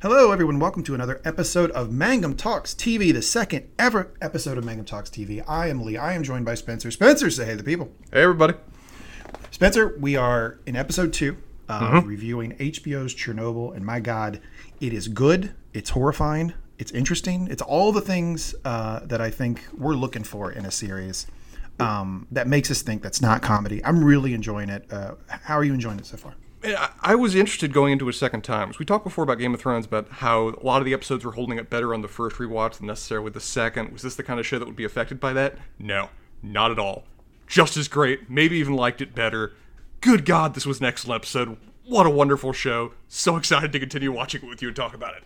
Hello, everyone. Welcome to another episode of Mangum Talks TV, the second ever episode of Mangum Talks TV. I am Lee. I am joined by Spencer. Spencer, say hey to the people. Hey, everybody. Spencer, we are in episode two of reviewing HBO's Chernobyl, and my God, it is good. It's horrifying. It's interesting. It's all the things uh, that I think we're looking for in a series um, that makes us think that's not comedy. I'm really enjoying it. Uh, how are you enjoying it so far? I- was interested going into a second time. So we talked before about Game of Thrones about how a lot of the episodes were holding up better on the first rewatch than necessarily the second. Was this the kind of show that would be affected by that? No, not at all. Just as great, maybe even liked it better. Good God, this was an excellent episode. What a wonderful show. So excited to continue watching it with you and talk about it.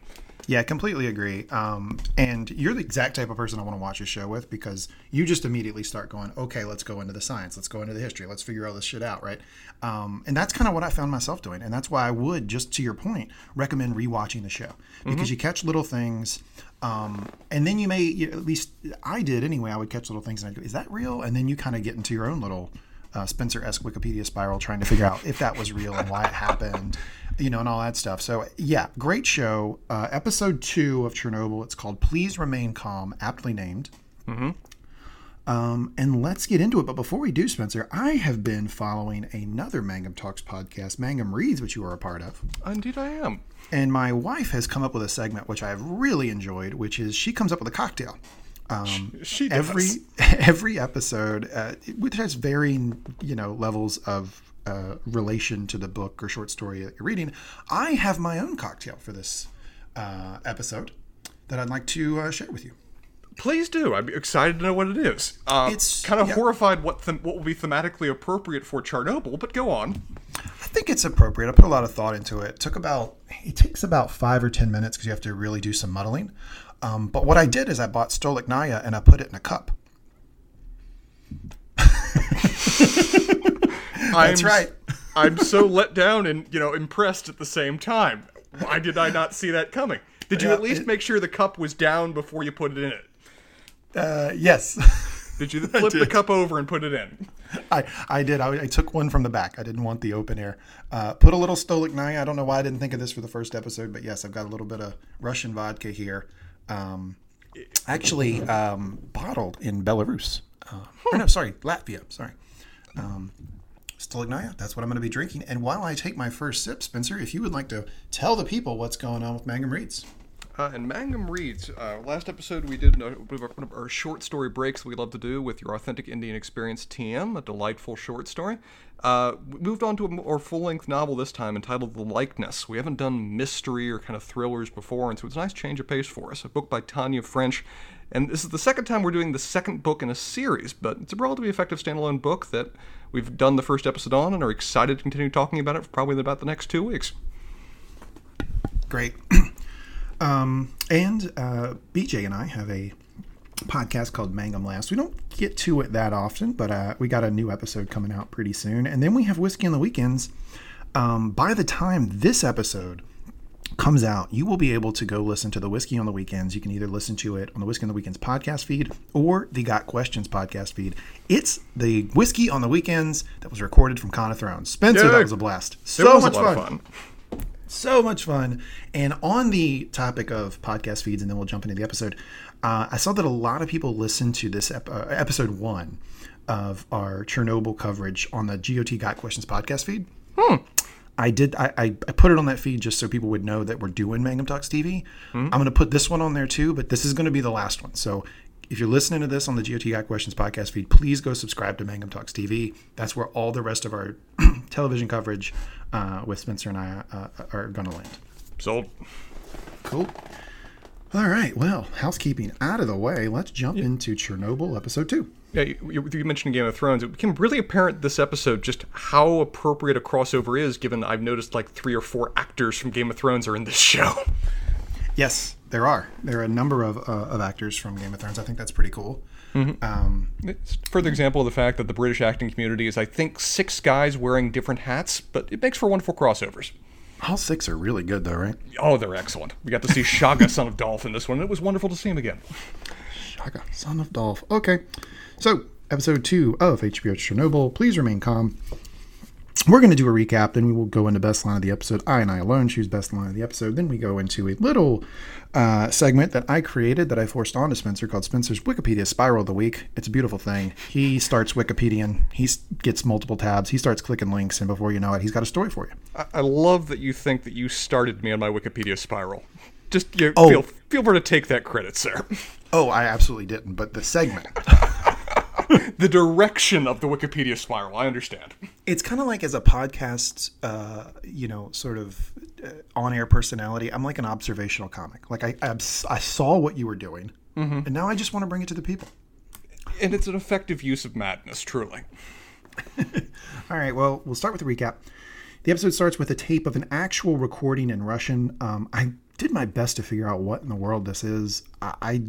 Yeah, I completely agree. Um, and you're the exact type of person I want to watch a show with because you just immediately start going, okay, let's go into the science, let's go into the history, let's figure all this shit out, right? Um, and that's kind of what I found myself doing, and that's why I would, just to your point, recommend rewatching the show because you catch little things. Um, and then you may, you- at least I did anyway. I would catch little things and I'd go, "Is that real?" And then you kind of get into your own little uh, Spencer-esque Wikipedia spiral, trying to figure out if that was real and why it happened, you know, and all that stuff. So yeah, great show. Uh, episode two of Chernobyl. It's called "Please Remain Calm," aptly named. Um, and let's get into it. But before we do, Spencer, I have been following another Mangum Talks podcast, Mangum Reads, which you are a part of. Indeed, I am. And my wife has come up with a segment which I have really enjoyed, which is she comes up with a cocktail. Um, She does. every every episode, uh, which has varying you know levels of uh, relation to the book or short story that you're reading. I have my own cocktail for this uh, episode that I'd like to uh, share with you. Please do. I'd be excited to know what it is. Uh, It's- kind of yeah. horrified what them what will be thematically appropriate for Chernobyl, but go on. I think it's appropriate. I put a lot of thought into it. It took about it takes about five or ten minutes because you have to really do some muddling. Um, but what I did is I bought Stolichnaya and I put it in a cup. That's right. I'm so let down and you know impressed at the same time. Why did I not see that coming? Did you Yeah, at least it- make sure the cup was down before you put it in it? Uh, yes, Did you flip the cup over and put it in? I, I did. I, I took one from the back. I didn't want the open air. Uh, put a little Stolichnaya. I don't know why I didn't think of this for the first episode, but yes, I've got a little bit of Russian vodka here. Um, actually, um, bottled in Belarus. Uh, no, sorry, Latvia. Sorry. Um, Stolichnaya. That's what I'm going to be drinking. And while I take my first sip, Spencer, if you would like to tell the people what's going on with Mangum Reads. Uh, and Mangum reads. Uh, last episode we did one of our short story breaks we love to do with your authentic Indian experience TM, a delightful short story. Uh, we moved on to a more full length novel this time entitled The Likeness. We haven't done mystery or kind of thrillers before, and so it's a nice change of pace for us. A book by Tana French. And this is the second time we're doing the second book in a series, but it's a relatively effective standalone book that we've done the first episode on and are excited to continue talking about it for probably about the next two weeks. Great. um, and uh, BJ and I have a podcast called Mangum Last. We don't get to it that often, but uh, we got a new episode coming out pretty soon. And then we have Whiskey on the Weekends. Um, by the time this episode comes out, you will be able to go listen to the Whiskey on the Weekends. You can either listen to it on the Whiskey on the Weekends podcast feed or the Got Questions podcast feed. It's the Whiskey on the Weekends that was recorded from Con of Thrones. Spencer, that was a blast. So much fun fun. So much fun. And on the topic of podcast feeds, and then we'll jump into the episode, uh, I saw that a lot of people listened to this ep- uh, episode one of our Chernobyl coverage on the GOT Got Questions podcast feed. I did. I, I, I put it on that feed just so people would know that we're doing Mangum Talks TV. I'm going to put this one on there too, but this is going to be the last one. So if you're listening to this on the GOT Got Questions podcast feed, please go subscribe to Mangum Talks TV. That's where all the rest of our television coverage uh, with Spencer and I uh, are going to land. Sold. Cool. All right. Well, housekeeping out of the way. Let's jump into Chernobyl episode two. Yeah, you, you you mentioned Game of Thrones. It became really apparent this episode just how appropriate a crossover is, given I've noticed like three or four actors from Game of Thrones are in this show. Yes, there are. There are a number of, uh, of actors from Game of Thrones. I think that's pretty cool. Um, It's a further example of the fact that the British acting community is, I think, six guys wearing different hats, but it makes for wonderful crossovers. all six are really good, though, right? Oh, they're excellent. We got to see Shagga, son of Dolph, in this one. and It was wonderful to see him again. Shagga, son of Dolph. Okay. So, episode two of HBO Chernobyl. Please remain calm. We're going to do a recap. Then we will go into best line of the episode. I and I alone choose best line of the episode. Then we go into a little uh, segment that I created that I forced onto Spencer called Spencer's Wikipedia Spiral of the Week. It's a beautiful thing. He starts Wikipedian. He gets multiple tabs. He starts clicking links, and before you know it, he's got a story for you. I, I love that you think that you started me on my Wikipedia spiral. Just you oh. feel feel free to take that credit, sir. Oh, I absolutely didn't. But the segment. the direction of the Wikipedia spiral. I understand. It's kind of like as a podcast, uh, you know, sort of uh, on-air personality. I'm like an observational comic. Like I, I, I saw what you were doing, mm-hmm. and now I just want to bring it to the people. And it's an effective use of madness, truly. All right. Well, we'll start with a recap. The episode starts with a tape of an actual recording in Russian. Um, I did my best to figure out what in the world this is. I, I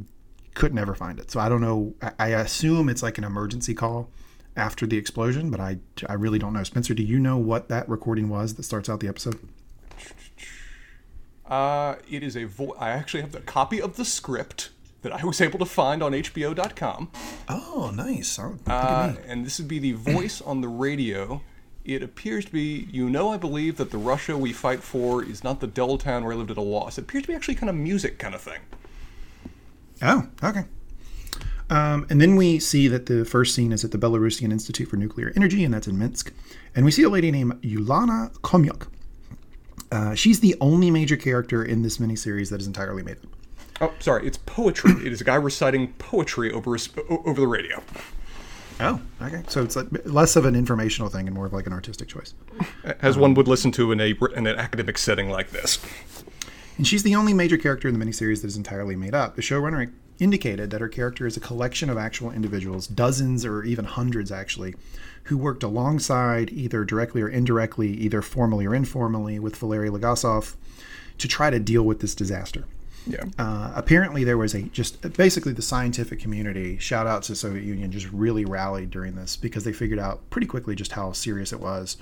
could never find it. So I don't know. I, I assume it's like an emergency call after the explosion, but I, I really don't know. Spencer, do you know what that recording was that starts out the episode? Uh, it is a vo- I actually have the copy of the script that I was able to find on HBO.com. Oh, nice. Oh, uh, and this would be the voice on the radio. It appears to be, you know, I believe that the Russia we fight for is not the Devil Town where I lived at a loss. It appears to be actually kind of music kind of thing. Oh, okay. Um, and then we see that the first scene is at the Belarusian Institute for Nuclear Energy, and that's in Minsk. And we see a lady named Ulana Khomyuk. Uh, she's the only major character in this miniseries that is entirely made up. Oh, sorry, it's poetry. it is a guy reciting poetry over over the radio. Oh, okay. So it's like less of an informational thing and more of like an artistic choice, as um, one would listen to in a in an academic setting like this. And she's the only major character in the miniseries that is entirely made up. The showrunner indicated that her character is a collection of actual individuals, dozens or even hundreds actually, who worked alongside, either directly or indirectly, either formally or informally, with Valery Legasov to try to deal with this disaster. Yeah. Uh, apparently, there was a just basically the scientific community, shout out to the Soviet Union, just really rallied during this because they figured out pretty quickly just how serious it was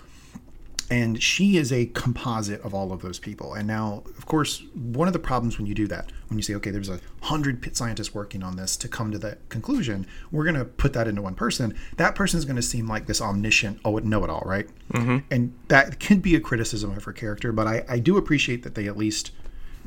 and she is a composite of all of those people. And now, of course, one of the problems when you do that, when you say, okay, there's a hundred scientists working on this to come to that conclusion, we're going to put that into one person. That person is going to seem like this omniscient, oh, know it all, right? mm-hmm. And that can be a criticism of her character, but I, I do appreciate that they at least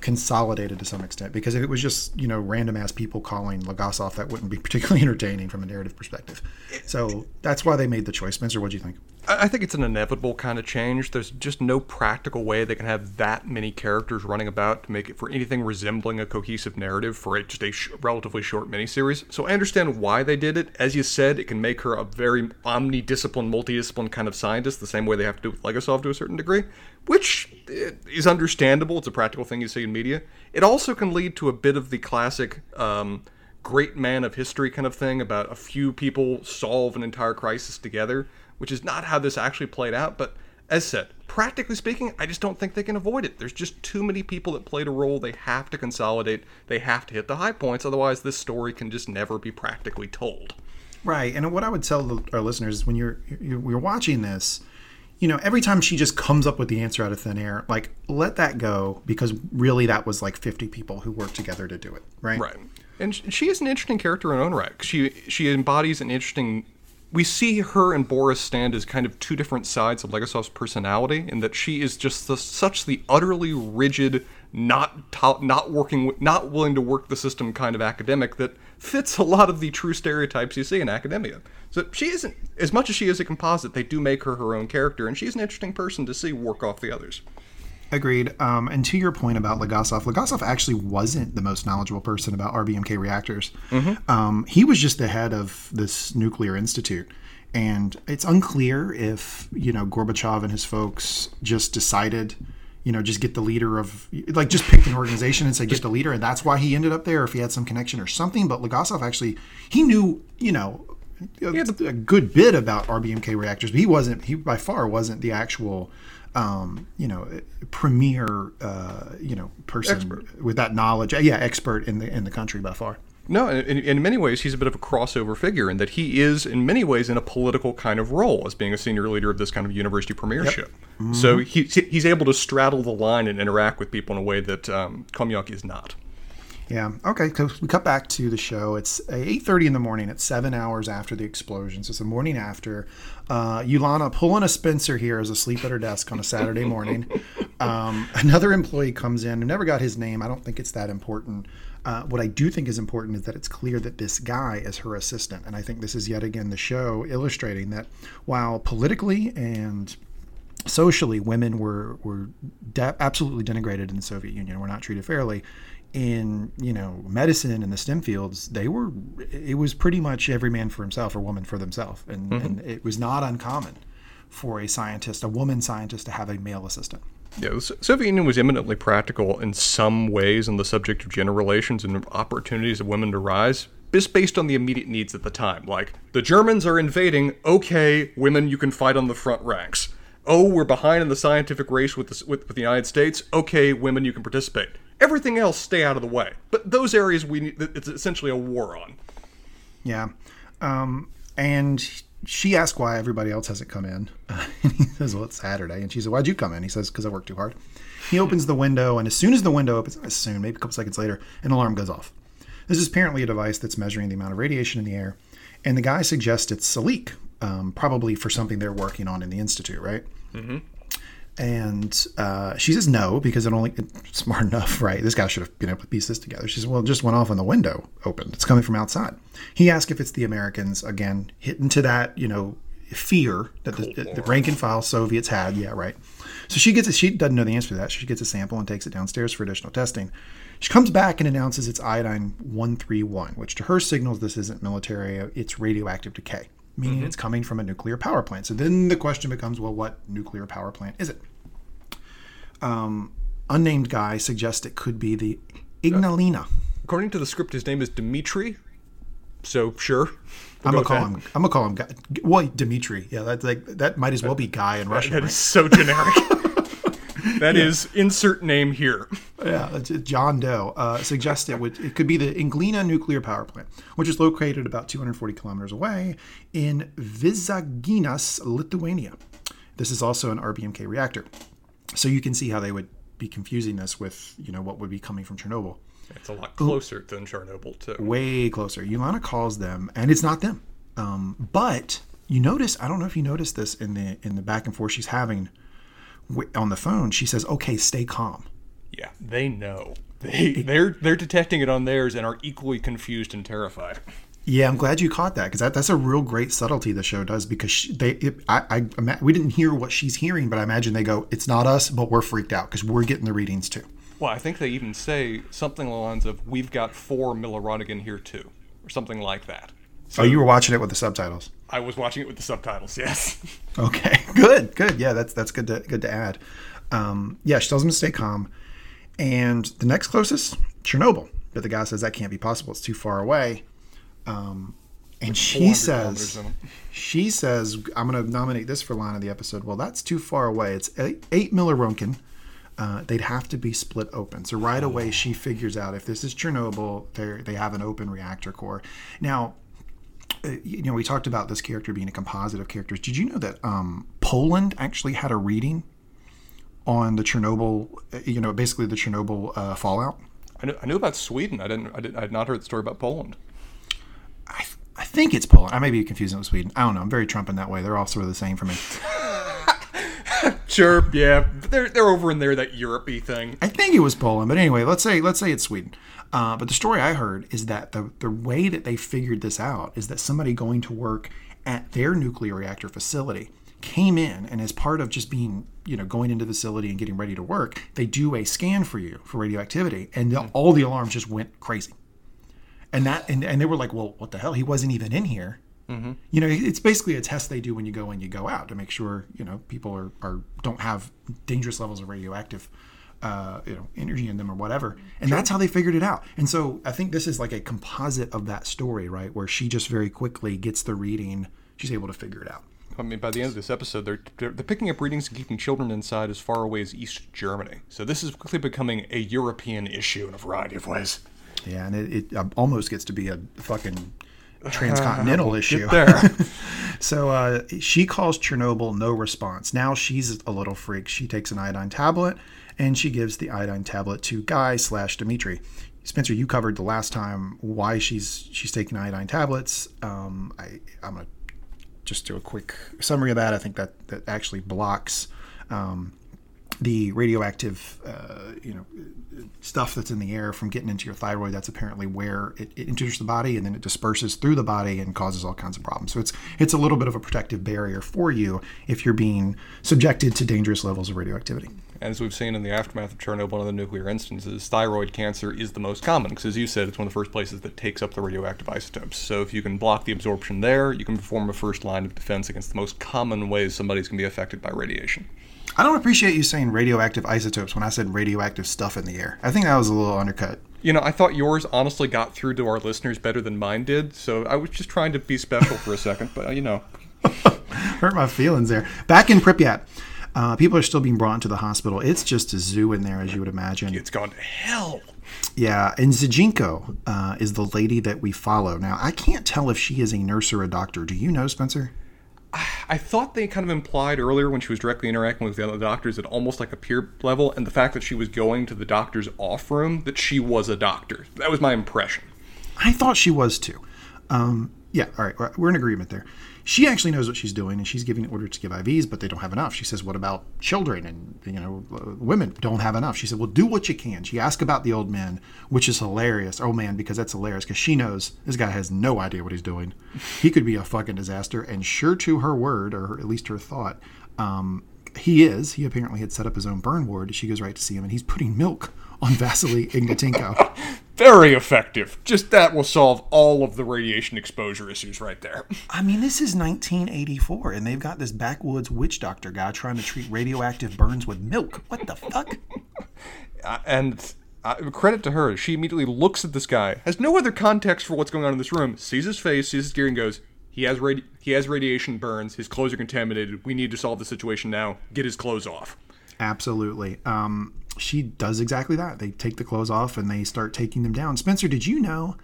consolidated to some extent because if it was just you know random ass people calling Legasov, that wouldn't be particularly entertaining from a narrative perspective. So that's why they made the choice. Spencer, what do you think? I think it's an inevitable kind of change. There's just no practical way they can have that many characters running about to make it for anything resembling a cohesive narrative for just a sh- relatively short miniseries. So I understand why they did it. As you said, it can make her a very omnidisciplined, multidisciplined kind of scientist, the same way they have to do with Legasov to a certain degree, which eh, is understandable. It's a practical thing you see in media. It also can lead to a bit of the classic. Um, great man of history kind of thing about a few people solve an entire crisis together which is not how this actually played out. But as said, practically speaking, I just don't think they can avoid it. There's just too many people that played a role. They have to consolidate. They have to hit the high points. Otherwise, this story can just never be practically told. Right. And what I would tell our listeners is when you're you're watching this, you know, every time she just comes up with the answer out of thin air, like let that go because really that was like 50 people who worked together to do it, right? Right. And she is an interesting character in her own right. She she embodies an interesting we see her and Boris stand as kind of two different sides of Legasov's personality, in that she is just the, such the utterly rigid, not to, not working, not willing to work the system kind of academic that fits a lot of the true stereotypes you see in academia. So she isn't as much as she is a composite. They do make her her own character, and she's an interesting person to see work off the others. Agreed. Um, and to your point about Legasov, Legasov actually wasn't the most knowledgeable person about RBMK reactors. Mm-hmm. Um, he was just the head of this nuclear institute. And it's unclear if, you know, Gorbachev and his folks just decided, you know, just get the leader of, like, just pick an organization and say, get the leader. And that's why he ended up there, if he had some connection or something. But Legasov actually, he knew, you know, a, a good bit about RBMK reactors, but he wasn't, he by far wasn't the actual um, you know, premier, uh, you know, person expert. with that knowledge. Yeah, expert in the in the country by far. No, in, in, many ways, he's a bit of a crossover figure in that he is, in many ways, in a political kind of role as being a senior leader of this kind of university premiership. Yep. Mm-hmm. So he, he's able to straddle the line and interact with people in a way that um, is not. Yeah. Okay. So we cut back to the show. It's eight thirty in the morning. It's seven hours after the explosion. So It's the morning after. Uh, Ulana pulling a Spencer here is asleep at her desk on a Saturday morning. Um, another employee comes in. who never got his name. I don't think it's that important. Uh, what I do think is important is that it's clear that this guy is her assistant, and I think this is yet again the show illustrating that while politically and socially women were were de- absolutely denigrated in the Soviet Union, were not treated fairly in you know medicine and the STEM fields, they were it was pretty much every man for himself or woman for themselves, and, mm-hmm. and it was not uncommon for a scientist, a woman scientist, to have a male assistant. Yeah, the Soviet Union was eminently practical in some ways on the subject of gender relations and opportunities of women to rise, just based on the immediate needs at the time. Like, the Germans are invading, okay, women, you can fight on the front ranks. Oh, we're behind in the scientific race with the, with, with the United States, okay, women, you can participate. Everything else stay out of the way. But those areas we need, it's essentially a war on. Yeah. Um, and she asked why everybody else hasn't come in. Uh, and he says, Well, it's Saturday. And she said, Why'd you come in? He says, Because I worked too hard. He opens the window, and as soon as the window opens, as soon, maybe a couple seconds later, an alarm goes off. This is apparently a device that's measuring the amount of radiation in the air. And the guy suggests it's a leak, um, probably for something they're working on in the Institute, right? Mm-hmm. And uh, she says no because it only smart enough, right? This guy should have been able to piece this together. She says, "Well, it just went off when the window opened. It's coming from outside." He asks if it's the Americans again, hitting to that you know fear that the, the, the rank and file Soviets had. Yeah, right. So she gets a, she doesn't know the answer to that. She gets a sample and takes it downstairs for additional testing. She comes back and announces it's iodine 131, which to her signals this isn't military, it's radioactive decay meaning mm-hmm. it's coming from a nuclear power plant. So then the question becomes, well, what nuclear power plant is it? Um, unnamed guy suggests it could be the Ignalina. According to the script, his name is Dmitri. So sure, we'll I'm gonna call him. I'm gonna call him. Guy. Well, Dmitri. Yeah, that's like that might as well be Guy in Russian. That right? is so generic. That yeah. is insert name here. Yeah, John Doe uh, suggests it, would, it could be the Ignalina nuclear power plant, which is located about 240 kilometers away in Visaginas, Lithuania. This is also an RBMK reactor. So you can see how they would be confusing this with, you know, what would be coming from Chernobyl. It's a lot closer than Chernobyl, too. Way closer. Ulana calls them, and it's not them. Um, but you notice, I don't know if you noticed this in the in the back and forth she's having on the phone, she says, "Okay, stay calm." Yeah, they know. They they're they're detecting it on theirs and are equally confused and terrified. Yeah, I'm glad you caught that because that, that's a real great subtlety the show does because she, they it, I, I we didn't hear what she's hearing, but I imagine they go, "It's not us, but we're freaked out because we're getting the readings too." Well, I think they even say something along the lines of, "We've got four milliroentgen here too," or something like that. So, oh, you were watching it with the subtitles. I was watching it with the subtitles. Yes. okay. Good. Good. Yeah, that's that's good to good to add. Um, yeah, she tells him to stay calm, and the next closest, Chernobyl. But the guy says that can't be possible. It's too far away. Um, and she says, she says, I'm going to nominate this for line of the episode. Well, that's too far away. It's eight, eight milliroentgen. Uh, they'd have to be split open. So right away, she figures out if this is Chernobyl, they they have an open reactor core. Now, you know, we talked about this character being a composite of characters. Did you know that um, Poland actually had a reading on the Chernobyl, uh, you know, basically the Chernobyl uh, fallout? I knew, I knew about Sweden. I didn't, I did I had not heard the story about Poland. I, th- I think it's Poland. I may be confusing it with Sweden. I don't know. I'm very Trump in that way. They're all sort of the same for me. sure, yeah, they're they're over in there that Europey thing. I think it was Poland, but anyway, let's say let's say it's Sweden. Uh, but the story I heard is that the, the way that they figured this out is that somebody going to work at their nuclear reactor facility came in and as part of just being you know going into the facility and getting ready to work they do a scan for you for radioactivity and the, all the alarms just went crazy. And that and, and they were like well what the hell? He wasn't even in here. Mm-hmm. you know it's basically a test they do when you go in you go out to make sure you know people are, are don't have dangerous levels of radioactive uh, you know energy in them or whatever and sure. that's how they figured it out and so i think this is like a composite of that story right where she just very quickly gets the reading she's able to figure it out I mean, by the end of this episode, they're, they're, they're picking up readings and keeping children inside as far away as East Germany. So this is quickly becoming a European issue in a variety of ways. Yeah, and it, it almost gets to be a fucking transcontinental issue. there. So uh, she calls Chernobyl no response. Now she's a little freak. She takes an iodine tablet and she gives the iodine tablet to Guy slash Dimitri. Spencer, you covered the last time why she's she's taking iodine tablets. Um, I, I'm gonna just do a quick summary of that. I think that that actually blocks um, the radioactive, uh, you know, stuff that's in the air from getting into your thyroid. That's apparently where it, it, enters the body and then it disperses through the body and causes all kinds of problems. So it's it's a little bit of a protective barrier for you if you're being subjected to dangerous levels of radioactivity. As we've seen in the aftermath of Chernobyl and other nuclear instances, thyroid cancer is the most common because, as you said, it's one of the first places that takes up the radioactive isotopes. So if you can block the absorption there, you can perform a first line of defense against the most common ways somebody's going to be affected by radiation. I don't appreciate you saying radioactive isotopes when I said radioactive stuff in the air. I think that was a little undercut. You know, I thought yours honestly got through to our listeners better than mine did, so I was just trying to be special for a second, but uh, you know. Hurt my feelings there. Back in Pripyat, uh, people are still being brought into the hospital. It's just a zoo in there, as you would imagine. It's gone to hell. Yeah, and Zijinko uh, is the lady that we follow. Now, I can't tell if she is a nurse or a doctor. Do you know, Spencer? I thought they kind of implied earlier when she was directly interacting with the other doctors at almost like a peer level, and the fact that she was going to the doctor's off room, that she was a doctor. That was my impression. I thought she was too. Um, yeah, all right, we're in agreement there. She actually knows what she's doing, and she's giving orders to give IVs, but they don't have enough. She says, "What about children and you know women don't have enough?" She said, "Well, do what you can." She asked about the old man, which is hilarious. Oh man, because that's hilarious because she knows this guy has no idea what he's doing. He could be a fucking disaster, and sure to her word, or at least her thought, um, he is. He apparently had set up his own burn ward. She goes right to see him, and he's putting milk on Vasily Ignatenko. Very effective. Just that will solve all of the radiation exposure issues right there. I mean, this is 1984, and they've got this backwoods witch doctor guy trying to treat radioactive burns with milk. What the fuck? Uh, and uh, credit to her, she immediately looks at this guy, has no other context for what's going on in this room, sees his face, sees his gear, and goes, "He has radi- he has radiation burns. His clothes are contaminated. We need to solve the situation now. Get his clothes off." Absolutely. Um, she does exactly that. They take the clothes off and they start taking them down. Spencer, did you know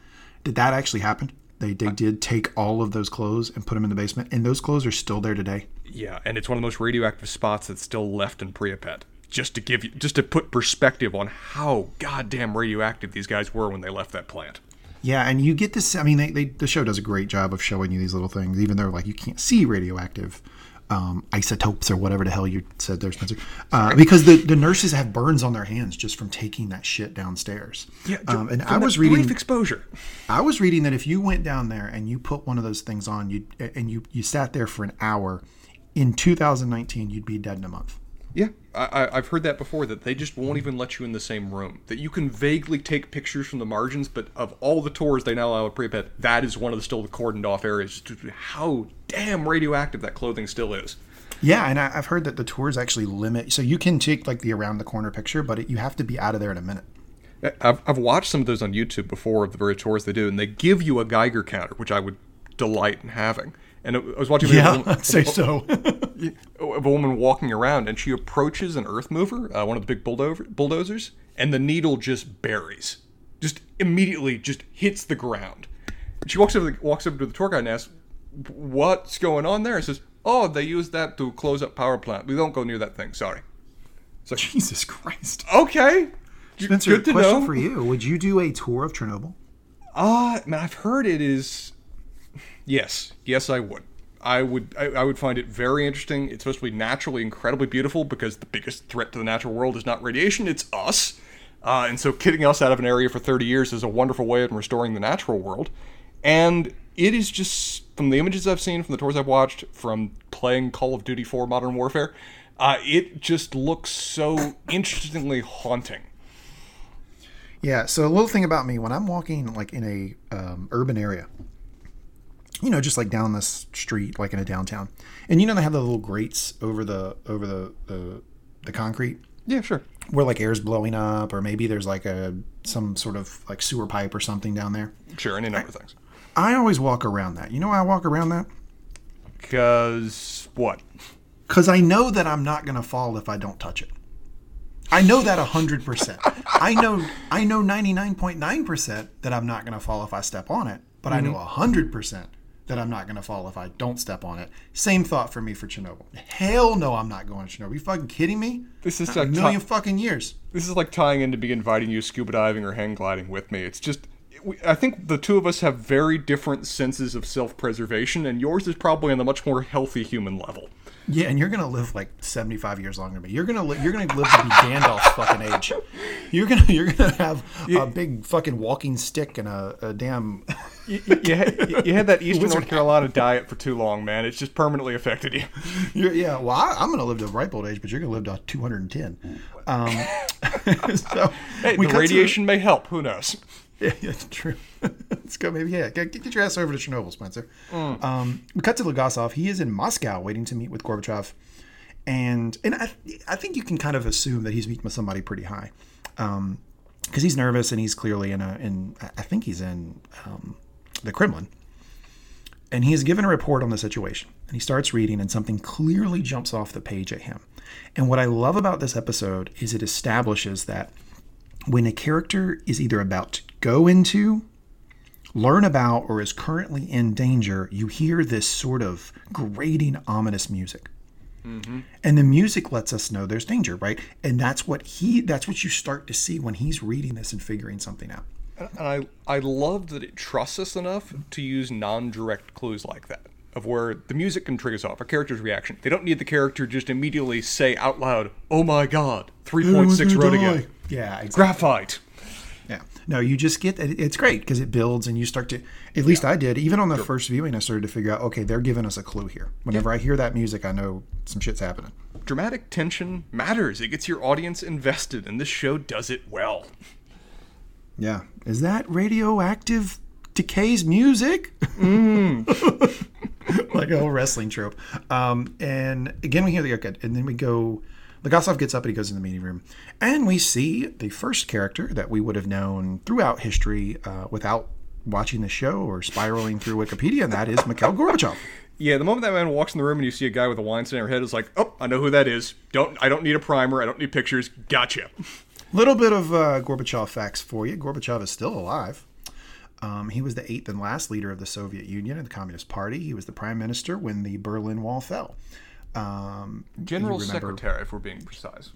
that that actually happened? They, they did take all of those clothes and put them in the basement, and those clothes are still there today. Yeah, and it's one of the most radioactive spots that's still left in Pripyat. Just to give you, just to put perspective on how goddamn radioactive these guys were when they left that plant. Yeah, and you get this. I mean, they, they, the show does a great job of showing you these little things, even though like you can't see radioactive um, isotopes or whatever the hell you said there, Spencer. Uh, because the, the nurses have burns on their hands just from taking that shit downstairs. Yeah, um, and I was reading brief exposure. I was reading that if you went down there and you put one of those things on, you and you you sat there for an hour, in 2019 you'd be dead in a month. Yeah, I, I've heard that before. That they just won't even let you in the same room. That you can vaguely take pictures from the margins, but of all the tours they now allow at Pripyat, that is one of the still the cordoned off areas. How damn radioactive that clothing still is. Yeah, and I, have heard that the tours actually limit. So you can take like the around the corner picture, but it, you have to be out of there in a minute. I've, I've watched some of those on YouTube before of the very tours they do, and they give you a Geiger counter, which I would delight in having. And I was watching. Yeah, woman, I'd say so. of a woman walking around, and she approaches an earth mover, uh, one of the big bulldozer, bulldozers, and the needle just buries, just immediately just hits the ground. She walks over, the, walks over to the tour guide and asks, "What's going on there?" And says, "Oh, they use that to close up power plant. We don't go near that thing. Sorry." So Jesus Christ. Okay. Spencer, Good to question know. for you: Would you do a tour of Chernobyl? Uh, man, I've heard it is Yes, yes, I would. I would I, I, would find it very interesting. It's supposed to be naturally incredibly beautiful because the biggest threat to the natural world is not radiation, it's us. Uh, and so getting us out of an area for 30 years is a wonderful way of restoring the natural world. And it is just from the images I've seen, from the tours I've watched, from playing Call of Duty 4 Modern Warfare, uh, it just looks so interestingly haunting. Yeah. So a little thing about me when I'm walking like in a um, urban area, you know, just like down this street, like in a downtown. And you know they have the little grates over the over the the, the concrete. Yeah, sure. Where like air's blowing up, or maybe there's like a some sort of like sewer pipe or something down there. Sure, any number I, of things. I always walk around that. You know why I walk around that? Because what? Because I know that I'm not gonna fall if I don't touch it. I know that hundred percent. I know I know ninety nine point nine percent that I'm not gonna fall if I step on it but I know mm-hmm. 100% that I'm not going to fall if I don't step on it. Same thought for me for Chernobyl. Hell no, I'm not going to Chernobyl. Are you fucking kidding me? This is Not a like million ti- fucking years. This is like tying in to be inviting you scuba diving or hang gliding with me. It's just, I think the two of us have very different senses of self preservation, and yours is probably on the much more healthy human level. Yeah, and you're gonna live like 75 years longer than me. You're gonna li- you're gonna live to be Gandalf's fucking age. You're gonna you're gonna have a big fucking walking stick and a, a damn. You, you, had, you had that Eastern North Carolina diet for too long, man. It's just permanently affected you. You're, yeah, well, I, I'm gonna live to a ripe old age, but you're gonna live to 210. Um, so Hey, the cut to- radiation may help. Who knows? Yeah, yeah, true. Let's go. Maybe yeah. Get, get your ass over to Chernobyl, Spencer. Um, we cut to Legasov. He is in Moscow, waiting to meet with Gorbachev, and and I, I think you can kind of assume that he's meeting with somebody pretty high, because he's nervous and he's clearly in a in I think he's in um, the Kremlin, and he is given a report on the situation. And he starts reading, and something clearly jumps off the page at him. And what I love about this episode is it establishes that when a character is either about to go into, learn about, or is currently in danger, you hear this sort of grating, ominous music. Mm-hmm. And the music lets us know there's danger, right? And that's what he that's what you start to see when he's reading this and figuring something out. And I, I love that it trusts us enough to use non-direct clues like that, of where the music can trigger us off, a character's reaction. They don't need the character just immediately say out loud, "Oh my God, 3.6 roentgen, Yeah, exactly. graphite." Yeah. No, you just get it's great because it builds and you start to at least I did. Even on the first viewing I started to figure out, okay, they're giving us a clue here. Whenever I hear that music, I know some shit's happening. Dramatic tension matters. It gets your audience invested, and this show does it well. Yeah. Is that radioactive decay's music? like a whole wrestling trope. Um, and again, we hear the okay, and then we go. Legasov gets up and he goes in the meeting room, and we see the first character that we would have known throughout history uh, without watching the show or spiraling through Wikipedia, and that is Mikhail Gorbachev. Yeah, the moment that man walks in the room and you see a guy with a wine stand on her head, it's like, oh, I know who that is. Don't I don't need a primer. I don't need pictures. Gotcha. Little bit of uh, Gorbachev facts for you. Gorbachev is still alive. Um, he was the eighth and last leader of the Soviet Union and the Communist Party. He was the prime minister when the Berlin Wall fell. Um, General Secretary, if we're being precise.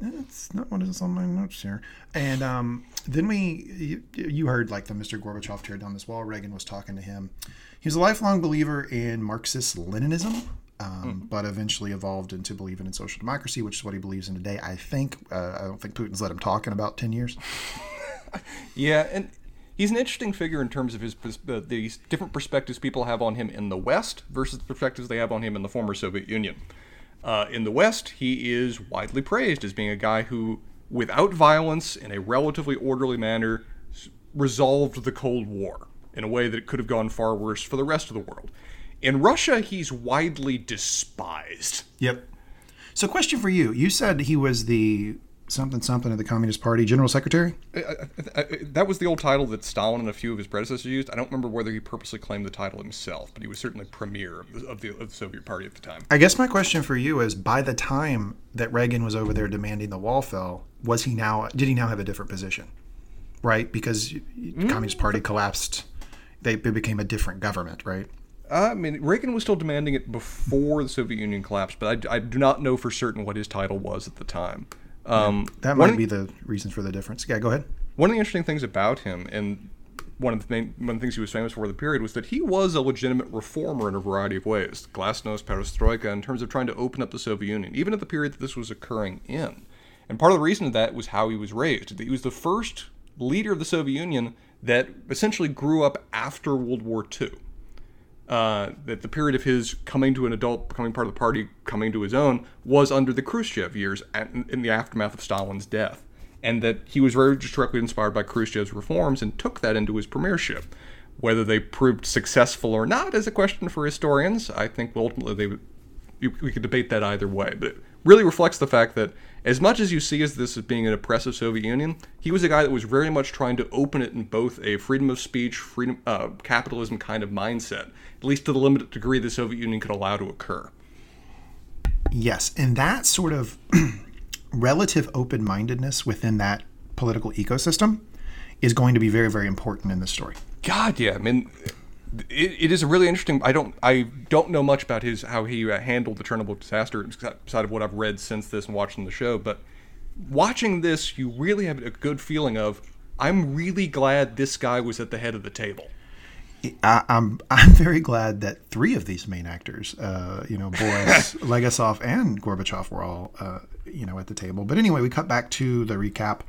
That's not what is on my notes here. And um, then we, you, you heard like the Mr. Gorbachev tear down this wall. Reagan was talking to him. He was a lifelong believer in Marxist Leninism, um, but eventually evolved into believing in social democracy, which is what he believes in today. I think. Uh, I don't think Putin's let him talk in about ten years. Yeah, and he's an interesting figure in terms of his uh, these different perspectives people have on him in the West versus the perspectives they have on him in the former Soviet Union. Uh, in the West, he is widely praised as being a guy who, without violence, in a relatively orderly manner, resolved the Cold War in a way that it could have gone far worse for the rest of the world. In Russia, he's widely despised. Yep. So, question for you: You said he was the something something of the Communist Party general secretary. I, I, I, that was the old title that Stalin and a few of his predecessors used. I don't remember whether he purposely claimed the title himself, but he was certainly premier of the, of the, of the Soviet Party at the time. I guess my question for you is: By the time that Reagan was over there demanding the wall fell, was he now? Did he now have a different position? Right, because the Communist Party collapsed. They, they became a different government, right? I mean, Reagan was still demanding it before the Soviet Union collapsed, but I, I do not know for certain what his title was at the time. Um, That might of- be the reason for the difference. Yeah, go ahead. One of the interesting things about him, and one of the main, one of the things he was famous for the period, was that he was a legitimate reformer in a variety of ways. Glasnost, Perestroika, in terms of trying to open up the Soviet Union, even at the period that this was occurring in. And part of the reason of that was how he was raised. He was the first leader of the Soviet Union that essentially grew up after World War II uh, that the period of his coming to an adult, becoming part of the party, coming to his own, was under the Khrushchev years at, in the aftermath of Stalin's death. And that he was very directly inspired by Khrushchev's reforms and took that into his premiership. Whether they proved successful or not is a question for historians. I think ultimately they we could debate that either way. But it really reflects the fact that as much as you see as this as being an oppressive Soviet Union, he was a guy that was very much trying to open it in both a freedom of speech, freedom, uh, capitalism kind of mindset, at least to the limited degree the Soviet Union could allow to occur. Yes, and that sort of relative open mindedness within that political ecosystem is going to be very, very important in this story. God, yeah. I mean, it, it is a really interesting. I don't I don't know much about his how he uh, handled the Chernobyl disaster outside of what I've read since this and watching the show. But watching this, you really have a good feeling of I'm really glad this guy was at the head of the table. I, am I'm, I'm very glad that three of these main actors, uh, you know, Boris, Legasov, and Gorbachev were all, uh, you know, at the table. But anyway, we cut back to the recap,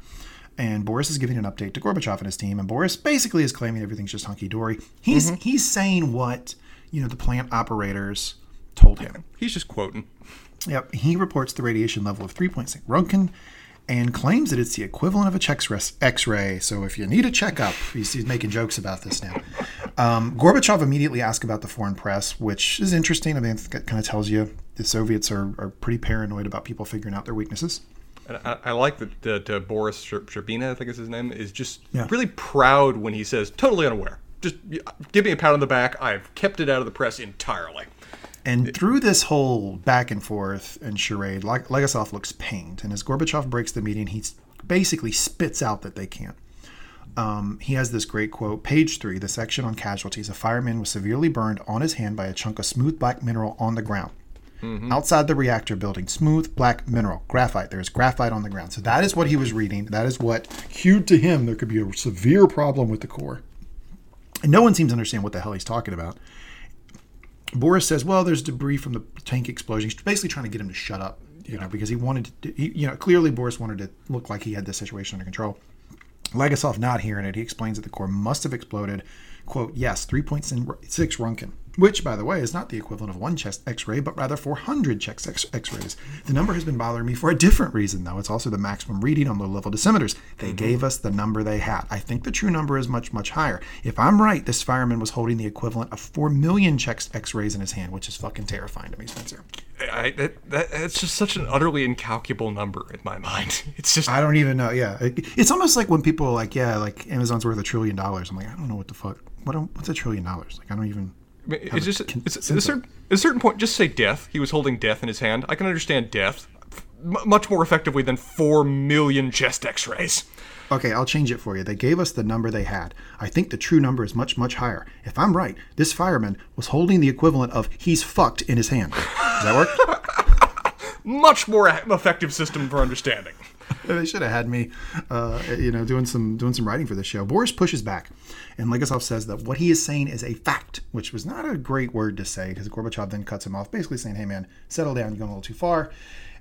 and Boris is giving an update to Gorbachev and his team, and Boris basically is claiming everything's just hunky dory. He's mm-hmm. he's saying what you know the plant operators told him. He's just quoting. Yep, he reports the radiation level of 3.6 Roentgen and claims that it's the equivalent of a X-ray. So if you need a checkup, he's, he's making jokes about this now. Um, Gorbachev immediately asked about the foreign press, which is interesting. I mean, it kind of tells you the Soviets are, are pretty paranoid about people figuring out their weaknesses. And I, I like that, uh, Boris Shcherbina, I think is his name, is just yeah. really proud when he says, totally unaware. Just give me a pat on the back. I've kept it out of the press entirely. And through this whole back and forth and charade, Legasov looks pained. And as Gorbachev breaks the meeting, he basically spits out that they can't. Um, he has this great quote, page three, the section on casualties. A fireman was severely burned on his hand by a chunk of smooth black mineral on the ground. Mm-hmm. Outside the reactor building, smooth black mineral, graphite. There's graphite on the ground. So that is what he was reading. That is what cued to him there could be a severe problem with the core. And no one seems to understand what the hell he's talking about. Boris says, "Well, there's debris from the tank explosion." He's basically trying to get him to shut up, you know, because he wanted to. He, you know, clearly Boris wanted to look like he had the situation under control. Legasov not hearing it, he explains that the core must have exploded. Quote, yes, 3.6 Roentgen which, by the way, is not the equivalent of one chest x ray, but rather 400 chest x rays. The number has been bothering me for a different reason, though. It's also the maximum reading on low level dosimeters. They mm-hmm. gave us the number they had. I think the true number is much, much higher. If I'm right, this fireman was holding the equivalent of 4 million chest x rays in his hand, which is fucking terrifying to me, Spencer. I, that, that, it's just such an utterly incalculable number in my mind. It's just. I don't even know. Yeah. It, it's almost like when people are like, yeah, like Amazon's worth a trillion dollars. I'm like, I don't know what the fuck. What, what's a trillion dollars? Like, I don't even it's just it's, it's a, certain, a certain point. Just say death. He was holding death in his hand. I can understand death m- much more effectively than four million chest X-rays. Okay, I'll change it for you. They gave us the number they had. I think the true number is much, much higher. If I'm right, this fireman was holding the equivalent of he's fucked in his hand. Does that work? much more effective system for understanding. they should have had me, uh, you know, doing some doing some writing for this show. Boris pushes back, and Legasov says that what he is saying is a fact, which was not a great word to say because Gorbachev then cuts him off, basically saying, "Hey man, settle down. You're going a little too far."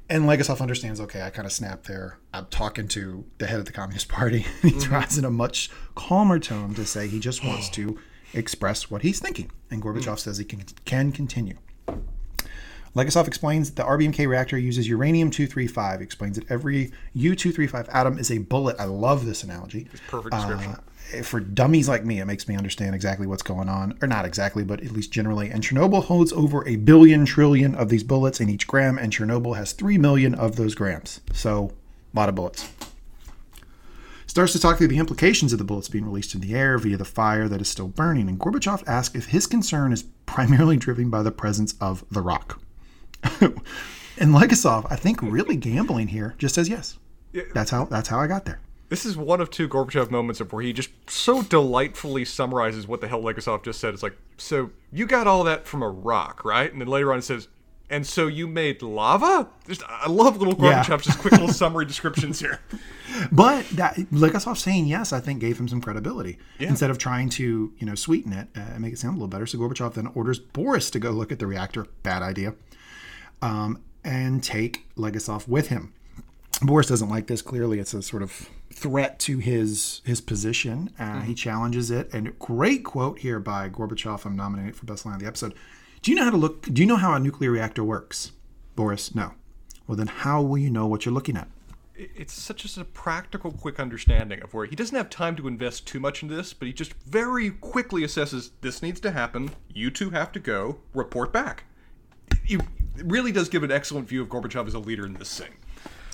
And Legasov understands. Okay, I kind of snapped there. I'm talking to the head of the Communist Party. he mm-hmm. tries in a much calmer tone to say he just wants to express what he's thinking, and Gorbachev mm. says he can can continue. Legasov explains that the RBMK reactor uses uranium 235. Explains that every U-235 atom is a bullet. I love this analogy. It's perfect description. Uh, for dummies like me, it makes me understand exactly what's going on, or not exactly, but at least generally. And Chernobyl holds over a billion trillion of these bullets in each gram, and Chernobyl has three million of those grams. So, a lot of bullets starts to talk through the implications of the bullets being released in the air via the fire that is still burning. And Gorbachev asks if his concern is primarily driven by the presence of the rock. And Legasov, I think, really gambling here, just says yes. That's how that's how I got there. This is one of two Gorbachev moments of where he just so delightfully summarizes what the hell Legasov just said. It's like, so you got all that from a rock, right? And then later on it says, and so you made lava? Just, I love little Gorbachev's yeah. just quick little summary descriptions here. But that Legasov saying yes, I think gave him some credibility. Yeah. Instead of trying to, you know, sweeten it uh, and make it sound a little better. So Gorbachev then orders Boris to go look at the reactor. Bad idea um, and take Legasov with him. Boris doesn't like this. Clearly, it's a sort of threat to his his position. Uh, mm-hmm. He challenges it. And great quote here by Gorbachev. I'm nominated for best line of the episode. Do you know how to look? Do you know how a nuclear reactor works, Boris? No. Well, then how will you know what you're looking at? It's such a practical, quick understanding of where he doesn't have time to invest too much into this, but he just very quickly assesses this needs to happen. You two have to go. Report back. You really does give an excellent view of Gorbachev as a leader in this thing.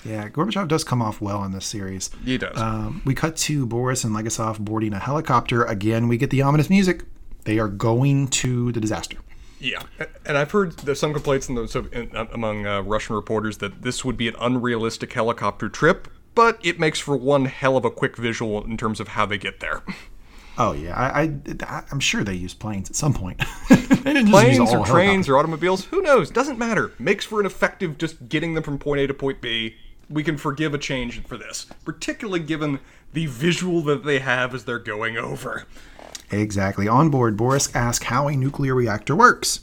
Yeah, Gorbachev does come off well in this series. He does. Um, we cut to Boris and Legasov boarding a helicopter. Again, we get the ominous music. They are going to the disaster. Yeah, and I've heard there's some complaints in the, so in, among uh, Russian reporters that this would be an unrealistic helicopter trip. but it makes for one hell of a quick visual in terms of how they get there. Oh yeah, I, I I'm sure they use planes at some point. They didn't just use Planes or trains or automobiles, who knows? Doesn't matter. Makes for an effective just getting them from point A to point B. We can forgive a change for this, particularly given the visual that they have as they're going over. Exactly. On board, Boris asks how a nuclear reactor works.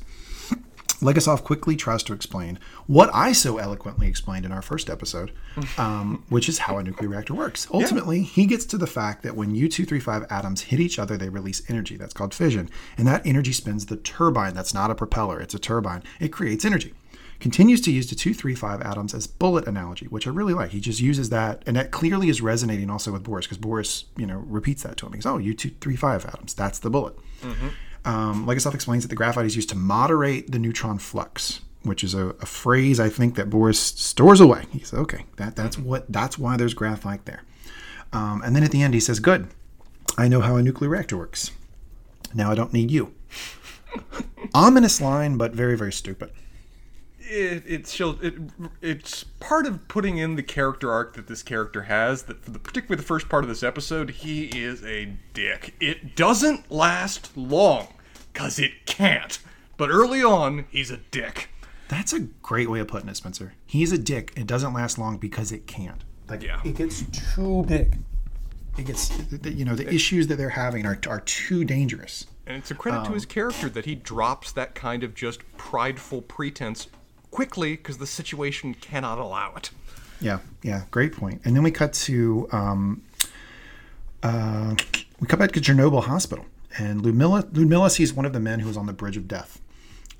Legasov quickly tries to explain what I so eloquently explained in our first episode, um, which is how a nuclear reactor works. Ultimately, he gets to the fact that when U-235 atoms hit each other, they release energy. That's called fission. And that energy spins the turbine. That's not a propeller, it's a turbine. It creates energy. Continues to use the 235 atoms as bullet analogy, which I really like. He just uses that, and that clearly is resonating also with Boris because Boris, you know, repeats that to him. He goes, "Oh, U-235 atoms. That's the bullet." Um, Legasov explains that the graphite is used to moderate the neutron flux, which is a, a phrase I think that Boris stores away. He says, "Okay, that that's what that's why there's graphite there." Um, and then at the end, he says, "Good, I know how a nuclear reactor works. Now I don't need you." Ominous line, but very very stupid. it, it shows it, it's part of putting in the character arc that this character has that for the particularly the first part of this episode he is a dick it doesn't last long because it can't but early on he's a dick That's a great way of putting it, Spencer. He's a dick. It doesn't last long because it can't. Like Yeah. it gets too big. It gets, you know, the issues that they're having are, are too dangerous. and it's a credit to his character that he drops that kind of just prideful pretense quickly because the situation cannot allow it Yeah, yeah, great point. And then we cut to um, uh, we cut back to Chernobyl Hospital, and Ludmilla Ludmilla sees one of the men who was on the bridge of death.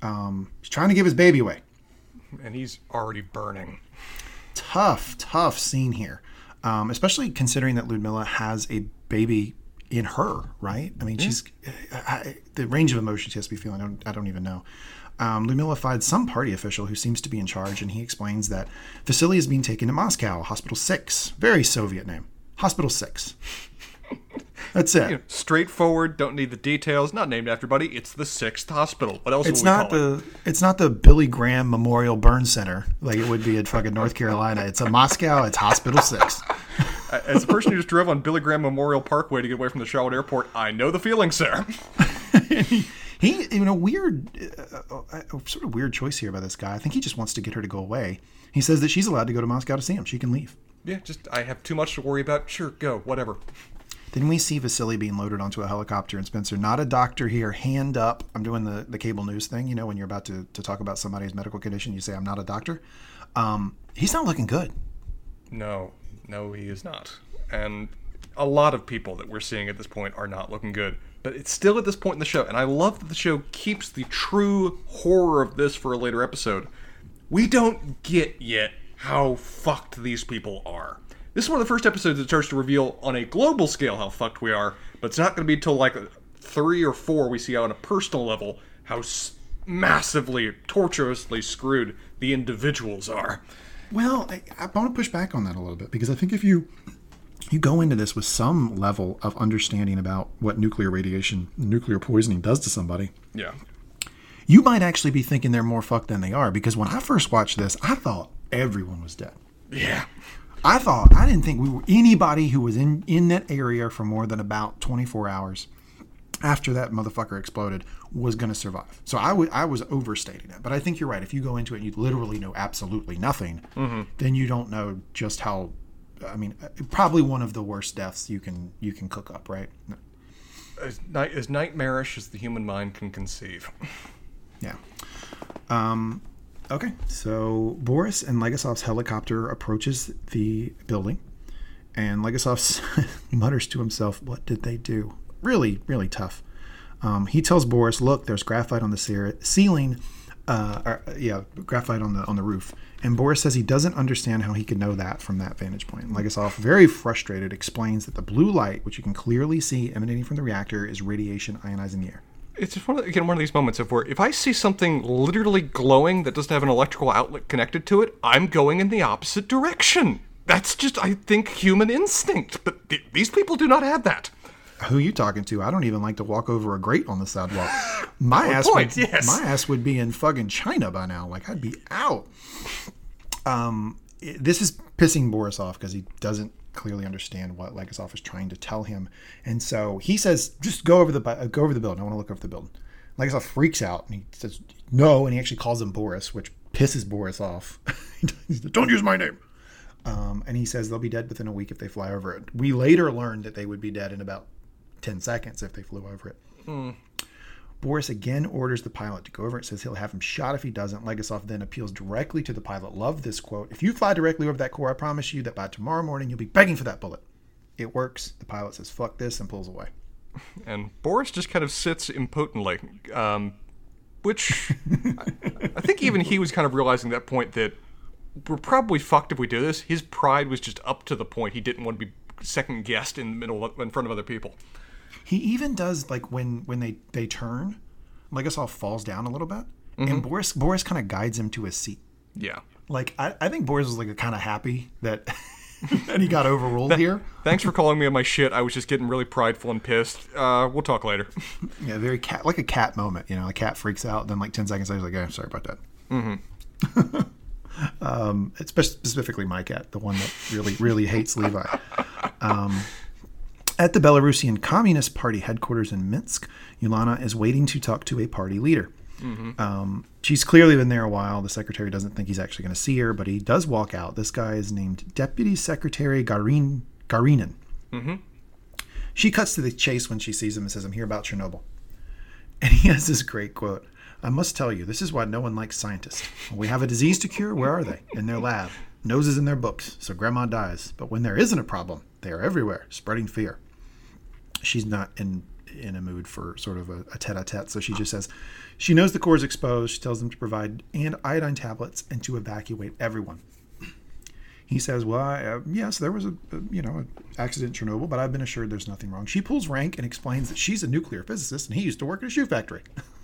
Um, he's trying to give his baby away. and he's already burning Tough, tough scene here, um, especially considering that Ludmilla has a baby in her. Right? I mean, she's I, I, the range of emotions she has to be feeling. I don't, I don't even know. Um, Ludmilla finds some party official who seems to be in charge, and he explains that Vasily is being taken to Moscow, Hospital 6. Very Soviet name. Hospital 6. That's it. You know, straightforward, don't need the details. Not named after buddy. It's the sixth hospital. What else it's not call it? the it's not the Billy Graham Memorial Burn Center like it would be at fucking North Carolina. It's a Moscow. It's Hospital Six. As a person who just drove on Billy Graham Memorial Parkway to get away from the Charlotte Airport, I know the feeling, sir. He, you know, weird, uh, uh, sort of weird choice here by this guy. I think he just wants to get her to go away. He says that she's allowed to go to Moscow to see him. She can leave. Yeah, just I have too much to worry about. Sure, go, whatever. Then we see Vasily being loaded onto a helicopter, and Spencer, not a doctor here, hand up. I'm doing the, the cable news thing, you know, when you're about to, to talk about somebody's medical condition, you say, I'm not a doctor. Um, he's not looking good. No, no, he is not. And a lot of people that we're seeing at this point are not looking good. But it's still at this point in the show, and I love that the show keeps the true horror of this for a later episode. We don't get yet how fucked these people are. This is one of the first episodes that starts to reveal on a global scale how fucked we are, but it's not going to be until like three or four we see on a personal level how s- massively, tortuously screwed the individuals are. Well, I, I want to push back on that a little bit because I think if you you go into this with some level of understanding about what nuclear radiation, nuclear poisoning does to somebody, Yeah. you might actually be thinking they're more fucked than they are. Because when I first watched this, I thought everyone was dead. Yeah. I thought I didn't think we were anybody who was in in that area for more than about 24 hours after that motherfucker exploded was going to survive. So I would I was overstating it, but I think you're right. If you go into it and you literally know absolutely nothing, then you don't know just how. I mean, probably one of the worst deaths you can you can cook up, right? As, night, as nightmarish as the human mind can conceive. Yeah. Um, okay, so Boris and Legasov's helicopter approaches the building, and Legasov mutters to himself, "What did they do?" Really, really tough. Um, he tells Boris, "Look, there's graphite on the ce- ceiling. Uh, or, yeah, graphite on the on the roof." And Boris says he doesn't understand how he could know that from that vantage point. Legasov, very frustrated, explains that the blue light, which you can clearly see emanating from the reactor, is radiation ionizing the air. It's just one of, again one of these moments of where if I see something literally glowing that doesn't have an electrical outlet connected to it, I'm going in the opposite direction. That's just I think human instinct, but th- these people do not have that. Who are you talking to? I don't even like to walk over a grate on the sidewalk. My ass point, would, yes. my ass would be in fucking China by now. Like I'd be out. Um, this is pissing Boris off because he doesn't clearly understand what Legasov is trying to tell him, and so he says, "Just go over the go over the building. I want to look over the building." Legasov freaks out and he says, "No," and he actually calls him Boris, which pisses Boris off. Says, Don't use my name. Um, and he says they'll be dead within a week if they fly over it. We later learned that they would be dead in about 10 seconds if they flew over it. Boris again orders the pilot to go over and says he'll have him shot if he doesn't. Legasov then appeals directly to the pilot. Love this quote. If you fly directly over that core, I promise you that by tomorrow morning you'll be begging for that bullet. It works. The pilot says, fuck this, and pulls away. and Boris just kind of sits impotently, um, which I, I think even he was kind of realizing that point that we're probably fucked if we do this. His pride was just up to the point he didn't want to be second guessed in the middle of, in front of other people. He even does like when when they they turn, Legasov falls down a little bit, and Boris Boris kind of guides him to his seat. Yeah. Like I, I think Boris was like kind of happy that that he got overruled here. Thanks for calling me on my shit. I was just getting really prideful and pissed. Uh, we'll talk later. Yeah, very cat like a cat moment. You know, the cat freaks out, then like ten seconds later, he's like, "Yeah, I'm sorry about that." Mm-hmm. um, it's specifically my cat, the one that really really hates Levi. Um, at the Belarusian Communist Party headquarters in Minsk, Ulana is waiting to talk to a party leader. Um, she's clearly been there a while. The secretary doesn't think he's actually going to see her, but he does walk out. This guy is named Deputy Secretary Garin Garanin. She cuts to the chase when she sees him and says, I'm here about Chernobyl. And he has this great quote I must tell you, this is why no one likes scientists. When we have a disease to cure, where are they? In their lab. Noses in their books, so grandma dies. But when there isn't a problem, they are everywhere, spreading fear. She's not in in a mood for sort of a, a tete-a-tete, so she just says she knows the core is exposed. She tells them to provide and iodine tablets and to evacuate everyone. He says, "Well, I, uh, yes, there was a, a you know an accident in Chernobyl, but I've been assured there's nothing wrong." She pulls rank and explains that she's a nuclear physicist and he used to work at a shoe factory.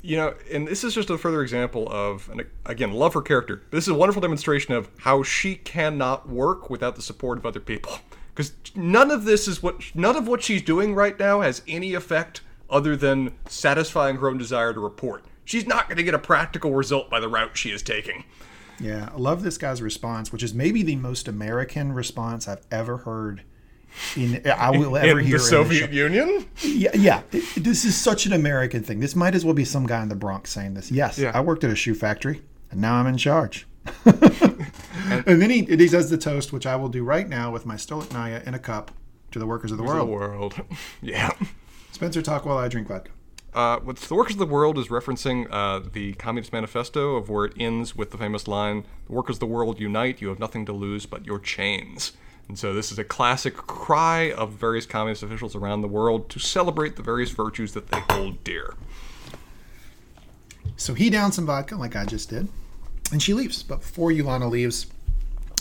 You know, and this is just a further example of, and again, love her character. This is a wonderful demonstration of how she cannot work without the support of other people. Because none of this is what, none of what she's doing right now has any effect other than satisfying her own desire to report. She's not going to get a practical result by the route she is taking. yeah, I love this guy's response, which is maybe the most American response I've ever heard. In I will ever In hear the Soviet. Union? Yeah, yeah. This is such an American thing. This might as well be some guy in the Bronx saying this. Yes, Yeah. I worked at a shoe factory, and now I'm in charge. and then he, he does the toast, which I will do right now with my Stolichnaya in a cup to the workers of the world. The world. yeah. Spencer, talk while I drink vodka. Uh, what the Workers of the World is referencing uh, the Communist Manifesto of where it ends with the famous line, "The workers of the world unite. You have nothing to lose but your chains." And so this is a classic cry of various communist officials around the world to celebrate the various virtues that they hold dear. So he downs some vodka, like I just did, and she leaves. But before Ulana leaves,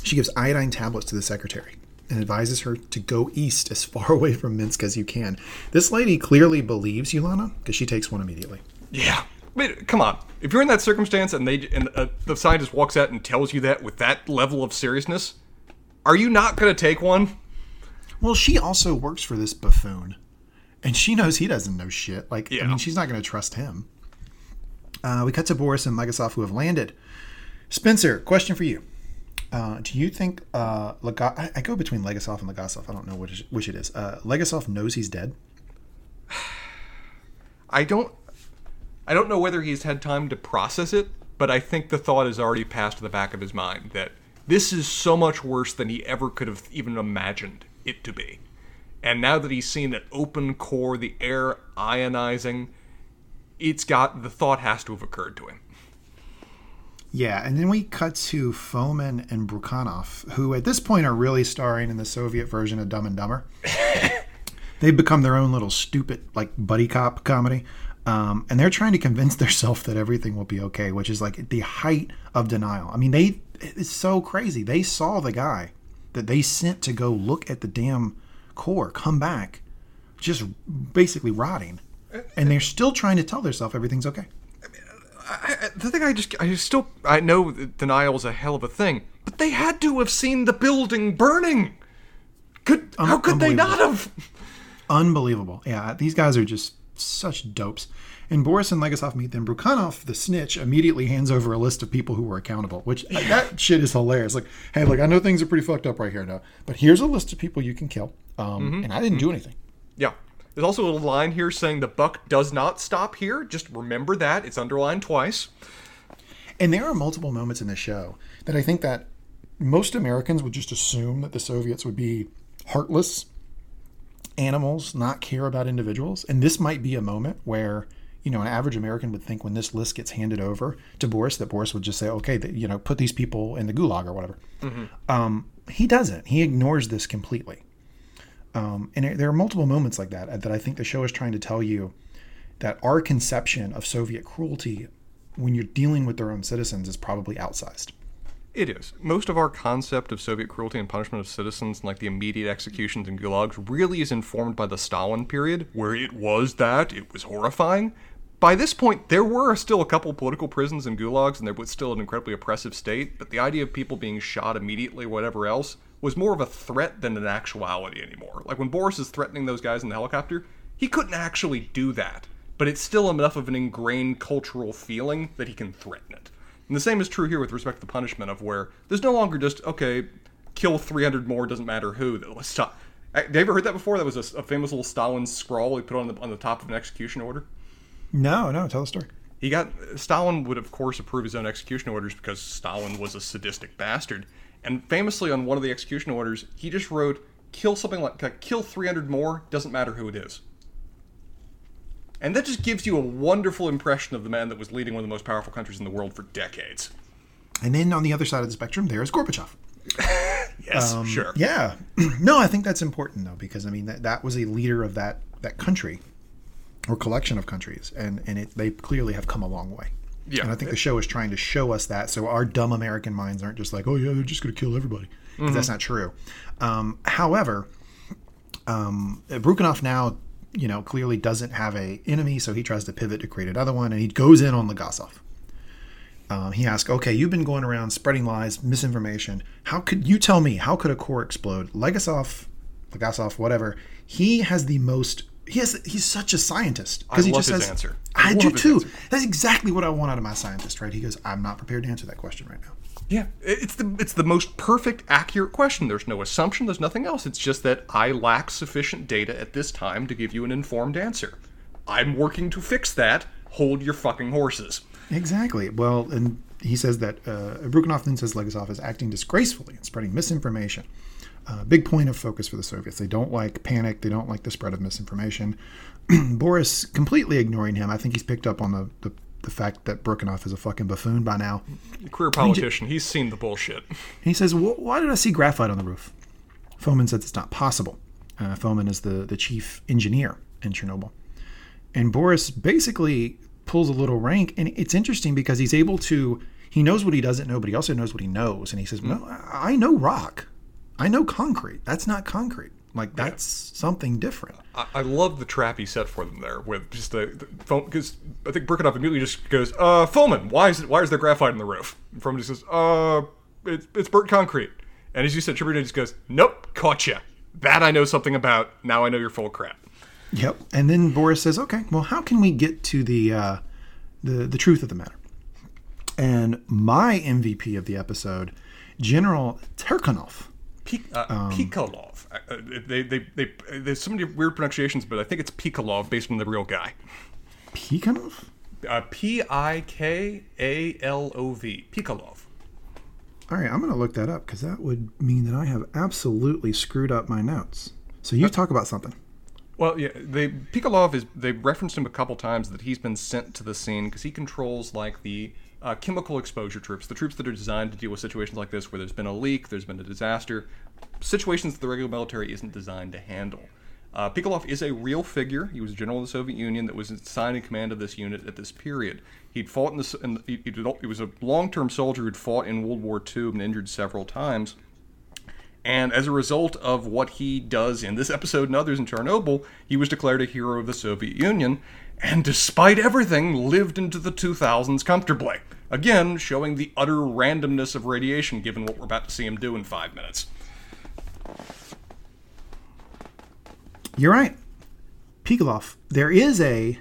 she gives iodine tablets to the secretary and advises her to go east as far away from Minsk as you can. This lady clearly believes Ulana because she takes one immediately. Yeah. Come on. If you're in that circumstance and they and uh, the scientist walks out and tells you that with that level of seriousness, are you not going to take one? Well, she also works for this buffoon, and she knows he doesn't know shit. Like, I mean, she's not going to trust him. Uh, we cut to Boris and Legasov who have landed. Spencer, question for you. Uh, do you think uh, I, I go between Legasov and Legasov. I don't know which, which it is. Uh, Legasov knows he's dead. I don't I don't know whether he's had time to process it, but I think the thought has already passed to the back of his mind that this is so much worse than he ever could have even imagined it to be. And now that he's seen an open core, the air ionizing, it's got the thought has to have occurred to him. Yeah, and then we cut to Fomin and Brukhanov, who at this point are really starring in the Soviet version of Dumb and Dumber. They've become their own little stupid, like buddy cop comedy, um, and they're trying to convince themselves that everything will be okay, which is like the height of denial. I mean, they it's so crazy. They saw the guy that they sent to go look at the damn core come back, just basically rotting, and they're still trying to tell themselves everything's okay. I, the thing I just I still I know denial is a hell of a thing, but they had to have seen the building burning. Could how could they not have? Unbelievable. Yeah, these guys are just such dopes. And Boris and Legasov meet them. Brukhanov, the snitch, immediately hands over a list of people who were accountable, which uh, that shit is hilarious. Like, hey, look, I know things are pretty fucked up right here now, but here's a list of people you can kill. Um, mm-hmm. And I didn't do mm-hmm. anything. Yeah. There's also a little line here saying the buck does not stop here. Just remember that. It's underlined twice. And there are multiple moments in the show that I think that most Americans would just assume that the Soviets would be heartless animals, not care about individuals. And this might be a moment where, you know, an average American would think when this list gets handed over to Boris, that Boris would just say, okay, you know, put these people in the gulag or whatever. Um, he doesn't. He ignores this completely. Um, and there are multiple moments like that that I think the show is trying to tell you that our conception of Soviet cruelty when you're dealing with their own citizens is probably outsized. It is. Most of our concept of Soviet cruelty and punishment of citizens, like the immediate executions and gulags, really is informed by the Stalin period, where it was that, it was horrifying. By this point, there were still a couple political prisons and gulags, and there was still an incredibly oppressive state, but the idea of people being shot immediately or whatever else was more of a threat than an actuality anymore. Like when Boris is threatening those guys in the helicopter, he couldn't actually do that, but it's still enough of an ingrained cultural feeling that he can threaten it. And the same is true here with respect to the punishment of where there's no longer just okay, kill 300 more doesn't matter who. Let's stop. Uh, have you ever heard that before? That was a, a famous little Stalin scrawl he put on the on the top of an execution order. No, no, tell the story. He got Stalin would of course approve his own execution orders because Stalin was a sadistic bastard. And famously on one of the execution orders, he just wrote kill something like, like kill 300 more, doesn't matter who it is. And that just gives you a wonderful impression of the man that was leading one of the most powerful countries in the world for decades. And then on the other side of the spectrum, there is Gorbachev. Yes, um, sure. Yeah. no, I think that's important though, because I mean that, that was a leader of that that country or collection of countries, and and it, they clearly have come a long way. Yeah. And I think the show is trying to show us that, so our dumb American minds aren't just like, oh yeah, they're just going to kill everybody, 'Cause that's not true. Um, however, um, Brukhanov now, you know, clearly doesn't have a enemy, so he tries to pivot to create another one, and he goes in on Legasov. Um, he asks, "Okay, you've been going around spreading lies, misinformation. How could you tell me how could a core explode?" Legasov, Legasov, whatever. He has the most. He has. He's such a scientist because he love just his says, answer. I I, do too. answer. That's exactly what I want out of my scientist, right? He goes, "I'm not prepared to answer that question right now." Yeah, it's the it's the most perfect, accurate question. There's no assumption. There's nothing else. It's just that I lack sufficient data at this time to give you an informed answer. I'm working to fix that. Hold your fucking horses. Exactly. Well, and he says that uh, then says Legasov is acting disgracefully and spreading misinformation. Uh, big point of focus for the Soviets. They don't like panic. They don't like the spread of misinformation. Boris completely ignoring him. I think he's picked up on the, the, the fact that Brukhanov is a fucking buffoon by now. Career politician. He's seen the bullshit. He says, "Why did I see graphite on the roof?" Fomin says it's not possible. Uh, Fomin is the the chief engineer in Chernobyl, and Boris basically pulls a little rank. And it's interesting because he's able to. He knows what he doesn't know, but he also knows what he knows. And he says, "No, I know rock. I know concrete. That's not concrete. Like that's something different." I, I love the trap he set for them there with just the, the phone because I think Brukhanov immediately just goes, "Uh, Foreman, why is it, why is there graphite in the roof?" And Foreman just says, "Uh, it's it's burnt concrete." And as you said, Tribune just goes, "Nope, caught you. That I know something about. Now I know you're full crap." Yep. And then Boris says, "Okay, well, how can we get to the uh, the the truth of the matter?" And my MVP of the episode, General Terkanov. Pe- uh, Pikalov. Uh, uh, they, they, they, there's so many weird pronunciations, but I think it's Pikalov based on the real guy. Pekanov? Uh, P I K A L O V. Pikalov. All right, I'm going to look that up because that would mean that I have absolutely screwed up my notes. So you talk about something. Well, yeah, they Pikalov is they referenced him a couple times that he's been sent to the scene because he controls like the uh, chemical exposure troops, the troops that are designed to deal with situations like this where there's been a leak, there's been a disaster, situations that the regular military isn't designed to handle. Uh, Pikalov is a real figure. He was a general of the Soviet Union that was assigned in command of this unit at this period. He'd fought in he, he he was a long-term soldier who'd fought in World War II and injured several times. And as a result of what he does in this episode and others in Chernobyl, he was declared a hero of the Soviet Union, and despite everything, lived into the 2000s comfortably. Again, showing the utter randomness of radiation given what we're about to see him do in five minutes. You're right. Pikalov. There is a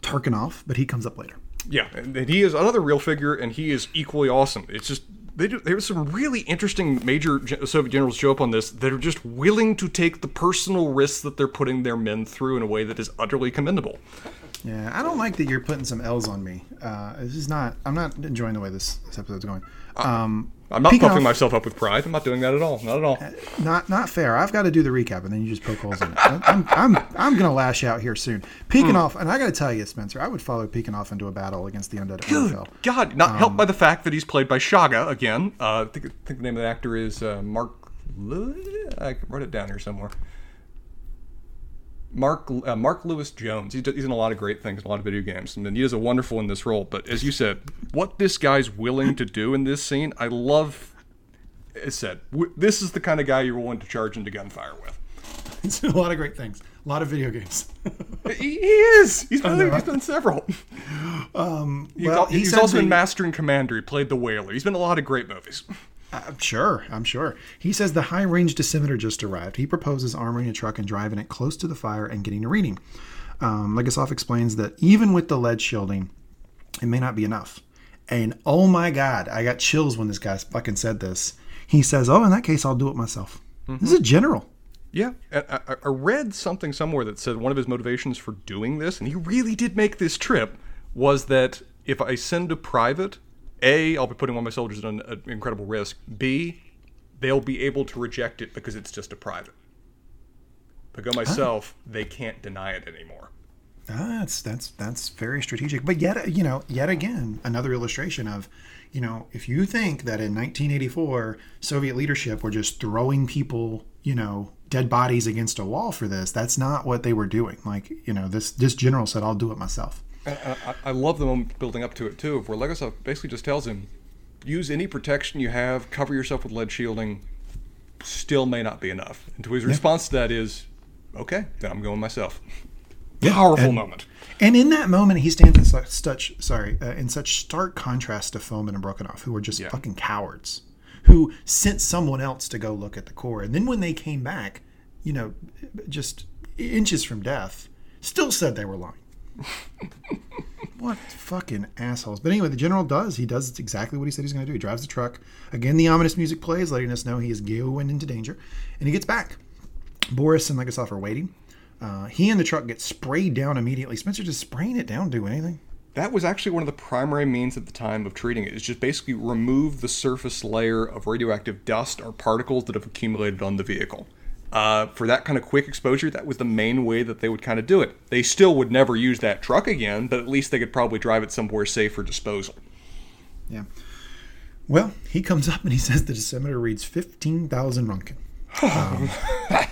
Tarkinov, but he comes up later. Yeah, and and he is another real figure, and he is equally awesome. It's just they do, there's some really interesting major Soviet generals show up on this that are just willing to take the personal risks that they're putting their men through in a way that is utterly commendable. Yeah, I don't like that you're putting some L's on me. Uh, this is not. I'm not enjoying the way this, this episode's going. Um, I'm not puffing off- myself up with pride. I'm not doing that at all. Not at all. not not fair. I've got to do the recap, and then you just poke holes in it. I'm I'm I'm gonna lash out here soon. Peeking Hmm. off, and I got to tell you, Spencer, I would follow Peeking off into a battle against the undead at Winterfell. God, not Um, helped by the fact that he's played by Shagga again. Uh, I think, I think the name of the actor is uh, Mark. I wrote it down here somewhere. Mark uh, Mark Lewis Jones. He's, he's in a lot of great things, a lot of video games, and he is a wonderful in this role. But as you said, what this guy's willing to do in this scene, I love. As said, w- this is the kind of guy you're willing to charge into gunfire with. He's in a lot of great things. A lot of video games. He, he is. He's done, he's done several. um, He's, well, al- he he's also in Master and Commander. He played the Whaler. He's been in a lot of great movies. I'm sure. I'm sure. He says the high range dosimeter just arrived. He proposes armoring a truck and driving it close to the fire and getting a reading. Um, Legasov explains that even with the lead shielding, it may not be enough. And oh my God, I got chills when this guy fucking said this. He says, "Oh, in that case, I'll do it myself." This is a general. Yeah, I- I read something somewhere that said one of his motivations for doing this, and he really did make this trip, was that if I send a private, A, I'll be putting one of my soldiers at an, an incredible risk. B, they'll be able to reject it because it's just a private. But go myself, they can't deny it anymore. Ah, That's that's that's very strategic. But yet, you know, yet again, another illustration of, you know, if you think that in 1984 Soviet leadership were just throwing people, you know, dead bodies against a wall for this, that's not what they were doing. Like, you know, this this general said, "I'll do it myself." I, I love the moment building up to it too, where Legasov basically just tells him, use any protection you have, cover yourself with lead shielding. Still may not be enough. And to his response to that is, okay, then I'm going myself. Powerful and- moment. And in that moment, he stands in such, such sorry, uh, in such stark contrast to Fomin and Brokenhoff, who were just Yeah. fucking cowards, who sent someone else to go look at the core, and then when they came back, you know, just inches from death, still said they were lying. what fucking assholes! But anyway, the general does. He does exactly what he said he's going to do. He drives the truck. Again, the ominous music plays, letting us know he is going into danger, and he gets back. Boris and Legasov are waiting. Uh, he and the truck get sprayed down immediately. Spencer just spraying it down do anything? That was actually one of the primary means at the time of treating it, is just basically remove the surface layer of radioactive dust or particles that have accumulated on the vehicle. Uh, for that kind of quick exposure, that was the main way that they would kind of do it. They still would never use that truck again, but at least they could probably drive it somewhere safe for disposal. Yeah. Well, he comes up and he says the dosimeter reads 15,000 roentgen.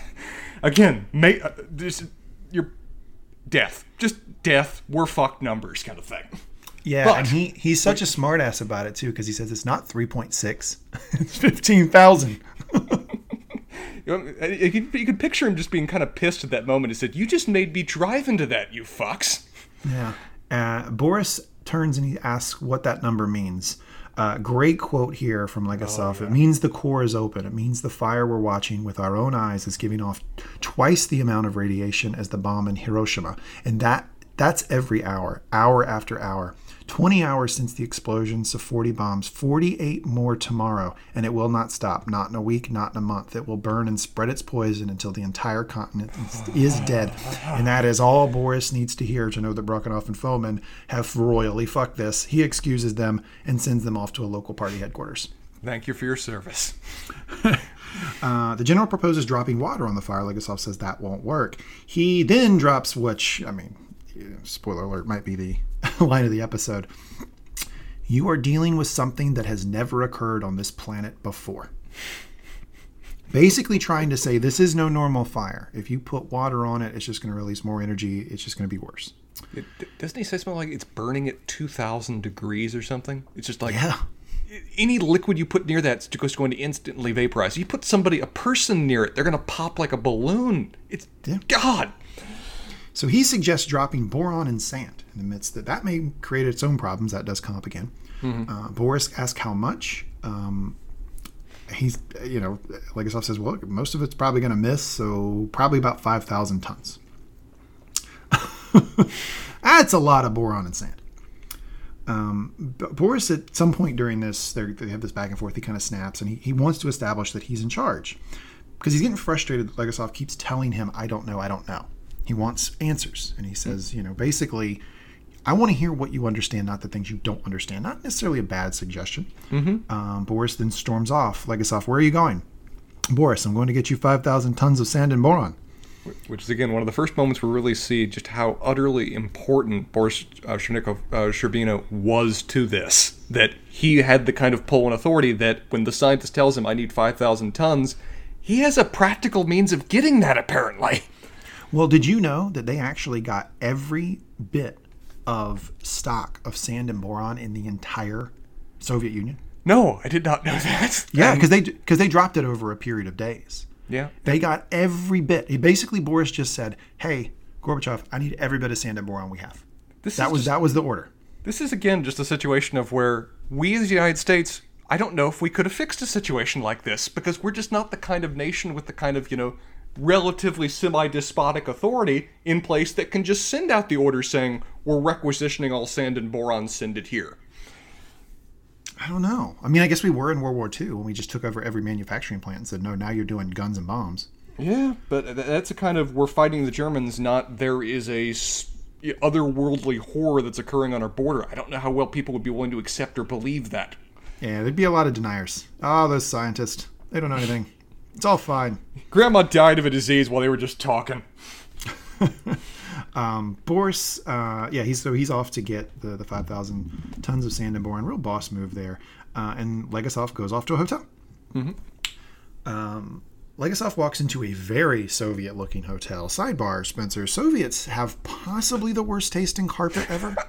Again, may, uh, this, your death, just death, we're fucked numbers kind of thing. Yeah, But- and he, he's such a smartass about it, too, because he says it's not 3.6, it's 15,000. You, know, you could, you could picture him just being kind of pissed at that moment. He said, "You just made me drive into that, you fucks." Yeah. Uh, Boris turns and he asks what that number means. Uh, great quote here from Legasov. It means the core is open. It means the fire we're watching with our own eyes is giving off twice the amount of radiation as the bomb in Hiroshima, and that that's every hour, hour after hour. 20 hours since the explosion, so 40 bombs, 48 more tomorrow, and it will not stop. Not in a week, not in a month. It will burn and spread its poison until the entire continent is- dead. And that is all Boris needs to hear to know that Brokenhoff and Fomin have royally fucked this. He excuses them and sends them off to a local party headquarters. Thank you for your service. Uh, the general proposes dropping water on the fire. Legasov says that won't work. He then drops, which, I mean, spoiler alert, might be the line of the episode. You are dealing with something that has never occurred on this planet before. Basically, trying to say this is no normal fire. If you put water on it, it's just going to release more energy. It's just going to be worse. It, doesn't he say something like it's burning at two thousand degrees or something? It's just like Yeah. any liquid you put near that is just going to instantly vaporize. You put somebody, a person near it, they're going to pop like a balloon. It's Yeah. God. So he suggests dropping boron and sand and admits that that may create its own problems. That does come up again. Uh, Boris asks how much. Um, he's, you know, Legasov says, well, most of it's probably going to miss, so probably about 5,000 tons. That's a lot of boron and sand. Um, but Boris, at some point during this, they have this back and forth. He kind of snaps, and he, he wants to establish that he's in charge because he's getting frustrated. that Legasov keeps telling him, "I don't know, I don't know." He wants answers, and he says, you know, basically, I want to hear what you understand, not the things you don't understand. Not necessarily a bad suggestion. Um, Boris then storms off. Legasov, where are you going? Boris, I'm going to get you 5,000 tons of sand and boron. which is again one of the first moments we really see just how utterly important Boris uh, Chernikov, uh, was to this. That he had the kind of pull and authority that when the scientist tells him, "I need five thousand tons," he has a practical means of getting that. Apparently, Well, did you know that they actually got every bit of stock of sand and boron in the entire Soviet Union? no, I did not know that. Yeah, because they because they dropped it over a period of days. yeah, They got every bit. He basically Boris just said, "Hey, Gorbachev, I need every bit of sand and boron we have." this That was just- that was the order. This is again just a situation of where we as the United States, I don't know if we could have fixed a situation like this because we're just not the kind of nation with the kind of, you know, relatively semi despotic authority in place that can just send out the order saying, we're requisitioning all sand and boron, send it here. I don't know. I mean, I guess we were in World War II when we just took over every manufacturing plant and said, "No, now you're doing guns and bombs." Yeah, but that's a kind of we're fighting the Germans, not there is a otherworldly horror that's occurring on our border. I don't know how well people would be willing to accept or believe that. Yeah, there'd be a lot of deniers. Oh, those scientists. They don't know anything. It's all fine. Grandma died of a disease while they were just talking. Um, Boris, uh, yeah, he's so he's off to get the, the 5,000 tons of sand and boron. Real boss move there. Uh, and Legasov goes off to a hotel. Um, Legasov walks into a very Soviet looking hotel. Sidebar, Spencer. Soviets have possibly the worst tasting carpet ever.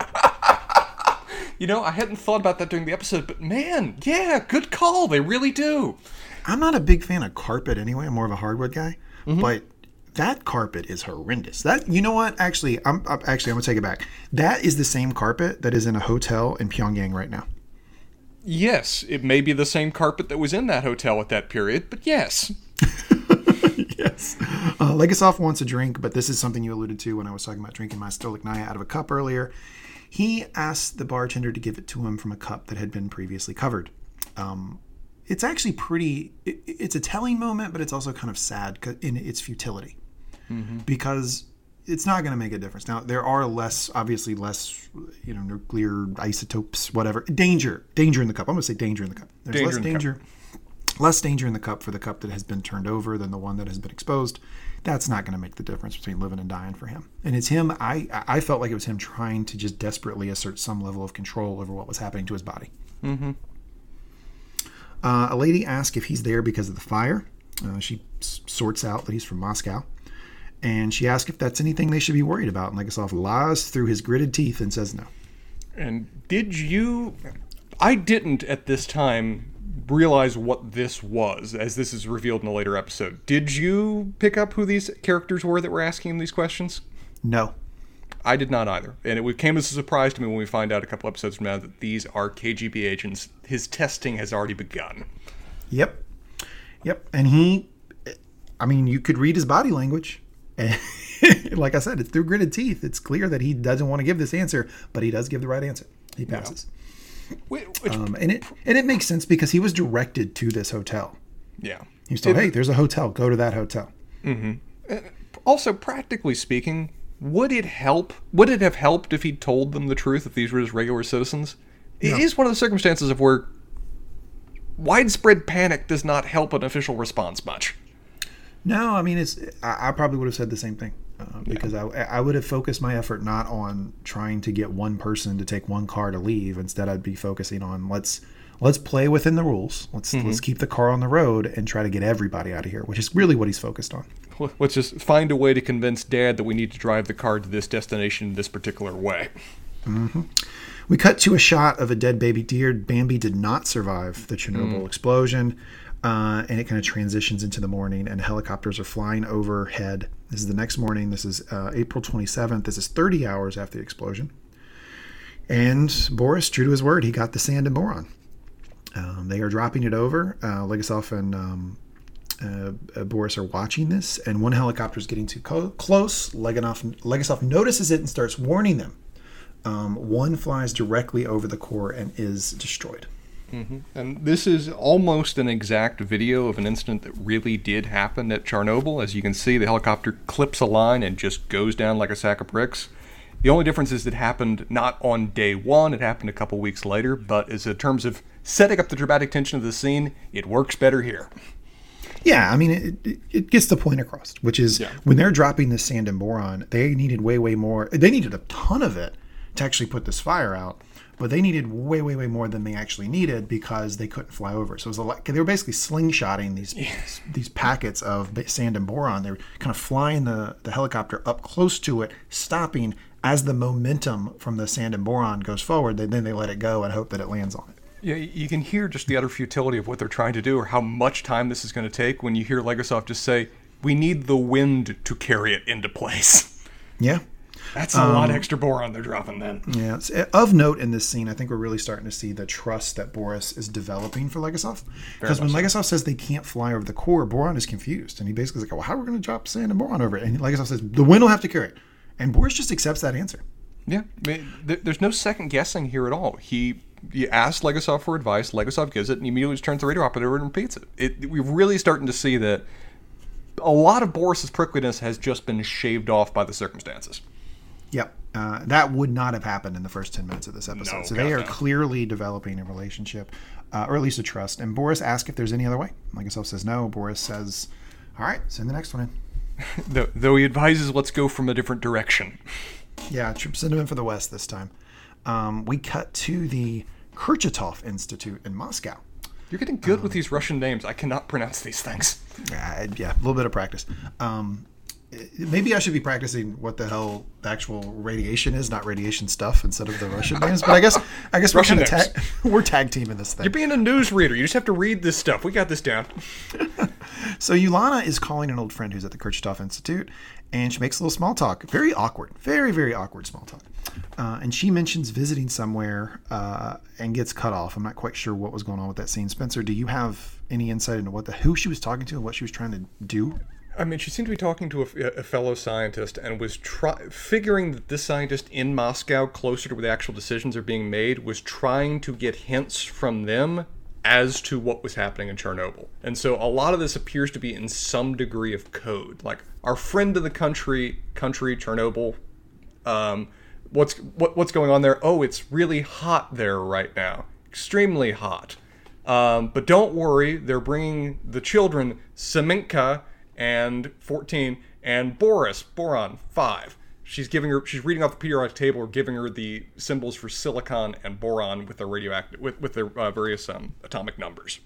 You know, I hadn't thought about that during the episode, but man, yeah, good call. They really do. I'm not a big fan of carpet anyway. I'm more of a hardwood guy. But that carpet is horrendous. That you know what? Actually, I'm I'm- actually I'm gonna take it back. That is the same carpet that is in a hotel in Pyongyang right now. Yes, it may be the same carpet that was in that hotel at that period, but yes. yes. Uh, Legasov wants a drink, but this is something you alluded to when I was talking about drinking my Stolichnaya out of a cup earlier. He asked the bartender to give it to him from a cup that had been previously covered. Um, it's actually pretty. It, it's a telling moment, but it's also kind of sad in its futility because it's not going to make a difference. Now there are less, obviously less, you know, nuclear isotopes, whatever. Danger, danger in the cup. I'm going to say danger in the cup. There's Danger less in the danger less danger in the cup for the cup that has been turned over than the one that has been exposed. That's not going to make the difference between living and dying for him. And it's him. I I felt like it was him trying to just desperately assert some level of control over what was happening to his body. Mm-hmm. Uh, a lady asks if he's there because of the fire. Uh, she s- sorts out that he's from Moscow. And she asks if that's anything they should be worried about. And Legasov lies through his gritted teeth and says no. And did you. I didn't at this time realize what this was, as this is revealed in a later episode. Did you pick up who these characters were that were asking him these questions? No. I did not either. And it came as a surprise to me when we find out a couple episodes from now that these are KGB agents. His testing has already begun. Yep. Yep. And he, I mean, you could read his body language. And like I said, it's through gritted teeth. It's clear that he doesn't want to give this answer, but he does give the right answer. He passes. Which, which Um, and it and it makes sense because he was directed to this hotel. yeah. He was told, "Hey, there's a hotel. Go to that hotel." Also, practically speaking, would it help? Would it have helped if he'd told them the truth if these were just regular citizens? It is one of the circumstances of where widespread panic does not help an official response much. No, I mean it's. I, I probably would have said the same thing uh, because I I would have focused my effort not on trying to get one person to take one car to leave. Instead, I'd be focusing on let's let's play within the rules. Let's mm-hmm. let's keep the car on the road and try to get everybody out of here, which is really what he's focused on. Let's just find a way to convince Dad that we need to drive the car to this destination this particular way. Mm-hmm. We cut to a shot of a dead baby deer. Bambi did not survive the Chernobyl mm. explosion. Uh, and it kind of transitions into the morning, and helicopters are flying overhead. This is the next morning. This is uh, April 27th. This is 30 hours after the explosion. And Boris, true to his word, he got the sand and boron. Um, they are dropping it over. Uh, Legasov and um, uh, uh, Boris are watching this, and one helicopter is getting too co- close. Legasov, Legasov notices it and starts warning them. Um, one flies directly over the core and is destroyed. Mm-hmm. And this is almost an exact video of an incident that really did happen at Chernobyl. As you can see, the helicopter clips a line and just goes down like a sack of bricks. The only difference is it happened not on day one, it happened a couple weeks later, but as in terms of setting up the dramatic tension of the scene, it works better here. Yeah, I mean, it, it, gets the point across, which is Yeah. when they're dropping the sand and boron, they needed way, way more. They needed a ton of it to actually put this fire out, but they needed way, way, way more than they actually needed because they couldn't fly over. So it was a lot, they were basically slingshotting these these packets of sand and boron. They were kind of flying the, the helicopter up close to it, stopping as the momentum from the sand and boron goes forward. They, then they let it go and hope that it lands on it. Yeah, you can hear just the utter futility of what they're trying to do or how much time this is going to take when you hear Legasov just say, We need the wind to carry it into place. Yeah. That's a lot um, extra boron they're dropping then. Yeah, eh, of note in this scene, I think we're really starting to see the trust that Boris is developing for Legasov. Because when Legasov says they can't fly over the core, Boris is confused, and he basically is like, "Well, how are we going to drop sand and boron over it?" And Legasov says, "The wind will have to carry it," and Boris just accepts that answer. Yeah, I mean, th- there's no second guessing here at all. He he asks Legasov for advice. Legasov gives it, and he immediately just turns the radio operator and repeats it. it. We're really starting to see that a lot of Boris's prickliness has just been shaved off by the circumstances. Yep. Uh, that would not have happened in the first 10 minutes of this episode. No, so they are no. clearly developing a relationship, uh, or at least a trust. And Boris asks if there's any other way. Legasov says no. Boris says, All right, send the next one in. Though, though he advises, let's go from a different direction. Yeah, send him in for the West this time. Um, we cut to the Kurchatov Institute in Moscow. You're getting good with these Russian names. I cannot pronounce these things. Uh, yeah, a little bit of practice. Um, maybe I should be practicing what the hell the actual radiation is, not radiation stuff, instead of the Russian names. But I guess I guess we're Russian kind of tag, we're tag teaming this thing. You're being a news reader. You just have to read this stuff. We got this down. So Ulana is calling an old friend who's at the Kurchatov Institute, and she makes a little small talk. Very awkward, very very awkward small talk. Uh, and she mentions visiting somewhere uh, and gets cut off. I'm not quite sure what was going on with that scene. Spencer, do you have any insight into what the who she was talking to and what she was trying to do? I mean, she seemed to be talking to a, a fellow scientist and was try, figuring that this scientist in Moscow, closer to where the actual decisions are being made, was trying to get hints from them as to what was happening in Chernobyl. And so a lot of this appears to be in some degree of code. Like our friend of the country, country Chernobyl, um, what's what, what's going on there? Oh, it's really hot there right now, extremely hot. Um, but don't worry, they're bringing the children Semenka and 14 and Boris Boron 5. She's giving her she's reading off the periodic table or giving her the symbols for silicon and boron with their radioactive with, with their uh, various um, atomic numbers.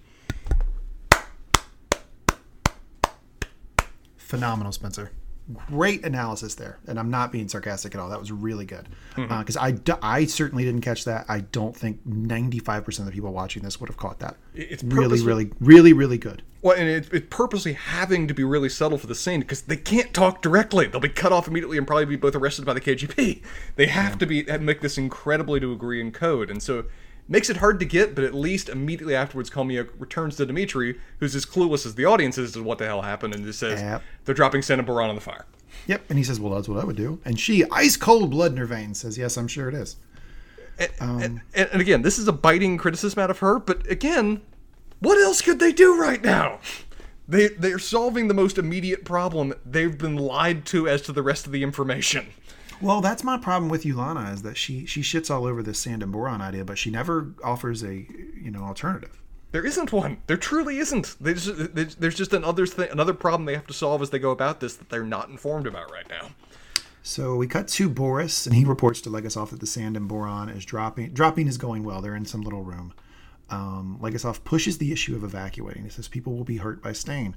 phenomenal, Spencer. Great analysis there, and I'm not being sarcastic at all. That was really good mm-hmm. uh, because I, d- I certainly didn't catch that. I don't think 95% of the people watching this would have caught that. It's really, really, really, really good. Well, and it, it's purposely having to be really subtle for the scene because they can't talk directly. They'll be cut off immediately and probably be both arrested by the KGB. They have to be and make this incredibly to agree in code, and so makes it hard to get. But at least immediately afterwards, Kolmia returns to Dmitri, who's as clueless as the audience is as to what the hell happened, and just says Yep. they're dropping Santa Boron on the fire. Yep. And he says, "Well, that's what I would do." And she, ice cold blood in her veins, says, "Yes, I'm sure it is." And, Um, and, and again, this is a biting criticism out of her, but again, what else could they do right now? They they're solving the most immediate problem. They've been lied to as to the rest of the information. Well, that's my problem with Ulana is that she she shits all over this sand and boron idea, but she never offers a you know alternative. There isn't one. There truly isn't. They just, they- there's just another thing, another problem they have to solve as they go about this that they're not informed about right now. So we cut to Boris, and he reports to Legasov that the sand and boron is dropping. Dropping is going well. They're in some little room. Um, Legasov pushes the issue of evacuating. He says people will be hurt by staying.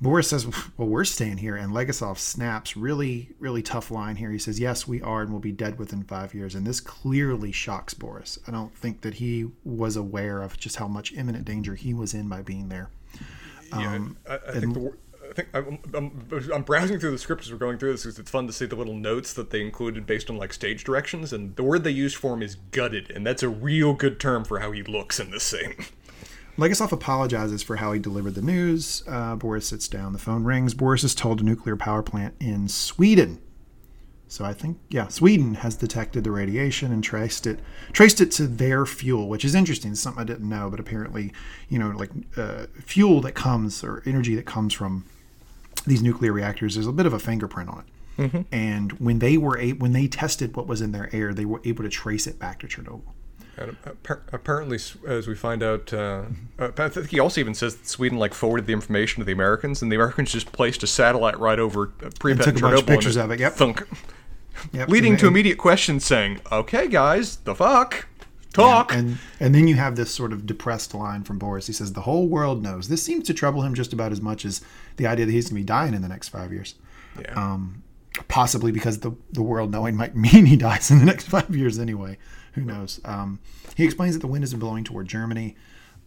Boris says, "Well, we're staying here," and Legasov snaps. Really, really tough line here. He says, "Yes, we are, and we'll be dead within five years." And this clearly shocks Boris. I don't think that he was aware of just how much imminent danger he was in by being there. Yeah, I, um, I think the, I think I'm, I'm, I'm browsing through the script as we're going through this because it's fun to see the little notes that they included based on like stage directions, and the word they used for him is gutted, and that's a real good term for how he looks in this scene. Legasov apologizes for how he delivered the news. Uh, Boris sits down. The phone rings. Boris is told a nuclear power plant in Sweden. So I think, yeah, Sweden has detected the radiation and traced it, traced it to their fuel, which is interesting. It's something I didn't know, but apparently, you know, like uh, fuel that comes or energy that comes from these nuclear reactors, there's a bit of a fingerprint on it. Mm-hmm. And when they were a- when they tested what was in their air, they were able to trace it back to Chernobyl. And apparently, as we find out, uh, I think he also even says that Sweden like forwarded the information to the Americans, and the Americans just placed a satellite right over uh, Pripyat, took a bunch of pictures of it. Yep. Thunk. Yep. Leading to immediate questions saying, "Okay, guys, the fuck." Talk. Yeah, and and then you have this sort of depressed line from Boris. He says the whole world knows. This seems to trouble him just about as much as the idea that he's going to be dying in the next five years. Yeah. Um, possibly because the the world knowing might mean he dies in the next five years anyway. Who knows? Um, he explains that the wind is blowing toward Germany,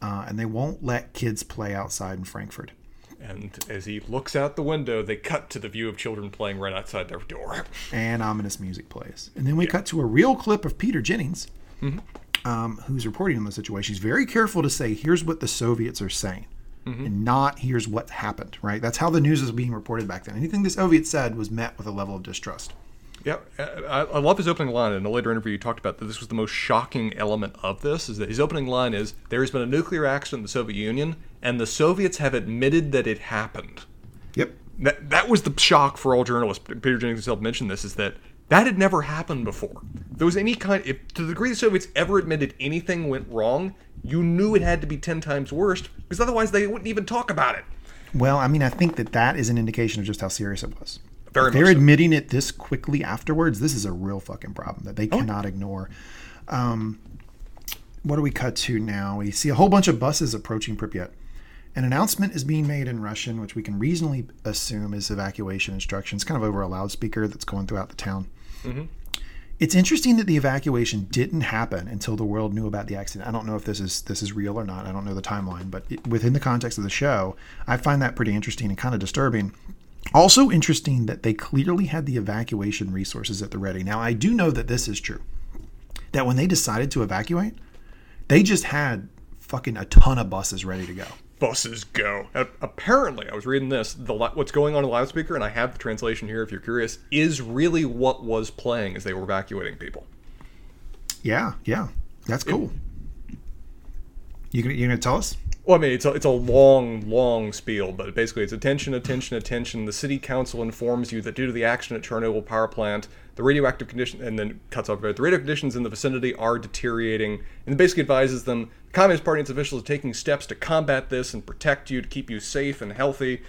uh, and they won't let kids play outside in Frankfurt. And as he looks out the window, they cut to the view of children playing right outside their door. And ominous music plays. And then we yeah. cut to a real clip of Peter Jennings, mm-hmm. um, who's reporting on the situation. He's very careful to say, here's what the Soviets are saying. Mm-hmm. And not here's what happened, right? That's how the news was being reported back then. Anything the Soviets said was met with a level of distrust. Yeah, I, I, love his opening line. In a later interview, you talked about that this was the most shocking element of this. Is that his opening line is there has been a nuclear accident in the Soviet Union, and the Soviets have admitted that it happened. Yep. That that was the shock for all journalists. Peter Jennings himself mentioned this. Is that that had never happened before. There was any kind, if to the degree the Soviets ever admitted anything went wrong, you knew it had to be ten times worse because otherwise they wouldn't even talk about it. Well, I mean, I think that that is an indication of just how serious it was. Very if they're admitting it this quickly afterwards, this is a real fucking problem that they oh. cannot ignore. Um, what do we cut to now? We see a whole bunch of buses approaching Pripyat. An announcement is being made in Russian, which we can reasonably assume is evacuation instructions, kind of over a loudspeaker that's going throughout the town. Mm-hmm. It's interesting that the evacuation didn't happen until the world knew about the accident. I don't know if this is this is real or not. I don't know the timeline, but it, within the context of the show, I find that pretty interesting and kind of disturbing. Also interesting that they clearly had the evacuation resources at the ready. Now, I do know that this is true. That when they decided to evacuate, they just had fucking a ton of buses ready to go. Buses go. apparently, I was reading this. The what's going on in the loudspeaker, and I have the translation here if you're curious, is really what was playing as they were evacuating people. Yeah, yeah, that's cool. It, you gonna you gonna tell us? Well, I mean, it's a, it's a long, long spiel, but basically it's attention, attention, attention. The city council informs you that due to the action at Chernobyl power plant, the radioactive condition, and then cuts off, the radio conditions in the vicinity are deteriorating, and basically advises them, the Communist Party and its officials are taking steps to combat this and protect you, to keep you safe and healthy.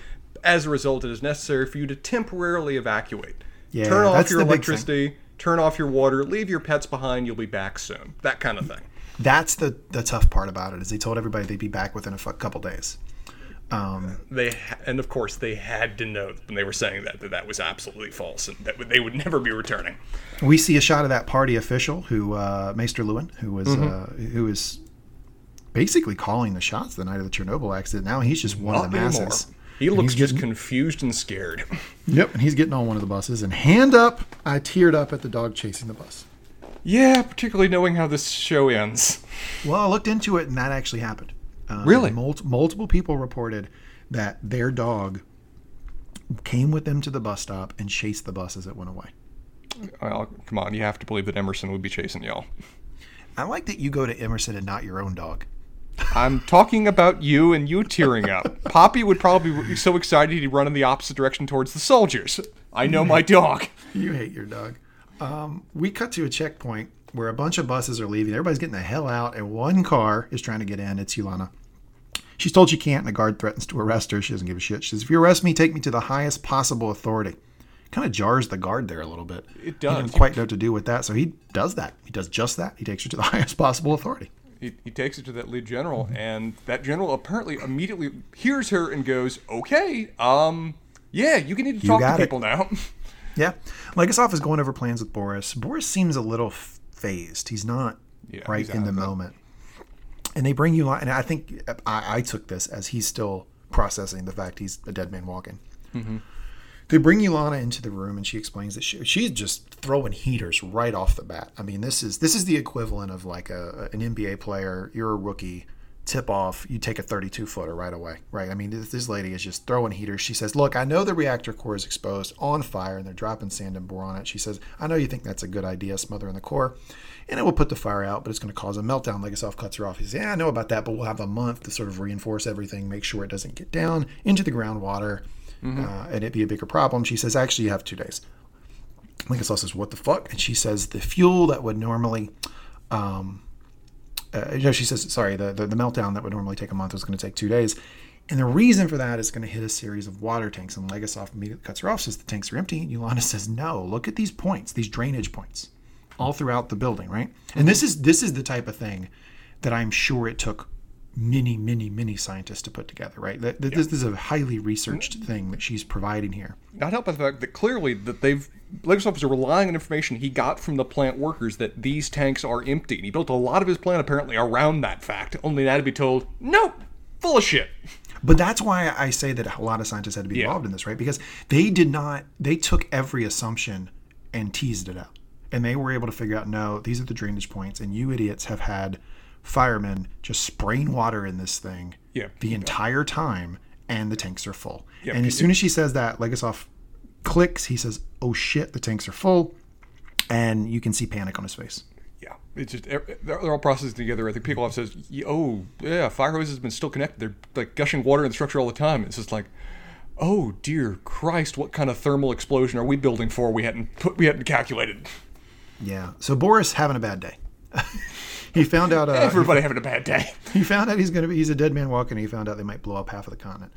As a result, it is necessary for you to temporarily evacuate. Yeah, turn off your electricity, turn off your water, leave your pets behind, you'll be back soon. That kind of thing. That's the the tough part about it is they told everybody they'd be back within a couple days. Um, they and of course they had to know when they were saying that that that was absolutely false and that they would never be returning. We see a shot of that party official who uh, Maester Luwin, who was mm-hmm. uh, who is basically calling the shots the night of the Chernobyl accident. Now he's just one Not of the masses. Anymore. He looks just getting, confused and scared. Yep, and he's getting on one of the buses. And hand up, I teared up at the dog chasing the bus. Yeah, particularly knowing how this show ends. Well, I looked into it, and that actually happened. Uh, really? Mul- multiple people reported that their dog came with them to the bus stop and chased the bus as it went away. Well, come on, you have to believe that Emerson would be chasing y'all. I like that you go to Emerson and not your own dog. I'm talking about you and you tearing up. Poppy would probably be so excited he'd run in the opposite direction towards the soldiers. I know my dog. You hate your dog. Um, we cut to a checkpoint where a bunch of buses are leaving. Everybody's getting the hell out, and one car is trying to get in. It's Ulana. She's told she can't, and the guard threatens to arrest her. She doesn't give a shit. She says, If you arrest me, take me to the highest possible authority. Kind of jars the guard there a little bit. It does. He doesn't quite know what to do with that, so he does that. He does just that. He takes her to the highest possible authority. He, he takes it to that lead general, and that general apparently immediately hears her and goes, "Okay, um, yeah, you can need to talk to people it. now." Yeah, Legasov is going over plans with Boris. Boris seems a little fazed. He's not yeah, right he's in the moment. And they bring you, and I think I, I, took this as he's still processing the fact he's a dead man walking. Mm-hmm. They bring Ulana into the room, and she explains that she, she's just throwing heaters right off the bat. I mean, this is this is the equivalent of like a, an NBA player. You're a rookie tip off, you take a 32 footer right away, right? I mean, this, this lady is just throwing heaters. She says, Look, I know the reactor core is exposed on fire and they're dropping sand and boron it. She says, I know you think that's a good idea, smothering the core, and it will put the fire out, but it's going to cause a meltdown. Legasov cuts her off. He says, Yeah, I know about that, but we'll have a month to sort of reinforce everything, make sure it doesn't get down into the groundwater uh, and it be a bigger problem. She says, Actually, you have two days. Legasov says, What the fuck? And she says, The fuel that would normally. Um, uh, she says, sorry, the, the, the meltdown that would normally take a month was going to take two days. And the reason for that is going to hit a series of water tanks. And Legasov immediately cuts her off, says the tanks are empty. And Yolanda says, no, look at these points, these drainage points all throughout the building, right? And this is this is the type of thing that I'm sure it took many, many, many scientists to put together, right? That, that This is a highly researched thing that she's providing here. Not helped by the fact that clearly that they've Legasov is relying on information he got from the plant workers that these tanks are empty. And he built a lot of his plan apparently around that fact, only now to be told, nope, full of shit. But that's why I say that a lot of scientists had to be Yeah. involved in this, right? Because they did not, they took every assumption and teased it out. And they were able to figure out, no, these are the drainage points. And you idiots have had firemen just spraying water in this thing Yeah. the entire time, and the tanks are full. Yeah, and as soon as she says that, Legasov clicks. He says, oh shit, the tanks are full. And you can see panic on his face. Yeah, it's just they're, all processing together. I think people have says, "Oh, yeah, fire hoses has been still connected. They're like gushing water in the structure all the time." It's just like, "Oh dear Christ, what kind of thermal explosion are we building for? We hadn't put, we hadn't calculated." Yeah. So Boris having a bad day. he found out. Uh, Everybody having a bad day. he found out he's going to be he's a dead man walking and he found out they might blow up half of the continent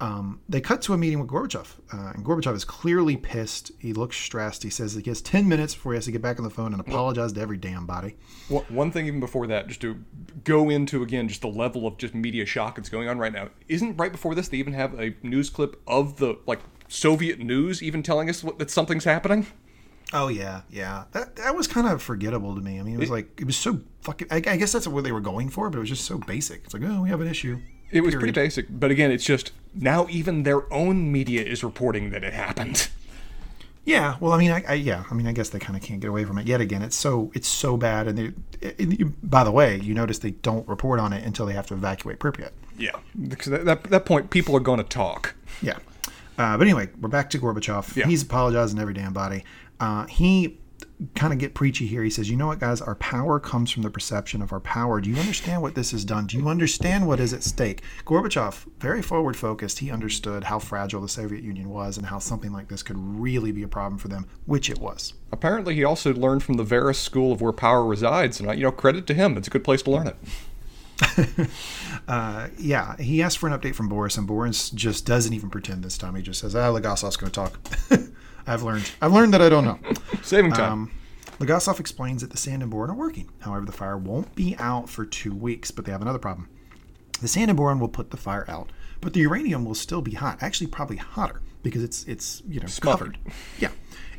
um, they cut to a meeting with gorbachev uh, and gorbachev is clearly pissed he looks stressed he says he has 10 minutes before he has to get back on the phone and apologize to every damn body One one thing even before that, just to go into again, just the level of just media shock that's going on right now. Isn't right before this they even have a news clip of the like Soviet news even telling us what, that something's happening? Oh yeah yeah that, that was kind of forgettable to me i mean it was like it was so fucking I, I guess that's what they were going for but it was just so basic it's like oh we have an issue It was pretty basic, but again, it's just now even their own media is reporting that it happened. Yeah, well, I mean, I, I yeah, I mean, I guess they kind of can't get away from it yet again. It's so it's so bad, and they. It, you- by the way, you notice they don't report on it until they have to evacuate Pripyat. Yeah, because at that, that point, people are going to talk. Yeah, uh, but anyway, we're back to Gorbachev. Yeah. He's apologizing every damn body. Uh, he kind of get preachy here. He says, "You know what, guys? Our power comes from the perception of our power. Do you understand what this has done? Do you understand what is at stake?" Gorbachev, very forward focused, he understood how fragile the Soviet Union was and how something like this could really be a problem for them, which it was. Apparently, he also learned from the Varys school of where power resides, and uh, you know, credit to him. It's a good place to learn it. Uh, yeah, he asked for an update from Boris, and Boris just doesn't even pretend this time. He just says, "Ah, Legasov's going to talk." I've learned. I've learned that I don't know. Saving time. Um, Legasov explains that the sand and boron are working. However, the fire won't be out for two weeks, but they have another problem. The sand and boron will put the fire out, but the uranium will still be hot. Actually, probably hotter because it's it's you know Smothered. covered. Yeah,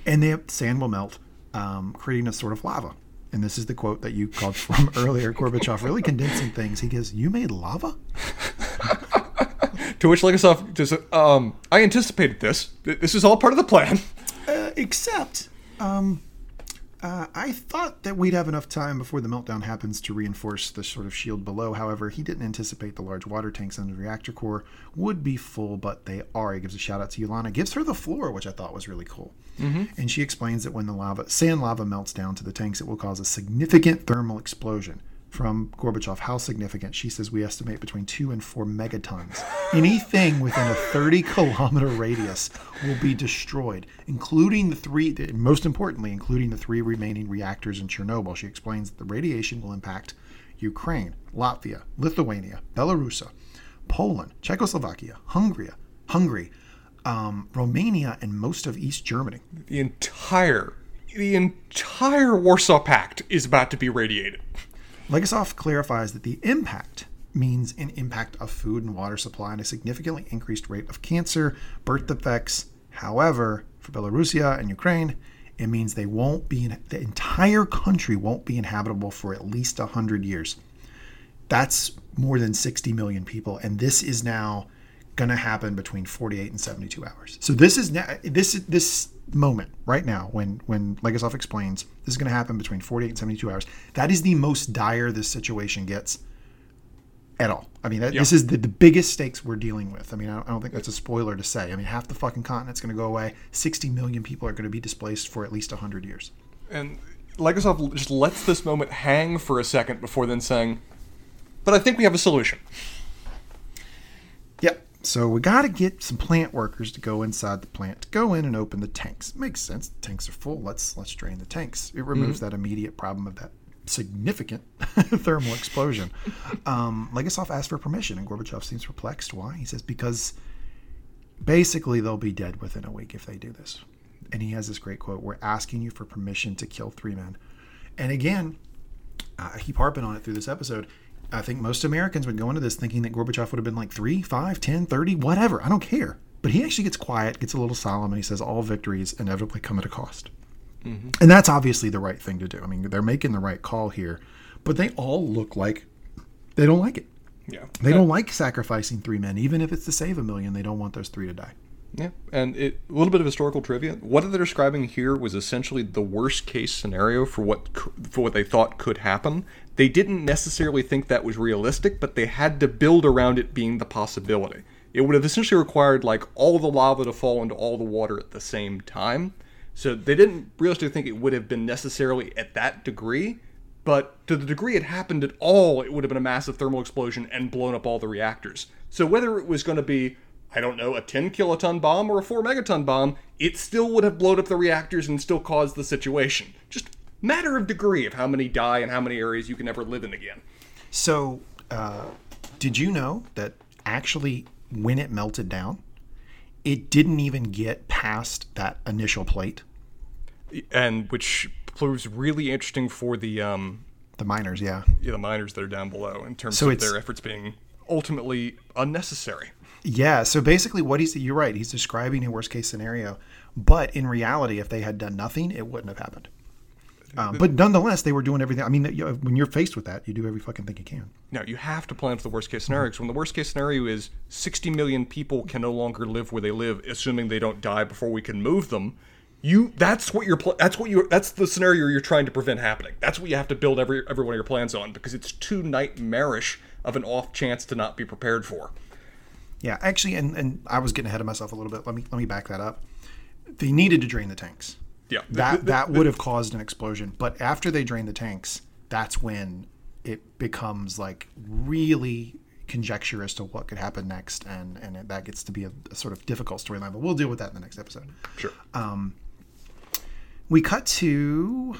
and the sand will melt, um, creating a sort of lava. And this is the quote that you called from earlier, Gorbachev, really condensing things. He goes, "You made lava." to which Legasov just, um, I anticipated this. This is all part of the plan. Uh, except, um, uh, I thought that we'd have enough time before the meltdown happens to reinforce the sort of shield below. However, he didn't anticipate the large water tanks under the reactor core would be full, but they are. He gives a shout out to Ulana, gives her the floor, which I thought was really cool. And she explains that when the lava, sand lava melts down to the tanks, it will cause a significant thermal explosion. From Gorbachev, how significant? She says we estimate between two and four megatons. Anything within a 30 kilometer radius will be destroyed, including the three, most importantly, including the three remaining reactors in Chernobyl. She explains that the radiation will impact Ukraine, Latvia, Lithuania, Belarus, Poland, Czechoslovakia, Hungary, Hungary, um, Romania, and most of East Germany. The entire, the entire Warsaw Pact is about to be radiated. Legasov clarifies that the impact means an impact of food and water supply and a significantly increased rate of cancer, birth defects. However, for Belarusia and Ukraine, it means they won't be in, the entire country won't be inhabitable for at least 100 years. That's more than 60 million people and this is now going to happen between 48 and 72 hours. So this is now this this moment right now when when Legasov explains this is going to happen between 48 and 72 hours. That is the most dire this situation gets at all. I mean, that, this is the, the biggest stakes we're dealing with. I mean, I don't, I don't think that's a spoiler to say. I mean, half the fucking continent's going to go away. 60 million people are going to be displaced for at least 100 years. And Legasov just lets this moment hang for a second before then saying, "But I think we have a solution." So we got to get some plant workers to go inside the plant to go in and open the tanks. Makes sense. The tanks are full. Let's let's drain the tanks. It removes that immediate problem of that significant thermal explosion. Um, Legasov asked for permission, and Gorbachev seems perplexed. Why? He says because basically they'll be dead within a week if they do this. And he has this great quote: "We're asking you for permission to kill three men." And again, I keep harping on it through this episode. I think most Americans would go into this thinking that Gorbachev would have been like 3, 5, 10, 30, whatever. I don't care. But he actually gets quiet, gets a little solemn, and he says, All victories inevitably come at a cost. Mm-hmm. And that's obviously the right thing to do. I mean, they're making the right call here, but they all look like they don't like it. Yeah. They don't like sacrificing three men, even if it's to save a million. They don't want those three to die. Yeah, and it, a little bit of historical trivia. What they're describing here was essentially the worst case scenario for what for what they thought could happen. They didn't necessarily think that was realistic, but they had to build around it being the possibility. It would have essentially required like all the lava to fall into all the water at the same time. So they didn't realistically think it would have been necessarily at that degree, but to the degree it happened at all, it would have been a massive thermal explosion and blown up all the reactors. So whether it was going to be I don't know, a 10 kiloton bomb or a 4 megaton bomb, it still would have blown up the reactors and still caused the situation. Just matter of degree of how many die and how many areas you can ever live in again. So, uh, did you know that actually when it melted down, it didn't even get past that initial plate? And which proves really interesting for the um, The miners, yeah. yeah, the miners that are down below in terms So of their efforts being ultimately unnecessary. Yeah, so basically what he's you're right, he's describing a worst case scenario, but in reality if they had done nothing, it wouldn't have happened. Um, but nonetheless, they were doing everything. I mean, when you're faced with that, you do every fucking thing you can. No, you have to plan for the worst case scenario because when the worst case scenario is 60 million people can no longer live where they live, assuming they don't die before we can move them. You that's what you're that's what you that's the scenario you're trying to prevent happening. That's what you have to build every every one of your plans on because it's too nightmarish of an off chance to not be prepared for. Yeah, actually, and, and I was getting ahead of myself a little bit. Let me let me back that up. They needed to drain the tanks. Yeah. that that would have caused an explosion. But after they drain the tanks, that's when it becomes like really conjecture as to what could happen next, and and it, that gets to be a, a sort of difficult storyline. But we'll deal with that in the next episode. Sure. Um, We cut to.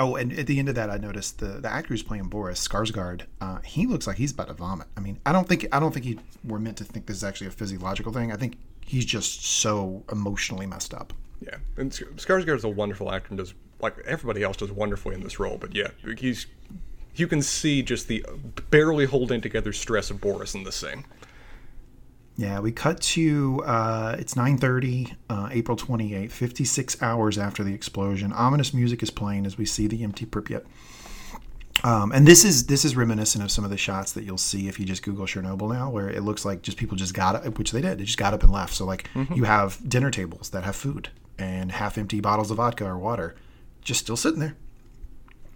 Oh, and at the end of that, I noticed the, the actor who's playing Boris Skarsgård. Uh, he looks like he's about to vomit. I mean, I don't think I don't think he we're meant to think this is actually a physiological thing. I think he's just so emotionally messed up. Yeah, and is a wonderful actor and does like everybody else does wonderfully in this role. But yeah, he's you can see just the barely holding together stress of Boris in this scene. Yeah, we cut to uh, it's 9:30, uh, April 28th, 56 hours after the explosion. Ominous music is playing as we see the empty Pripyat. Um, and this is this is reminiscent of some of the shots that you'll see if you just Google Chernobyl now, where it looks like just people just got up, which they did. They just got up and left. So like you have dinner tables that have food and half empty bottles of vodka or water, just still sitting there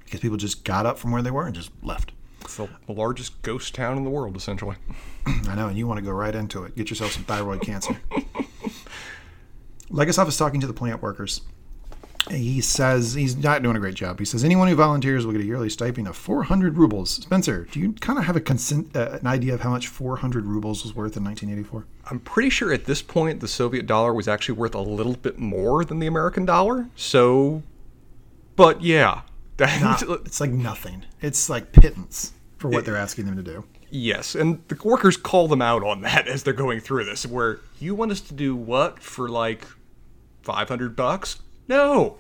because people just got up from where they were and just left. It's the largest ghost town in the world, essentially. I know, and you want to go right into it. Get yourself some thyroid cancer. Legasov is talking to the plant workers. He says he's not doing a great job. He says anyone who volunteers will get a yearly stipend of 400 rubles. Spencer, do you kind of have a consent, uh, an idea of how much 400 rubles was worth in 1984? I'm pretty sure at this point the Soviet dollar was actually worth a little bit more than the American dollar. So, but yeah, Not- it's like nothing. It's like pittance for what they're asking them to do. yes, and the workers call them out on that as they're going through this. Where you want us to do what for like 500 bucks? No.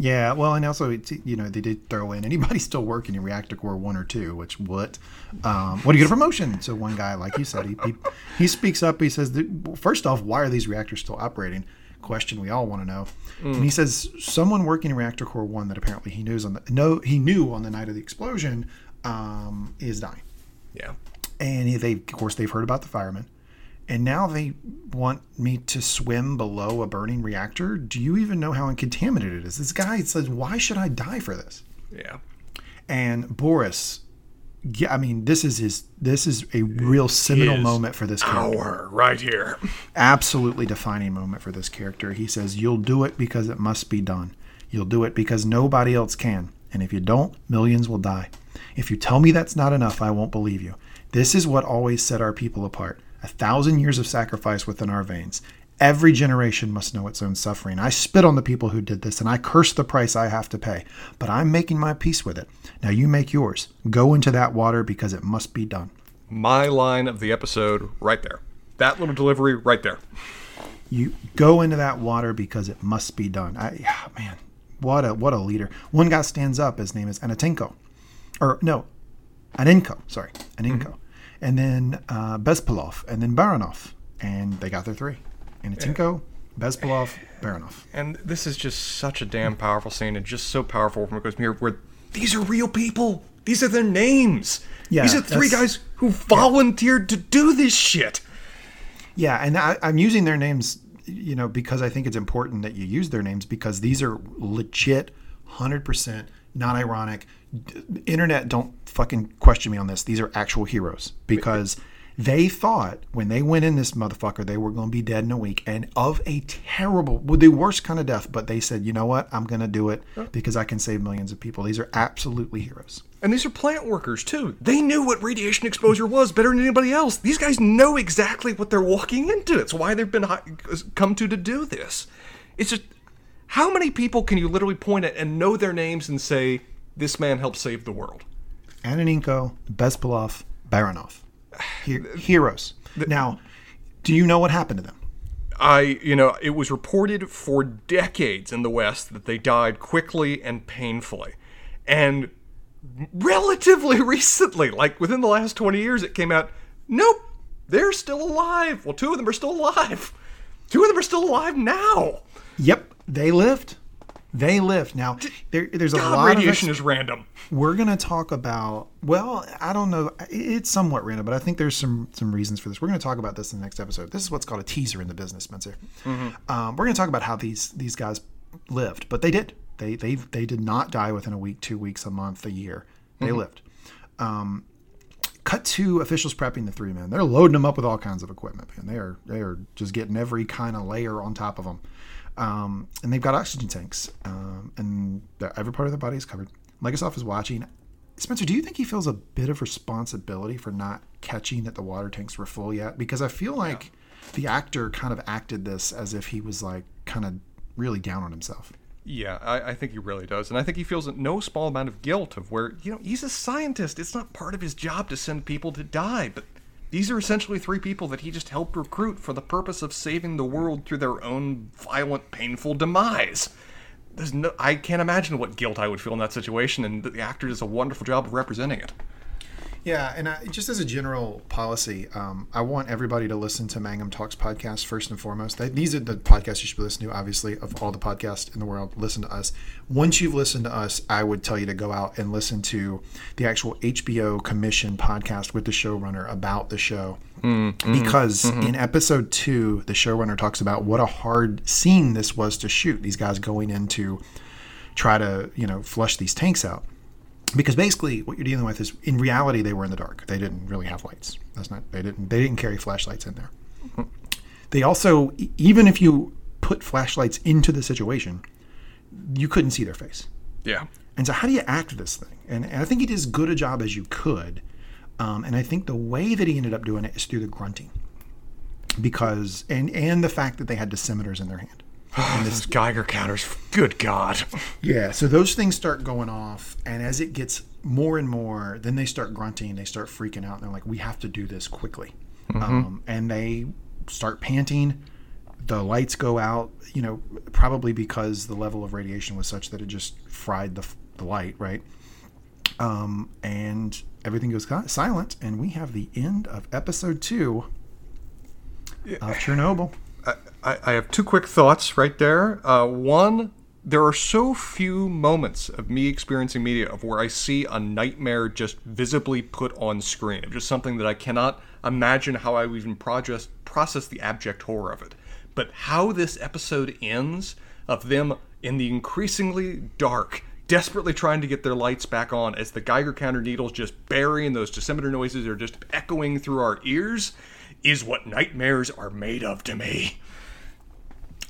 Yeah, well, and also, it's, you know, they did throw in anybody still working in Reactor Core One or Two. Which what? Um, what do you get a promotion? So one guy, like you said, he he, he speaks up. He says, that, first off, why are these reactors still operating? Question we all want to know. And he says someone working in Reactor Core One that apparently he knows on the no he knew on the night of the explosion um, is dying. Yeah. And they, of course, they've heard about the firemen. And now they want me to swim below a burning reactor. Do you even know how contaminated it is? This guy says, Why should I die for this? Yeah. And Boris I mean, this is his. This is a real seminal His moment for this character. Hour right here. absolutely defining moment for this character. He says, You'll do it because it must be done. You'll do it because nobody else can. And if you don't, millions will die. If you tell me that's not enough, I won't believe you. This is what always set our people apart a thousand years of sacrifice within our veins. Every generation must know its own suffering. I spit on the people who did this, and I curse the price I have to pay. But I'm making my peace with it. Now you make yours. Go into that water because it must be done. My line of the episode right there. That little delivery right there. You go into that water because it must be done. I, ah, man, what a what a leader. One guy stands up. His name is Anatinko, or no, Anenko. Sorry, Anenko, and then uh, Bezpalov, and then Baranov, and they got their three. Anatinko, Bezpalov, Baranov. And this is just such a damn powerful scene and just so powerful from goes here where these are real people. These are their names. Yeah, these are three guys who volunteered to do this shit. Yeah, and I, I'm using their names, you know, because I think it's important that you use their names because these are legit, hundred percent, not ironic. Internet, don't fucking question me on this. These are actual heroes because they thought when they went in this motherfucker they were going to be dead in a week and of a terrible, well, the worst kind of death. But they said, you know what, I'm going to do it because I can save millions of people. These are absolutely heroes. And these are plant workers too. They knew what radiation exposure was better than anybody else. These guys know exactly what they're walking into. It's why they've been come to to do this. It's just how many people can you literally point at and know their names and say this man helped save the world? Ananenko, Bezpalov, Baranov. He- heroes. Now, do you know what happened to them? I, you know, it was reported for decades in the West that they died quickly and painfully. And relatively recently, like within the last 20 years, it came out, nope, they're still alive. Well, two of them are still alive. Two of them are still alive now. Yep, they lived. They lived. Now, there, there's a God, lot radiation of. is random. We're going to talk about. Well, I don't know. It's somewhat random, but I think there's some some reasons for this. We're going to talk about this in the next episode. This is what's called a teaser in the business, Spencer. Um, we're going to talk about how these these guys lived, but they did. They they they did not die within a week, two weeks, a month, a year. They lived. Um, cut to officials prepping the three men. They're loading them up with all kinds of equipment, and They are they are just getting every kind of layer on top of them, um, and they've got oxygen tanks, um, and every part of their body is covered. Legasov is watching. Spencer, do you think he feels a bit of responsibility for not catching that the water tanks were full yet? Because I feel like the actor kind of acted this as if he was like kind of really down on himself. Yeah, I, I think he really does. And I think he feels no small amount of guilt of where, you know, he's a scientist. It's not part of his job to send people to die. But these are essentially three people that he just helped recruit for the purpose of saving the world through their own violent, painful demise. There's no, I can't imagine what guilt I would feel in that situation, and the actor does a wonderful job of representing it. Yeah, and I, just as a general policy, um, I want everybody to listen to Mangum Talks podcast first and foremost. They, these are the podcasts you should be listening to, obviously, of all the podcasts in the world. Listen to us. Once you've listened to us, I would tell you to go out and listen to the actual HBO commission podcast with the showrunner about the show. Mm, mm, because mm-hmm. in episode two, the showrunner talks about what a hard scene this was to shoot. These guys going in to try to, you know, flush these tanks out because basically what you're dealing with is in reality they were in the dark. They didn't really have lights. That's not they didn't they didn't carry flashlights in there. They also even if you put flashlights into the situation you couldn't see their face. Yeah. and so how do you act this thing? And, and i think he did as good a job as you could um, and i think the way that he ended up doing it is through the grunting. Because and and the fact that they had dosimeters in their hand Those Geiger counters, good God. Yeah, so those things start going off, and as it gets more and more, then they start grunting, they start freaking out, and they're like, "We have to do this quickly," um, and they start panting. The lights go out, you know, probably because the level of radiation was such that it just fried the, the light, right? Um, and everything goes silent, and we have the end of episode two of Chernobyl. I, I have two quick thoughts right there. Uh, one, there are so few moments of me experiencing media of where I see a nightmare just visibly put on screen, just something that I cannot imagine how I would even process process the abject horror of it. But how this episode ends, of them in the increasingly dark, desperately trying to get their lights back on as the Geiger counter needles just bury and those dosimeter noises are just echoing through our ears is what nightmares are made of to me.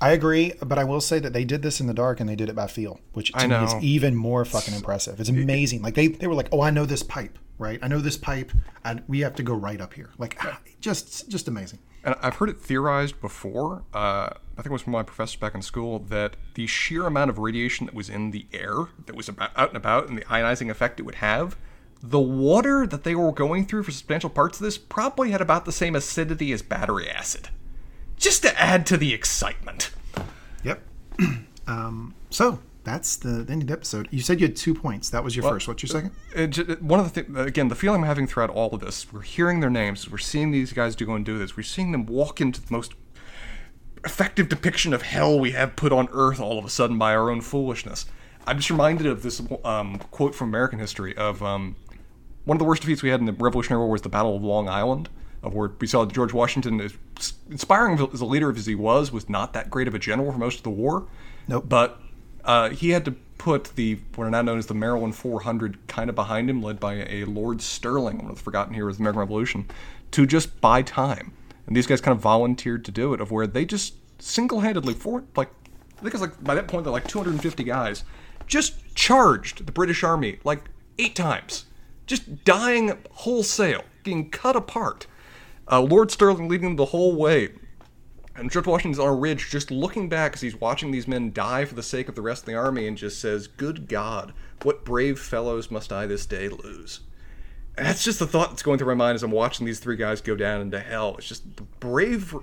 I agree, but I will say that they did this in the dark and they did it by feel, which to I me is even more fucking impressive. It's amazing. Like they, they were like, "Oh, I know this pipe, right? I know this pipe, and we have to go right up here." Like, ah, just just amazing. And I've heard it theorized before. Uh, I think it was from my professor back in school that the sheer amount of radiation that was in the air, that was about, out and about, and the ionizing effect it would have, the water that they were going through for substantial parts of this probably had about the same acidity as battery acid. Just to add to the excitement. Yep. um, so that's the, the end of the episode. You said you had two points. That was your first. What's your second? It, ju- one of the things, again, the feeling I'm having throughout all of this, we're hearing their names, we're seeing these guys do go and do this, we're seeing them walk into the most effective depiction of hell we have put on earth all of a sudden by our own foolishness. I'm just reminded of this um, quote from American history of um, one of the worst defeats we had in the Revolutionary War was the Battle of Long Island, of where we saw George Washington, as inspiring as a leader as he was, was not that great of a general for most of the war. Nope. But uh, he had to put the what are now known as the Maryland 400 kind of behind him, led by a Lord Stirling, one of the forgotten heroes of the American Revolution, to just buy time. And these guys kind of volunteered to do it, of where they just single-handedly, for like, I think it's like by that point they're like 250 guys, just charged the British Army like eight times, just dying wholesale, getting cut apart. Uh, Lord Stirling leading them the whole way. And George Washington's on a ridge just looking back as he's watching these men die for the sake of the rest of the army and just says, Good God, what brave fellows must I this day lose? And that's just the thought that's going through my mind as I'm watching these three guys go down into hell. It's just the brave.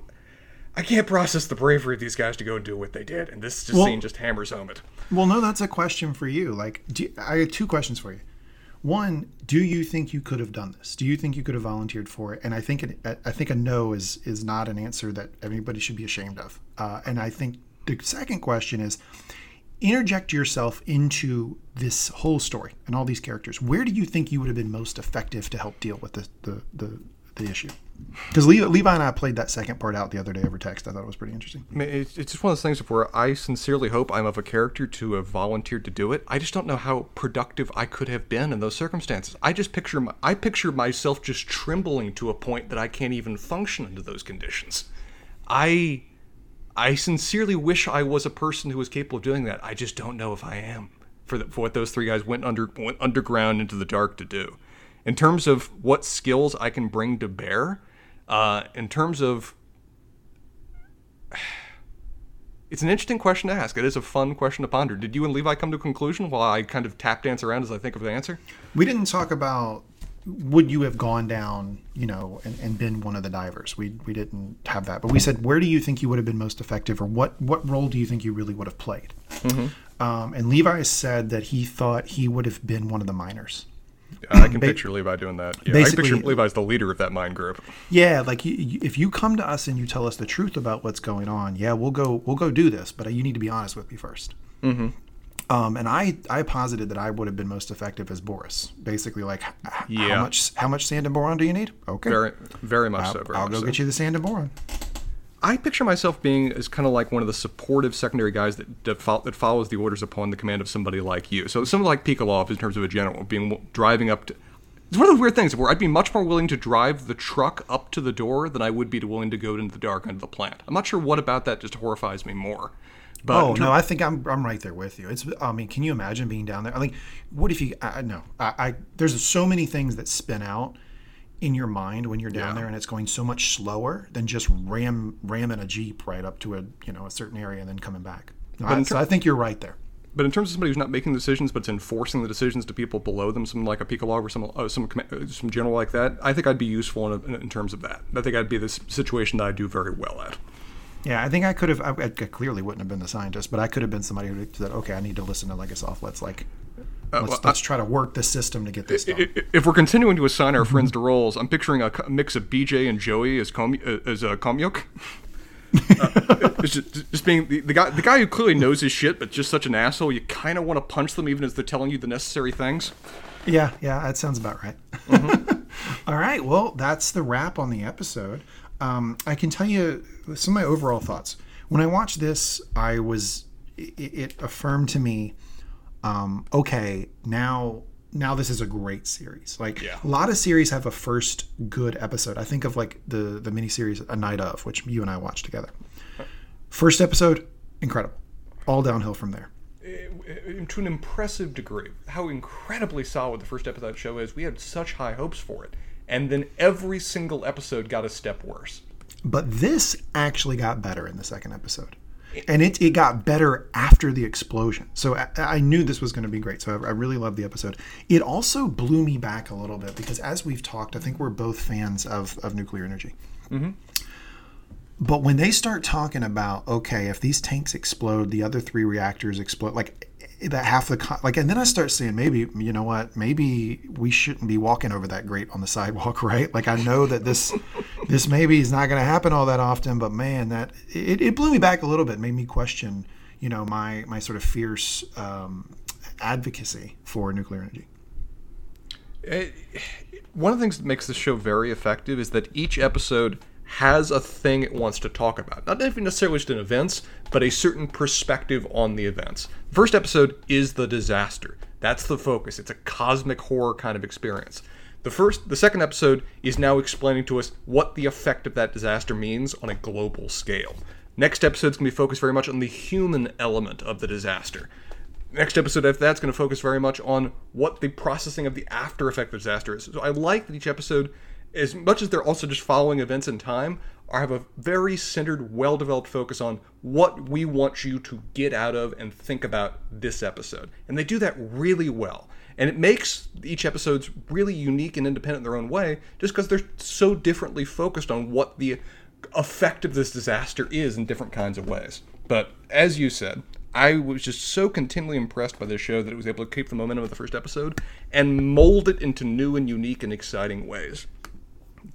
I can't process the bravery of these guys to go and do what they did, and this just Well- scene just hammers home it. Well, no, that's a question for you. Like, do, I have two questions for you. One, do you think you could have done this? Do you think you could have volunteered for it? And I think I think a no is is not an answer that everybody should be ashamed of. Uh, and I think the second question is, interject yourself into this whole story and all these characters. Where do you think you would have been most effective to help deal with the the the, the issue? Because Levi, Levi and I played that second part out the other day over text. I thought it was pretty interesting. I mean, it's, it's just one of those things where I sincerely hope I'm of a character to have volunteered to do it. I just don't know how productive I could have been in those circumstances. I just picture my, I picture myself just trembling to a point that I can't even function under those conditions. I I sincerely wish I was a person who was capable of doing that. I just don't know if I am for, the, for what those three guys went under went underground into the dark to do. In terms of what skills I can bring to bear, uh, in terms of it's an interesting question to ask. It is a fun question to ponder. Did you and Levi come to a conclusion while I kind of tap dance around as I think of the answer? We didn't talk about would you have gone down, you know, and, and been one of the divers. We we didn't have that, but we said where do you think you would have been most effective, or what what role do you think you really would have played? Um, and Levi said that he thought he would have been one of the miners. I can picture Levi doing that. Yeah, I picture Levi as the leader of that mind group. Yeah, like you, you, if you come to us and you tell us the truth about what's going on, yeah, we'll go we'll go do this, but you need to be honest with me 1st Mm-hmm. Um, and I I posited that I would have been most effective as Boris. Basically, like Yeah. how much how much sand and boron do you need? Okay, Very, very much I'll, so. Very I'll go so. get you the sand and boron. I picture myself being as kind of like one of the supportive secondary guys that that, follows the orders upon the command of somebody like you. So somebody like Pikalov in terms of a general, being driving up to. It's one of those weird things where I'd be much more willing to drive the truck up to the door than I would be to willing to go into the dark under the plant. I'm not sure what about that just horrifies me more. But Oh no, I think I'm I'm right there with you. It's I mean, can you imagine being down there? I think what if you? I, no, I, I there's so many things that spin out in your mind when you're down Yeah. there, and it's going so much slower than just ram ramming a jeep right up to a you know a certain area and then coming back. I, in so I think you're right there. But in terms of somebody who's not making decisions, but it's enforcing the decisions to people below them, something like a Pikalov or some uh, some uh, some general like that, I think I'd be useful in, in, in terms of that. I think I'd be this situation that I do very well at. Yeah, I think I could have. I, I clearly wouldn't have been the scientist, but I could have been somebody who said, "Okay, I need to listen to Legasov. Let's like, let's, Uh, well, let's try to work the system to get this done." If we're continuing to assign our friends to roles, I'm picturing a mix of BJ and Joey as Com- uh, as uh, Khomyuk. uh, it's just, just being the, the guy, the guy who clearly knows his shit, but just such an asshole. You kind of want to punch them, even as they're telling you the necessary things. Yeah, yeah, that sounds about right. All right, well, that's the wrap on the episode. Um, I can tell you some of my overall thoughts. When I watched this, I was it, it affirmed to me um, okay, now now this is a great series. Like Yeah. a lot of series have a first good episode. I think of like the the miniseries A Night of, which you and I watched together. First episode, incredible. All downhill from there. Uh, to an impressive degree. How incredibly solid the first episode show is. We had such high hopes for it. And then every single episode got a step worse. But this actually got better in the second episode. And it, it got better after the explosion. So I, I knew this was going to be great. So I, I really loved the episode. It also blew me back a little bit because, as we've talked, I think we're both fans of, of nuclear energy. Mm-hmm. But when they start talking about, okay, if these tanks explode, the other three reactors explode, like that half the, like, and then I start saying, maybe, you know what, maybe we shouldn't be walking over that grate on the sidewalk, right? Like, I know that this, this maybe is not going to happen all that often, but man, that, it, it blew me back a little bit, made me question, you know, my, my sort of fierce um, advocacy for nuclear energy. It, one of the things that makes this show very effective is that each episode has a thing it wants to talk about. Not even necessarily just in events, but a certain perspective on the events. First episode is the disaster. That's the focus. It's a cosmic horror kind of experience. The first the second episode is now explaining to us what the effect of that disaster means on a global scale. Next episode's going to be focused very much on the human element of the disaster next episode after that's going to focus very much on what the processing of the after effect of disaster is. So I like that each episode, as much as they're also just following events in time, I have a very centered, well developed focus on what we want you to get out of and think about this episode. And they do that really well. And it makes each episode's really unique and independent in their own way, just because they're so differently focused on what the effect of this disaster is in different kinds of ways. But as you said, I was just so continually impressed by this show that it was able to keep the momentum of the first episode and mold it into new and unique and exciting ways.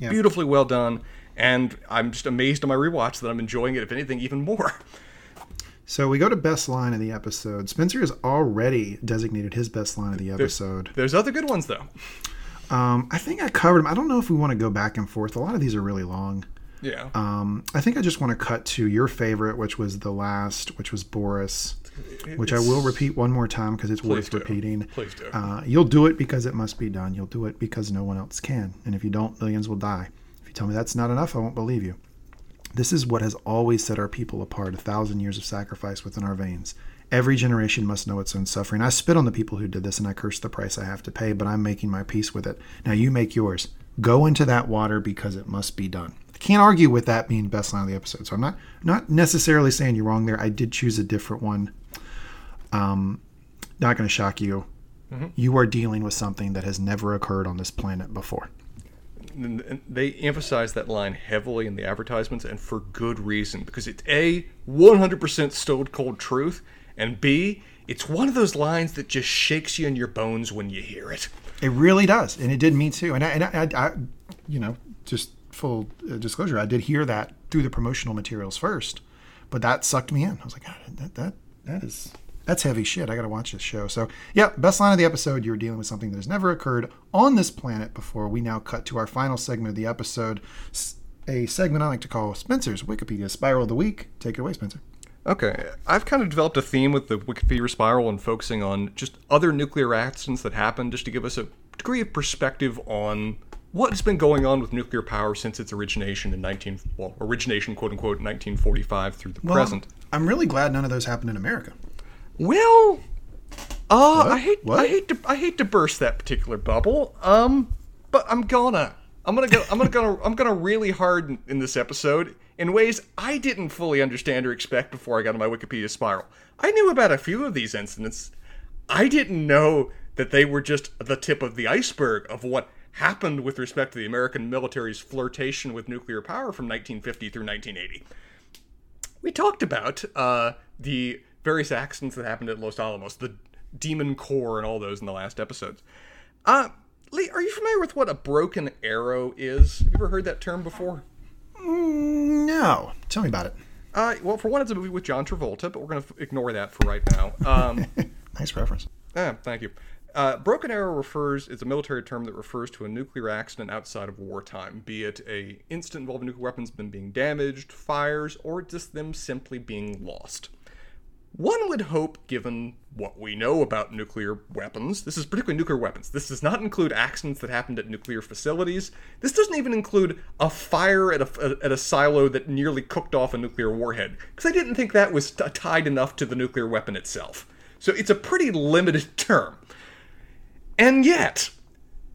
Yeah. Beautifully well done, and I'm just amazed on my rewatch that I'm enjoying it, if anything, even more. So we go to best line of the episode. Spencer has already designated his best line of the episode. There's other good ones, though. Um, I think I covered them. I don't know if we want to go back and forth. A lot of these are really long. Yeah. Um, I think I just want to cut to your favorite, which was the last, which was Boris, which I will repeat one more time because it's worth do. repeating. Please do. Uh, you'll do it because it must be done. You'll do it because no one else can. And if you don't, millions will die. If you tell me that's not enough, I won't believe you. This is what has always set our people apart a thousand years of sacrifice within our veins. Every generation must know its own suffering. I spit on the people who did this and I curse the price I have to pay, but I'm making my peace with it. Now you make yours. Go into that water because it must be done. I can't argue with that being best line of the episode. So I'm not not necessarily saying you're wrong there. I did choose a different one. Um, not going to shock you. You are dealing with something that has never occurred on this planet before. and they emphasize that line heavily in the advertisements and for good reason because it's a 100% stone cold truth and b it's one of those lines that just shakes you in your bones when you hear it It really does, and it did me too. And I, and I, I, I you know, just full uh, disclosure, I did hear that through the promotional materials first, but that sucked me in. I was like, that that that is that's heavy shit. I got to watch this show. So, yeah, best line of the episode. You're dealing with something that has never occurred on this planet before. We now cut to our final segment of the episode, a segment I like to call Spencer's Wikipedia Spiral of the Week. Take it away, Spencer. okay i've kind of developed a theme with the wikipedia spiral and focusing on just other nuclear accidents that happened just to give us a degree of perspective on what's been going on with nuclear power since its origination in 19 well origination quote unquote 1945 through the Well, present I'm really glad none of those happened in America. Well, uh, I hate What? I hate to I hate to burst that particular bubble. Um, but I'm gonna I'm gonna go I'm gonna go I'm gonna really hard in, in this episode in ways I didn't fully understand or expect before I got on my Wikipedia spiral. I knew about a few of these incidents. I didn't know that they were just the tip of the iceberg of what happened with respect to the American military's flirtation with nuclear power from 1950 through 1980 we talked about uh, the various accidents that happened at Los Alamos, the Demon Core, and all those in the last episodes. Uh, Lee, are you familiar with what a broken arrow is? Have you ever heard that term before? Mm, No, tell me about it. Uh, well, for one, it's a movie with John Travolta, but we're going to ignore that for right now. Um, Nice reference. Ah, thank you. Uh, broken arrow refers is a military term that refers to a nuclear accident outside of wartime, be it a incident involving nuclear weapons them being damaged, fires, or just them simply being lost. One would hope, given what we know about nuclear weapons, this is particularly nuclear weapons. This does not include accidents that happened at nuclear facilities. This doesn't even include a fire at a, at a silo that nearly cooked off a nuclear warhead, because I didn't think that was t- tied enough to the nuclear weapon itself. So it's a pretty limited term. And yet,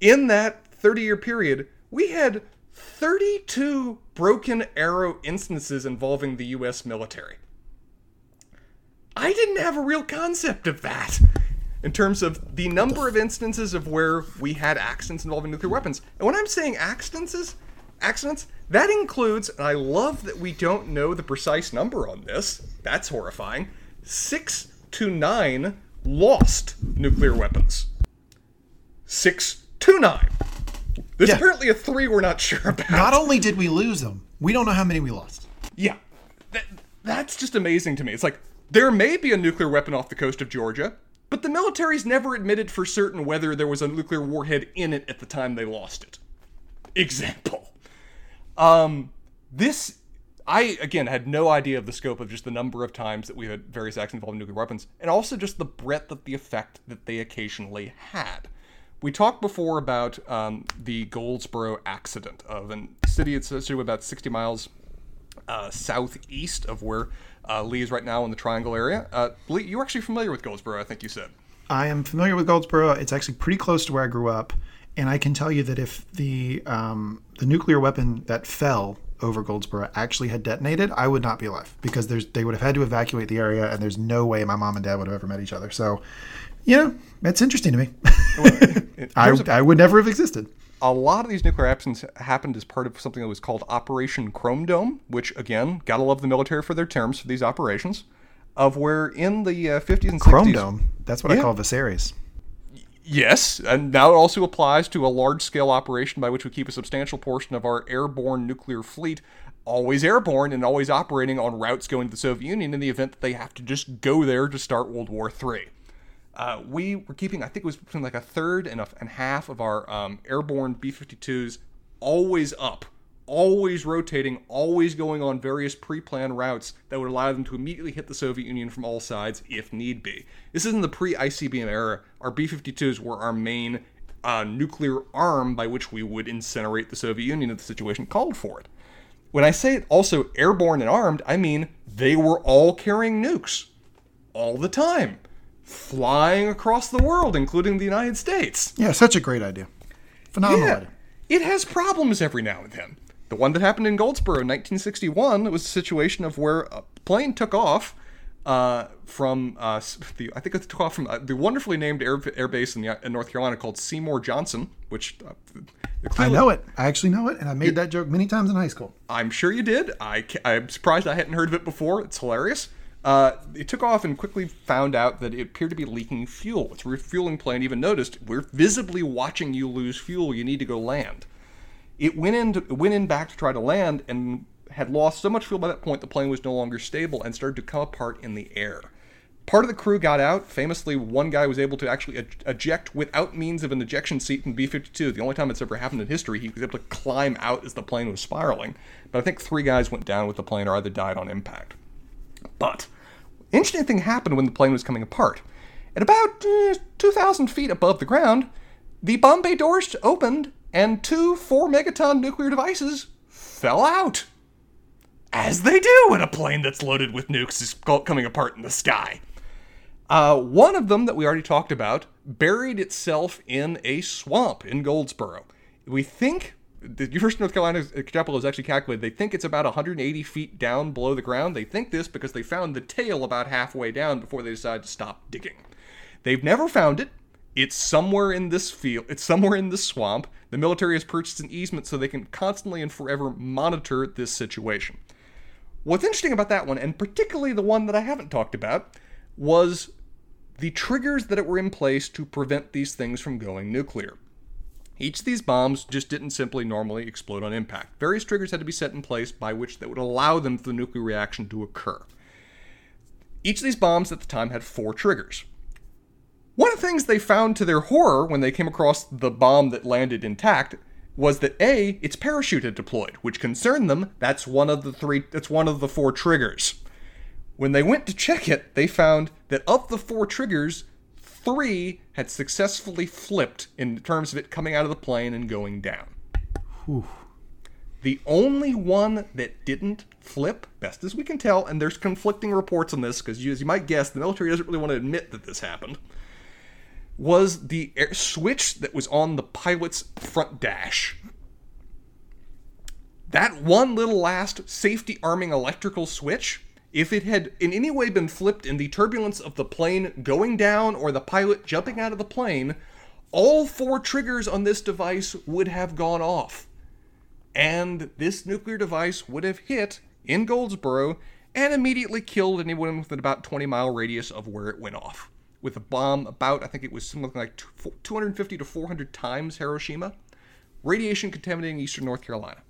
in that 30 year period, we had 32 broken arrow instances involving the US military. I didn't have a real concept of that in terms of the number of instances of where we had accidents involving nuclear weapons. And when I'm saying accidents, accidents, that includes, and I love that we don't know the precise number on this. That's horrifying. 6 to 9 lost nuclear weapons. 6 to 9. There's Yeah. apparently a 3 we're not sure about. Not only did we lose them, we don't know how many we lost. Yeah. That, that's just amazing to me. It's like, there may be a nuclear weapon off the coast of Georgia, but the military's never admitted for certain whether there was a nuclear warhead in it at the time they lost it. Example. Um, this, I, again, had no idea of the scope of just the number of times that we had various acts involving nuclear weapons, and also just the breadth of the effect that they occasionally had. We talked before about um, the Goldsboro accident of a city it's situated about 60 miles uh, southeast of where uh, Lee is right now in the Triangle area. Uh, Lee, you're actually familiar with Goldsboro, I think you said. I am familiar with Goldsboro. It's actually pretty close to where I grew up, and I can tell you that if the um, the nuclear weapon that fell over Goldsboro actually had detonated, I would not be alive because there's they would have had to evacuate the area, and there's no way my mom and dad would have ever met each other. So, you know, it's interesting to me. I, Here's a- I would never have existed. A lot of these nuclear accidents happened as part of something that was called Operation Chrome Dome, which again, gotta love the military for their terms for these operations. Of where in the uh, 50s and 60s, Chrome Dome. That's what I Yeah. call Viserys. Yes, and now it also applies to a large scale operation by which we keep a substantial portion of our airborne nuclear fleet always airborne and always operating on routes going to the Soviet Union in the event that they have to just go there to start World War III. Uh, we were keeping, I think it was between like a third and a and half of our um, airborne B 52s always up, always rotating, always going on various pre planned routes that would allow them to immediately hit the Soviet Union from all sides if need be. This isn't the pre ICBM era. Our B 52s were our main uh, nuclear arm by which we would incinerate the Soviet Union if the situation called for it. When I say also airborne and armed, I mean they were all carrying nukes all the time, flying across the world, including the United States. Yeah, such a great idea. Phenomenal Yeah, idea. it has problems every now and then. The one that happened in Goldsboro in 1961 was a situation of where a plane took off uh, from uh, the I think it took off from uh, the wonderfully named air, air base in, the, in North Carolina called Seymour Johnson, which uh, I know it. I actually know it, and I made that joke many times in high school. I'm sure you did. I, I'm surprised I hadn't heard of it before. It's hilarious. Uh, it took off and quickly found out that it appeared to be leaking fuel. Its refueling plane even noticed, we're visibly watching you lose fuel. You need to go land. It went in, to, went in back to try to land and had lost so much fuel by that point the plane was no longer stable and started to come apart in the air. Part of the crew got out. Famously, one guy was able to actually eject without means of an ejection seat from B 52. The only time it's ever happened in history, he was able to climb out as the plane was spiraling. But I think three guys went down with the plane or either died on impact. But, interesting thing happened when the plane was coming apart. At about uh, 2,000 feet above the ground, the bomb bay doors opened and two 4 megaton nuclear devices fell out. As they do when a plane that's loaded with nukes is coming apart in the sky. Uh, one of them that we already talked about buried itself in a swamp in Goldsboro. We think the University of North Carolina Chapel is actually calculated. They think it's about 180 feet down below the ground. They think this because they found the tail about halfway down before they decided to stop digging. They've never found it. It's somewhere in this field. It's somewhere in this swamp. The military has purchased an easement so they can constantly and forever monitor this situation. What's interesting about that one, and particularly the one that I haven't talked about, was the triggers that were in place to prevent these things from going nuclear. Each of these bombs just didn't simply normally explode on impact. Various triggers had to be set in place by which that would allow them for the nuclear reaction to occur. Each of these bombs at the time had four triggers. One of the things they found to their horror when they came across the bomb that landed intact was that A, its parachute had deployed, which concerned them. That's one of the three that's one of the four triggers. When they went to check it, they found that of the four triggers, three had successfully flipped in terms of it coming out of the plane and going down. The only one that didn't flip, best as we can tell, and there's conflicting reports on this because, as you might guess, the military doesn't really want to admit that this happened, was the air switch that was on the pilot's front dash. That one little last safety arming electrical switch, if it had in any way been flipped in the turbulence of the plane going down or the pilot jumping out of the plane, all four triggers on this device would have gone off and this nuclear device would have hit in Goldsboro and immediately killed anyone within about 20 mile radius of where it went off. With a bomb about, I think it was something like 250 to 400 times Hiroshima, radiation contaminating eastern North Carolina.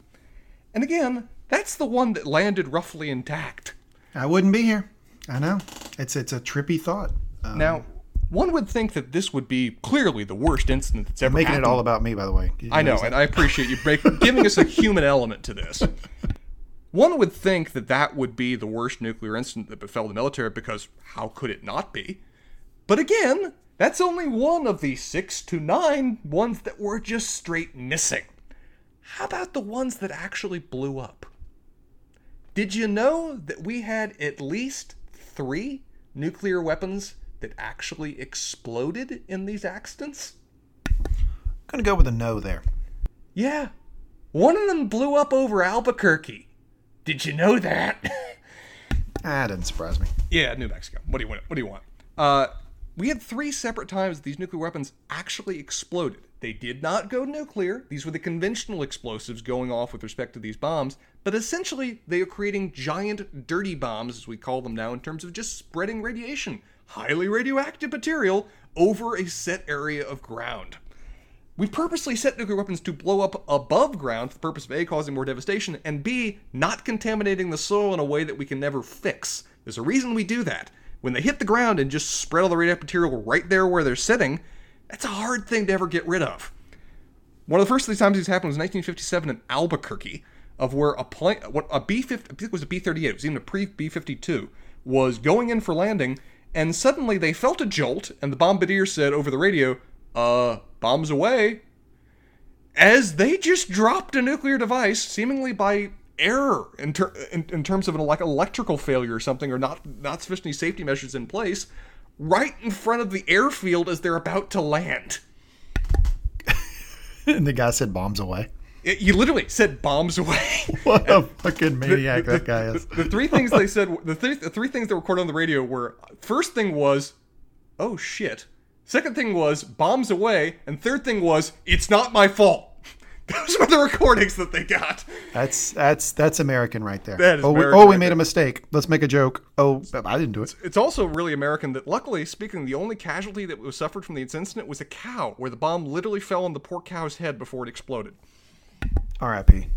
And again, that's the one that landed roughly intact. I wouldn't be here. I know. It's it's a trippy thought. Um, Now, one would think that this would be clearly the worst incident that's ever making happened. it all about me, by the way. You I know, and I appreciate you break, giving us a human element to this. One would think that that would be the worst nuclear incident that befell the military because how could it not be? But again, that's only one of the six to nine ones that were just straight missing. How about the ones that actually blew up? Did you know that we had at least three nuclear weapons that actually exploded in these accidents? I'm gonna go with a no there. Yeah. One of them blew up over Albuquerque. Did you know that? Ah, didn't surprise me. yeah, New Mexico. What do you want? What do you want? Uh, we had three separate times these nuclear weapons actually exploded. They did not go nuclear. These were the conventional explosives going off with respect to these bombs, but essentially they are creating giant dirty bombs, as we call them now, in terms of just spreading radiation, highly radioactive material over a set area of ground. We purposely set nuclear weapons to blow up above ground for the purpose of A, causing more devastation, and B, not contaminating the soil in a way that we can never fix. There's a reason we do that. When they hit the ground and just spread all the radioactive material right there where they're sitting, that's a hard thing to ever get rid of. One of the first of these times this happened was 1957 in Albuquerque, of where a plane, what a B 50, I think it was a B 38, it was even a pre B 52, was going in for landing, and suddenly they felt a jolt, and the bombardier said over the radio, uh, bombs away. As they just dropped a nuclear device, seemingly by error in, ter- in, in terms of an like electrical failure or something, or not not sufficiently safety measures in place, right in front of the airfield as they're about to land. and the guy said bombs away. It, you literally said bombs away. What a fucking maniac that guy is. the three things they said, the, th- the three things that were recorded on the radio were: first thing was, "Oh shit," second thing was bombs away, and third thing was, "It's not my fault." Those were the recordings that they got. That's that's that's American right there. That is oh, we, oh, we right made there. a mistake. Let's make a joke. Oh, I didn't do it. It's also really American that, luckily speaking, the only casualty that was suffered from the incident was a cow, where the bomb literally fell on the poor cow's head before it exploded. R.I.P.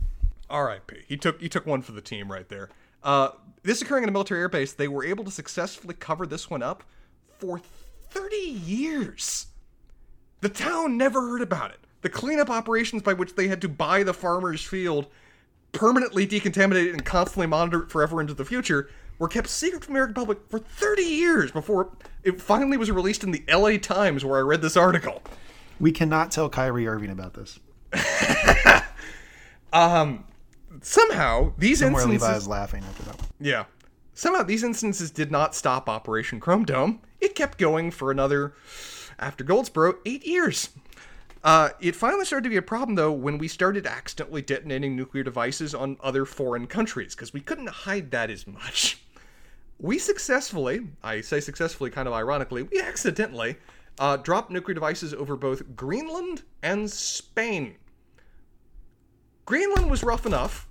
R.I.P. He took he took one for the team right there. Uh, this occurring in a military airbase, they were able to successfully cover this one up for 30 years. The town never heard about it. The cleanup operations by which they had to buy the farmer's field, permanently decontaminate it, and constantly monitor it forever into the future were kept secret from the American public for 30 years before it finally was released in the LA Times, where I read this article. We cannot tell Kyrie Irving about this. Somehow, these Somewhere instances. Levi is laughing after that. one. Yeah. Somehow these instances did not stop Operation Chrome Dome. It kept going for another, after Goldsboro, eight years. Uh, it finally started to be a problem, though, when we started accidentally detonating nuclear devices on other foreign countries, because we couldn't hide that as much. We successfully, I say successfully kind of ironically, we accidentally uh, dropped nuclear devices over both Greenland and Spain. Greenland was rough enough.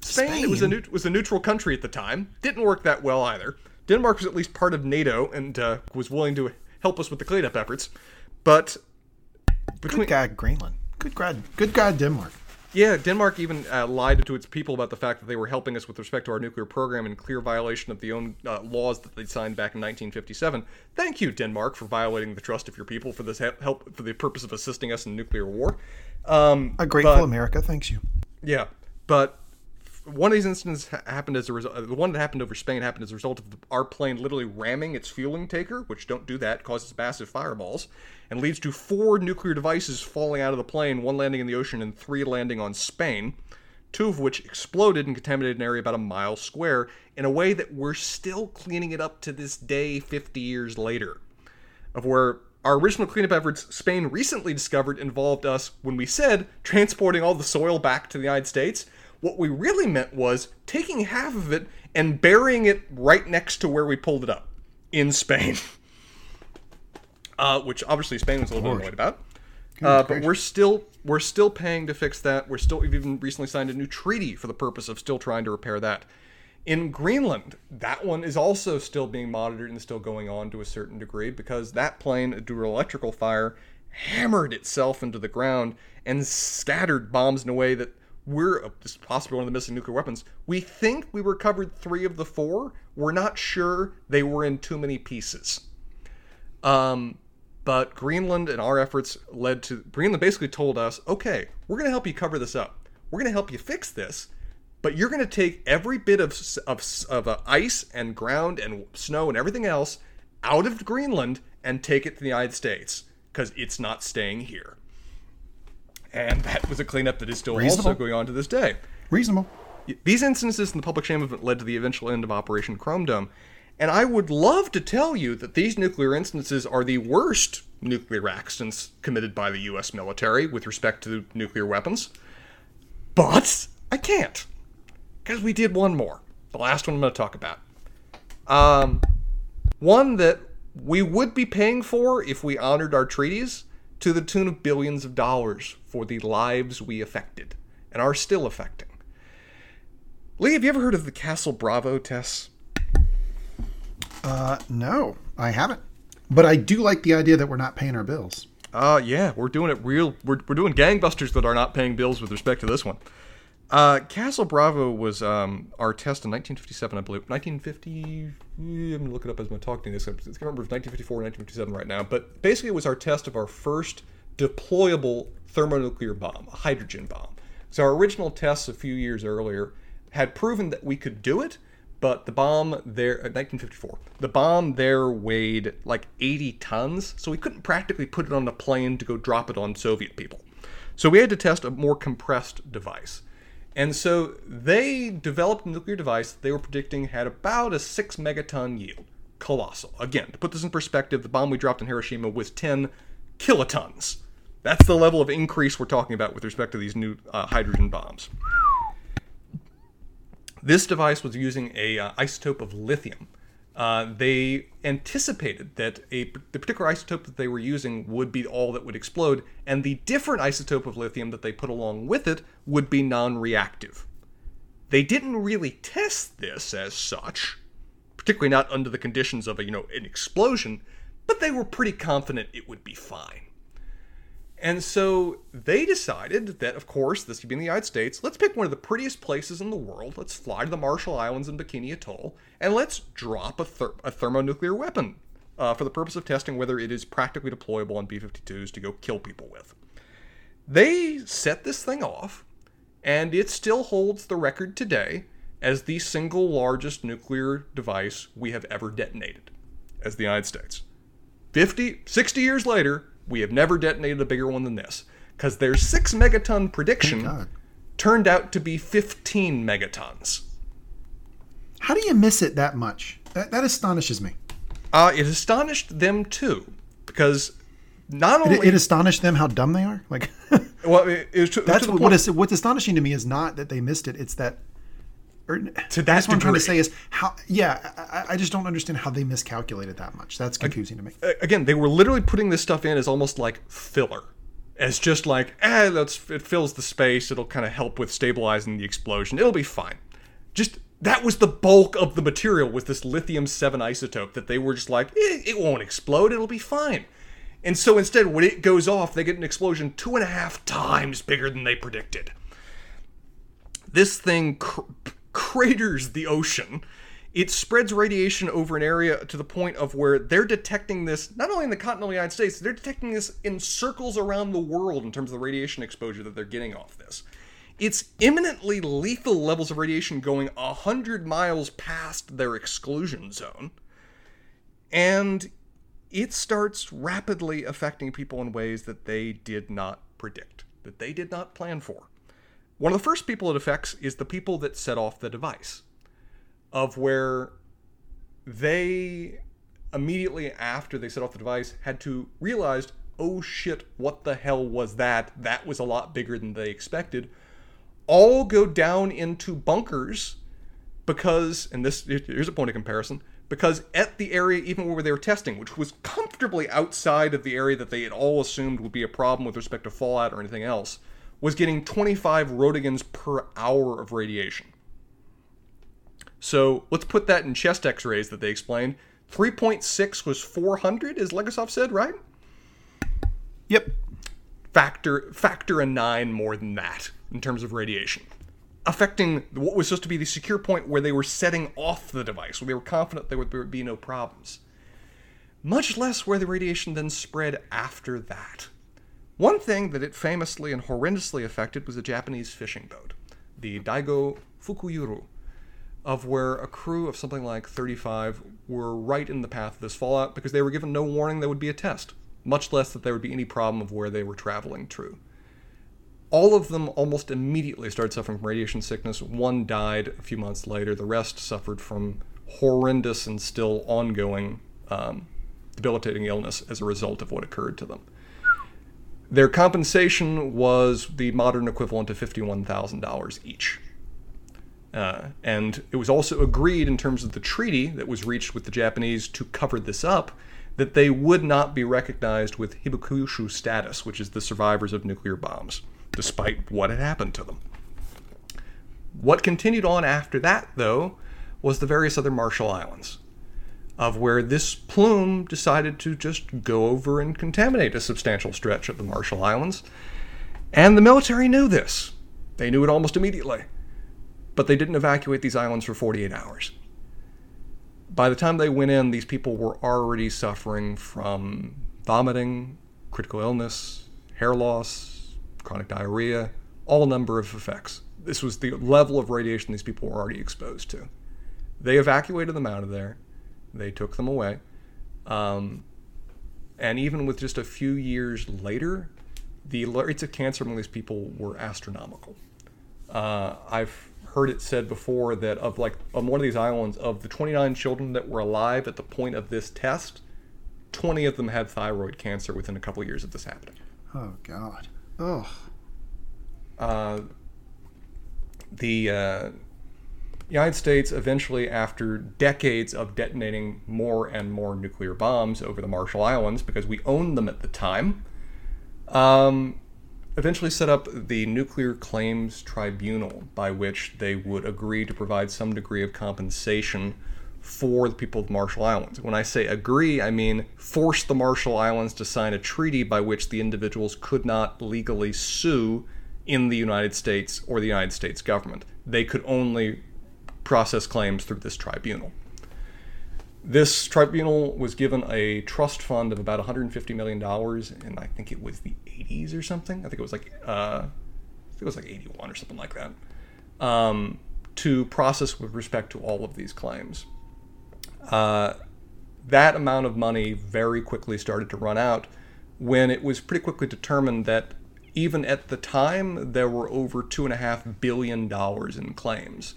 Spain, it was a neut- was a neutral country at the time. Didn't work that well either. Denmark was at least part of NATO and uh, was willing to help us with the cleanup efforts. But between Good God, Greenland. Good God, good God, Denmark. Yeah, Denmark even uh, lied to its people about the fact that they were helping us with respect to our nuclear program in clear violation of the own uh, laws that they signed back in 1957. Thank you, Denmark, for violating the trust of your people for this help for the purpose of assisting us in nuclear war. Um, A grateful but- America thanks you. yeah, but one of these incidents ha- happened as a result. Uh, the one that happened over Spain happened as a result of our plane literally ramming its fueling tanker, which don't do that, causes massive fireballs, and leads to four nuclear devices falling out of the plane, one landing in the ocean and three landing on Spain, two of which exploded and contaminated an area about a mile square in a way that we're still cleaning it up to this day, 50 years later. Of where our original cleanup efforts Spain recently discovered involved us, when we said transporting all the soil back to the United States, what we really meant was taking half of it and burying it right next to where we pulled it up in Spain. Uh, which obviously Spain was a little bit annoyed about. Uh, but we're still we're still paying to fix that. We're still we've even recently signed a new treaty for the purpose of still trying to repair that. In Greenland, that one is also still being monitored and still going on to a certain degree because that plane, due to electrical fire, hammered itself into the ground and scattered bombs in a way that we're this is possibly one of the missing nuclear weapons. We think we recovered three of the four. We're not sure they were in too many pieces. Um, but Greenland and our efforts led to Greenland basically told us, okay, we're going to help you cover this up. We're going to help you fix this, but you're going to take every bit of of, of uh, ice and ground and snow and everything else out of Greenland and take it to the United States because it's not staying here. And that was a cleanup that is still Reasonable. also going on to this day. Reasonable. These instances in the public shame event led to the eventual end of Operation Chrome Dome. And I would love to tell you that these nuclear instances are the worst nuclear accidents committed by the US military with respect to nuclear weapons. But I can't. Because we did one more. The last one I'm going to talk about. Um, one that we would be paying for if we honored our treaties to the tune of billions of dollars for the lives we affected and are still affecting. Lee, have you ever heard of the Castle Bravo tests? Uh, no, I haven't. But I do like the idea that we're not paying our bills. Uh, yeah, we're doing it real. We're, we're doing gangbusters that are not paying bills with respect to this one. Uh, Castle Bravo was um, our test in 1957, I believe. 1950. I'm gonna look it up as I'm talking this. I can't remember if 1954 or 1957 right now. But basically, it was our test of our first deployable thermonuclear bomb, a hydrogen bomb. So our original tests a few years earlier had proven that we could do it, but the bomb there, uh, 1954, the bomb there weighed like 80 tons, so we couldn't practically put it on a plane to go drop it on Soviet people. So we had to test a more compressed device. And so they developed a nuclear device that they were predicting had about a 6 megaton yield. Colossal. Again, to put this in perspective, the bomb we dropped in Hiroshima was 10 kilotons. That's the level of increase we're talking about with respect to these new uh, hydrogen bombs. This device was using a uh, isotope of lithium. Uh, they anticipated that a, the particular isotope that they were using would be all that would explode, and the different isotope of lithium that they put along with it would be non-reactive. They didn't really test this as such, particularly not under the conditions of a you know an explosion, but they were pretty confident it would be fine. And so they decided that, of course, this would be in the United States. Let's pick one of the prettiest places in the world. Let's fly to the Marshall Islands and Bikini Atoll, and let's drop a, ther- a thermonuclear weapon uh, for the purpose of testing whether it is practically deployable on B 52s to go kill people with. They set this thing off, and it still holds the record today as the single largest nuclear device we have ever detonated as the United States. 50, 60 years later, we have never detonated a bigger one than this because their 6 megaton prediction turned out to be 15 megatons. How do you miss it that much? That, that astonishes me. Uh, it astonished them too because not It, only it astonished them how dumb they are. Like well, it, it to, that's to what, what is what's astonishing to me is not that they missed it. It's that. Or, To that that's what I'm trying to say is how. Yeah, I, I just don't understand how they miscalculated that much. That's confusing to me. again, they were literally putting this stuff in as almost like filler, as just like, eh, that's it fills the space. It'll kind of help with stabilizing the explosion. It'll be fine. Just that was the bulk of the material was this lithium seven isotope that they were just like, eh, it won't explode. It'll be fine. And so instead, when it goes off, they get an explosion two and a half times bigger than they predicted. This thing cr- craters the ocean. It spreads radiation over an area to the point of where they're detecting this not only in the continental United States, they're detecting this in circles around the world in terms of the radiation exposure that they're getting off this. It's imminently lethal levels of radiation going 100 miles past their exclusion zone. And it starts rapidly affecting people in ways that they did not predict, that they did not plan for. One of the first people it affects is the people that set off the device, of where they immediately after they set off the device had to realize, oh shit, what the hell was that? That was a lot bigger than they expected. All go down into bunkers because, and this here's a point of comparison, because at the area even where they were testing, which was comfortably outside of the area that they had all assumed would be a problem with respect to fallout or anything else, was getting 25 roentgens per hour of radiation. So let's put that in chest x-rays that they explained. 3.6 was 400, as Legasov said, right? Yep. Factor factor a nine more than that in terms of radiation, affecting what was supposed to be the secure point where they were setting off the device, where they were confident there would be no problems. Much less where the radiation then spread after that. One thing that it famously and horrendously affected was a Japanese fishing boat, the Daigo Fukuryu, of where a crew of something like 35 were right in the path of this fallout because they were given no warning there would be a test, much less that there would be any problem of where they were traveling through. All of them almost immediately started suffering from radiation sickness. One died a few months later. The rest suffered from horrendous and still ongoing um, debilitating illness as a result of what occurred to them. Their compensation was the modern equivalent of $51,000 each. Uh, and it was also agreed in terms of the treaty that was reached with the Japanese to cover this up that they would not be recognized with hibakusha status, which is the survivors of nuclear bombs, despite what had happened to them. What continued on after that, though, was the various other Marshall Islands, of where this plume decided to just go over and contaminate a substantial stretch of the Marshall Islands. And the military knew this. They knew it almost immediately but they didn't evacuate these islands for 48 hours. By the time they went in, these people were already suffering from vomiting, critical illness, hair loss, chronic diarrhea, all number of effects. This was the level of radiation these people were already exposed to. They evacuated them out of there. They took them away. Um, and even with just a few years later, the rates of cancer among these people were astronomical. Uh, I've heard it said before that of like on one of these islands of the 29 children that were alive at the point of this test 20 of them had thyroid cancer within a couple of years of this happening oh god oh uh, the uh, United States eventually, after decades of detonating more and more nuclear bombs over the Marshall Islands, because we owned them at the time, um, eventually set up the Nuclear Claims Tribunal, by which they would agree to provide some degree of compensation for the people of the Marshall Islands. When I say agree, I mean force the Marshall Islands to sign a treaty by which the individuals could not legally sue in the United States or the United States government. They could only process claims through this tribunal. This tribunal was given a trust fund of about $150 million, and I think it was the 80s or something. I think it was like uh, it was like 81 or something like that. Um, to process with respect to all of these claims. Uh, that amount of money very quickly started to run out when it was pretty quickly determined that even at the time there were over two and a half billion dollars in claims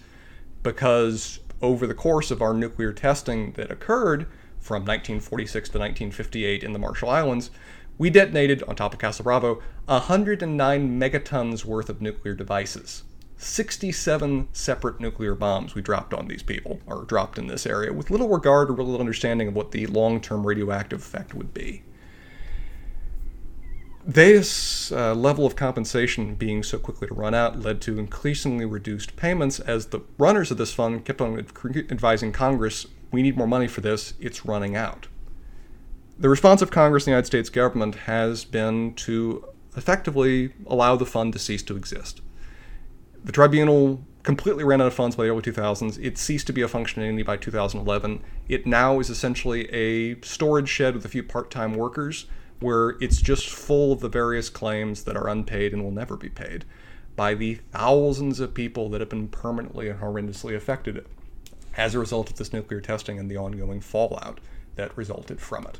because over the course of our nuclear testing that occurred from 1946 to 1958 in the Marshall Islands, we detonated on top of Castle Bravo 109 megatons worth of nuclear devices. 67 separate nuclear bombs we dropped on these people, or dropped in this area, with little regard or little understanding of what the long term radioactive effect would be. This uh, level of compensation being so quickly to run out led to increasingly reduced payments as the runners of this fund kept on advising Congress, we need more money for this, it's running out. The response of Congress and the United States government has been to effectively allow the fund to cease to exist. The tribunal completely ran out of funds by the early 2000s. It ceased to be a functioning entity by 2011. It now is essentially a storage shed with a few part time workers where it's just full of the various claims that are unpaid and will never be paid. by the thousands of people that have been permanently and horrendously affected as a result of this nuclear testing and the ongoing fallout that resulted from it.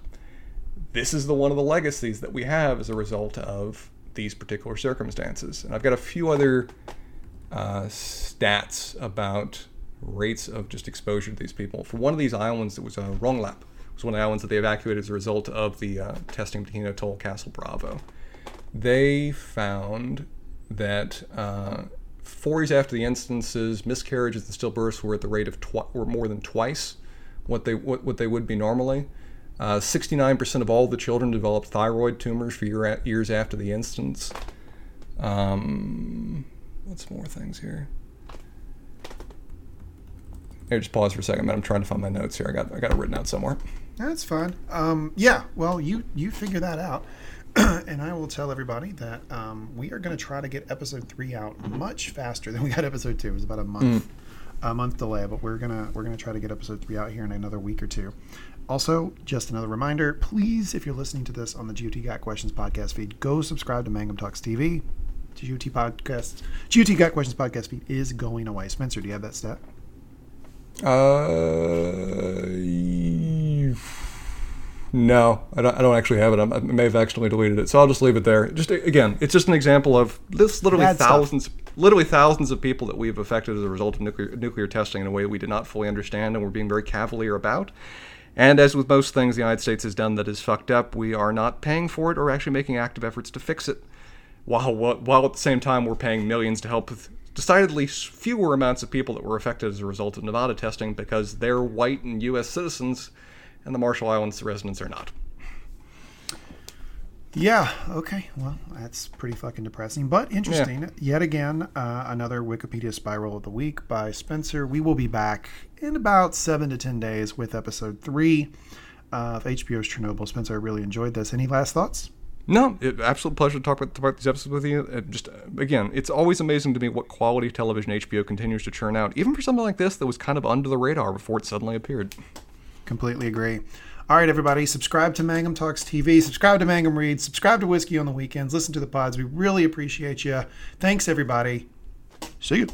This is the one of the legacies that we have as a result of these particular circumstances. And I've got a few other uh, stats about rates of just exposure to these people. For one of these islands, it was uh, Rongelap. It was one of the islands that they evacuated as a result of the uh, testing between Atoll Castle Bravo. They found that uh, four years after the instances, miscarriages and stillbirths were at the rate of twi- were more than twice what they what, what they would be normally. Uh, 69% of all the children developed thyroid tumors for year, years after the instance. Um, what's more things here? Here, just pause for a second, man. I'm trying to find my notes here. I got I got it written out somewhere. That's fine. Um, yeah, well, you you figure that out. and I will tell everybody that um, we are going to try to get episode three out much faster than we got episode two. It was about a month, a month delay, but we're gonna we're gonna try to get episode three out here in another week or two. Also, just another reminder: please, if you're listening to this on the GOT Got Questions podcast feed, go subscribe to Mangum Talks TV. GOT podcast, GOT Got Questions podcast feed is going away. Spencer, do you have that stat? Uh, no, I don't, I don't actually have it. I may have accidentally deleted it, so I'll just leave it there. Just again, it's just an example of this literally Bad stuff. thousands, literally thousands of people that we've affected as a result of nuclear nuclear testing in a way we did not fully understand, and we're being very cavalier about. And as with most things the United States has done that is fucked up, we are not paying for it or actually making active efforts to fix it. While while at the same time we're paying millions to help with decidedly fewer amounts of people that were affected as a result of Nevada testing because they're white and U.S. citizens, and the Marshall Islands residents are not. Yeah. Okay. Well, that's pretty fucking depressing, but interesting. Yeah. Yet again, uh, another Wikipedia spiral of the week by Spencer. We will be back in about seven to ten days with episode three of HBO's Chernobyl. Spencer, I really enjoyed this. Any last thoughts? No, it, absolute pleasure to talk about, about these episodes with you. It just uh, again, it's always amazing to me what quality television HBO continues to churn out, even for something like this that was kind of under the radar before it suddenly appeared. Completely agree. All right, everybody, subscribe to Mangum Talks TV, subscribe to Mangum Reads, subscribe to Whiskey on the Weekends, listen to the pods. We really appreciate you. Thanks, everybody. See you.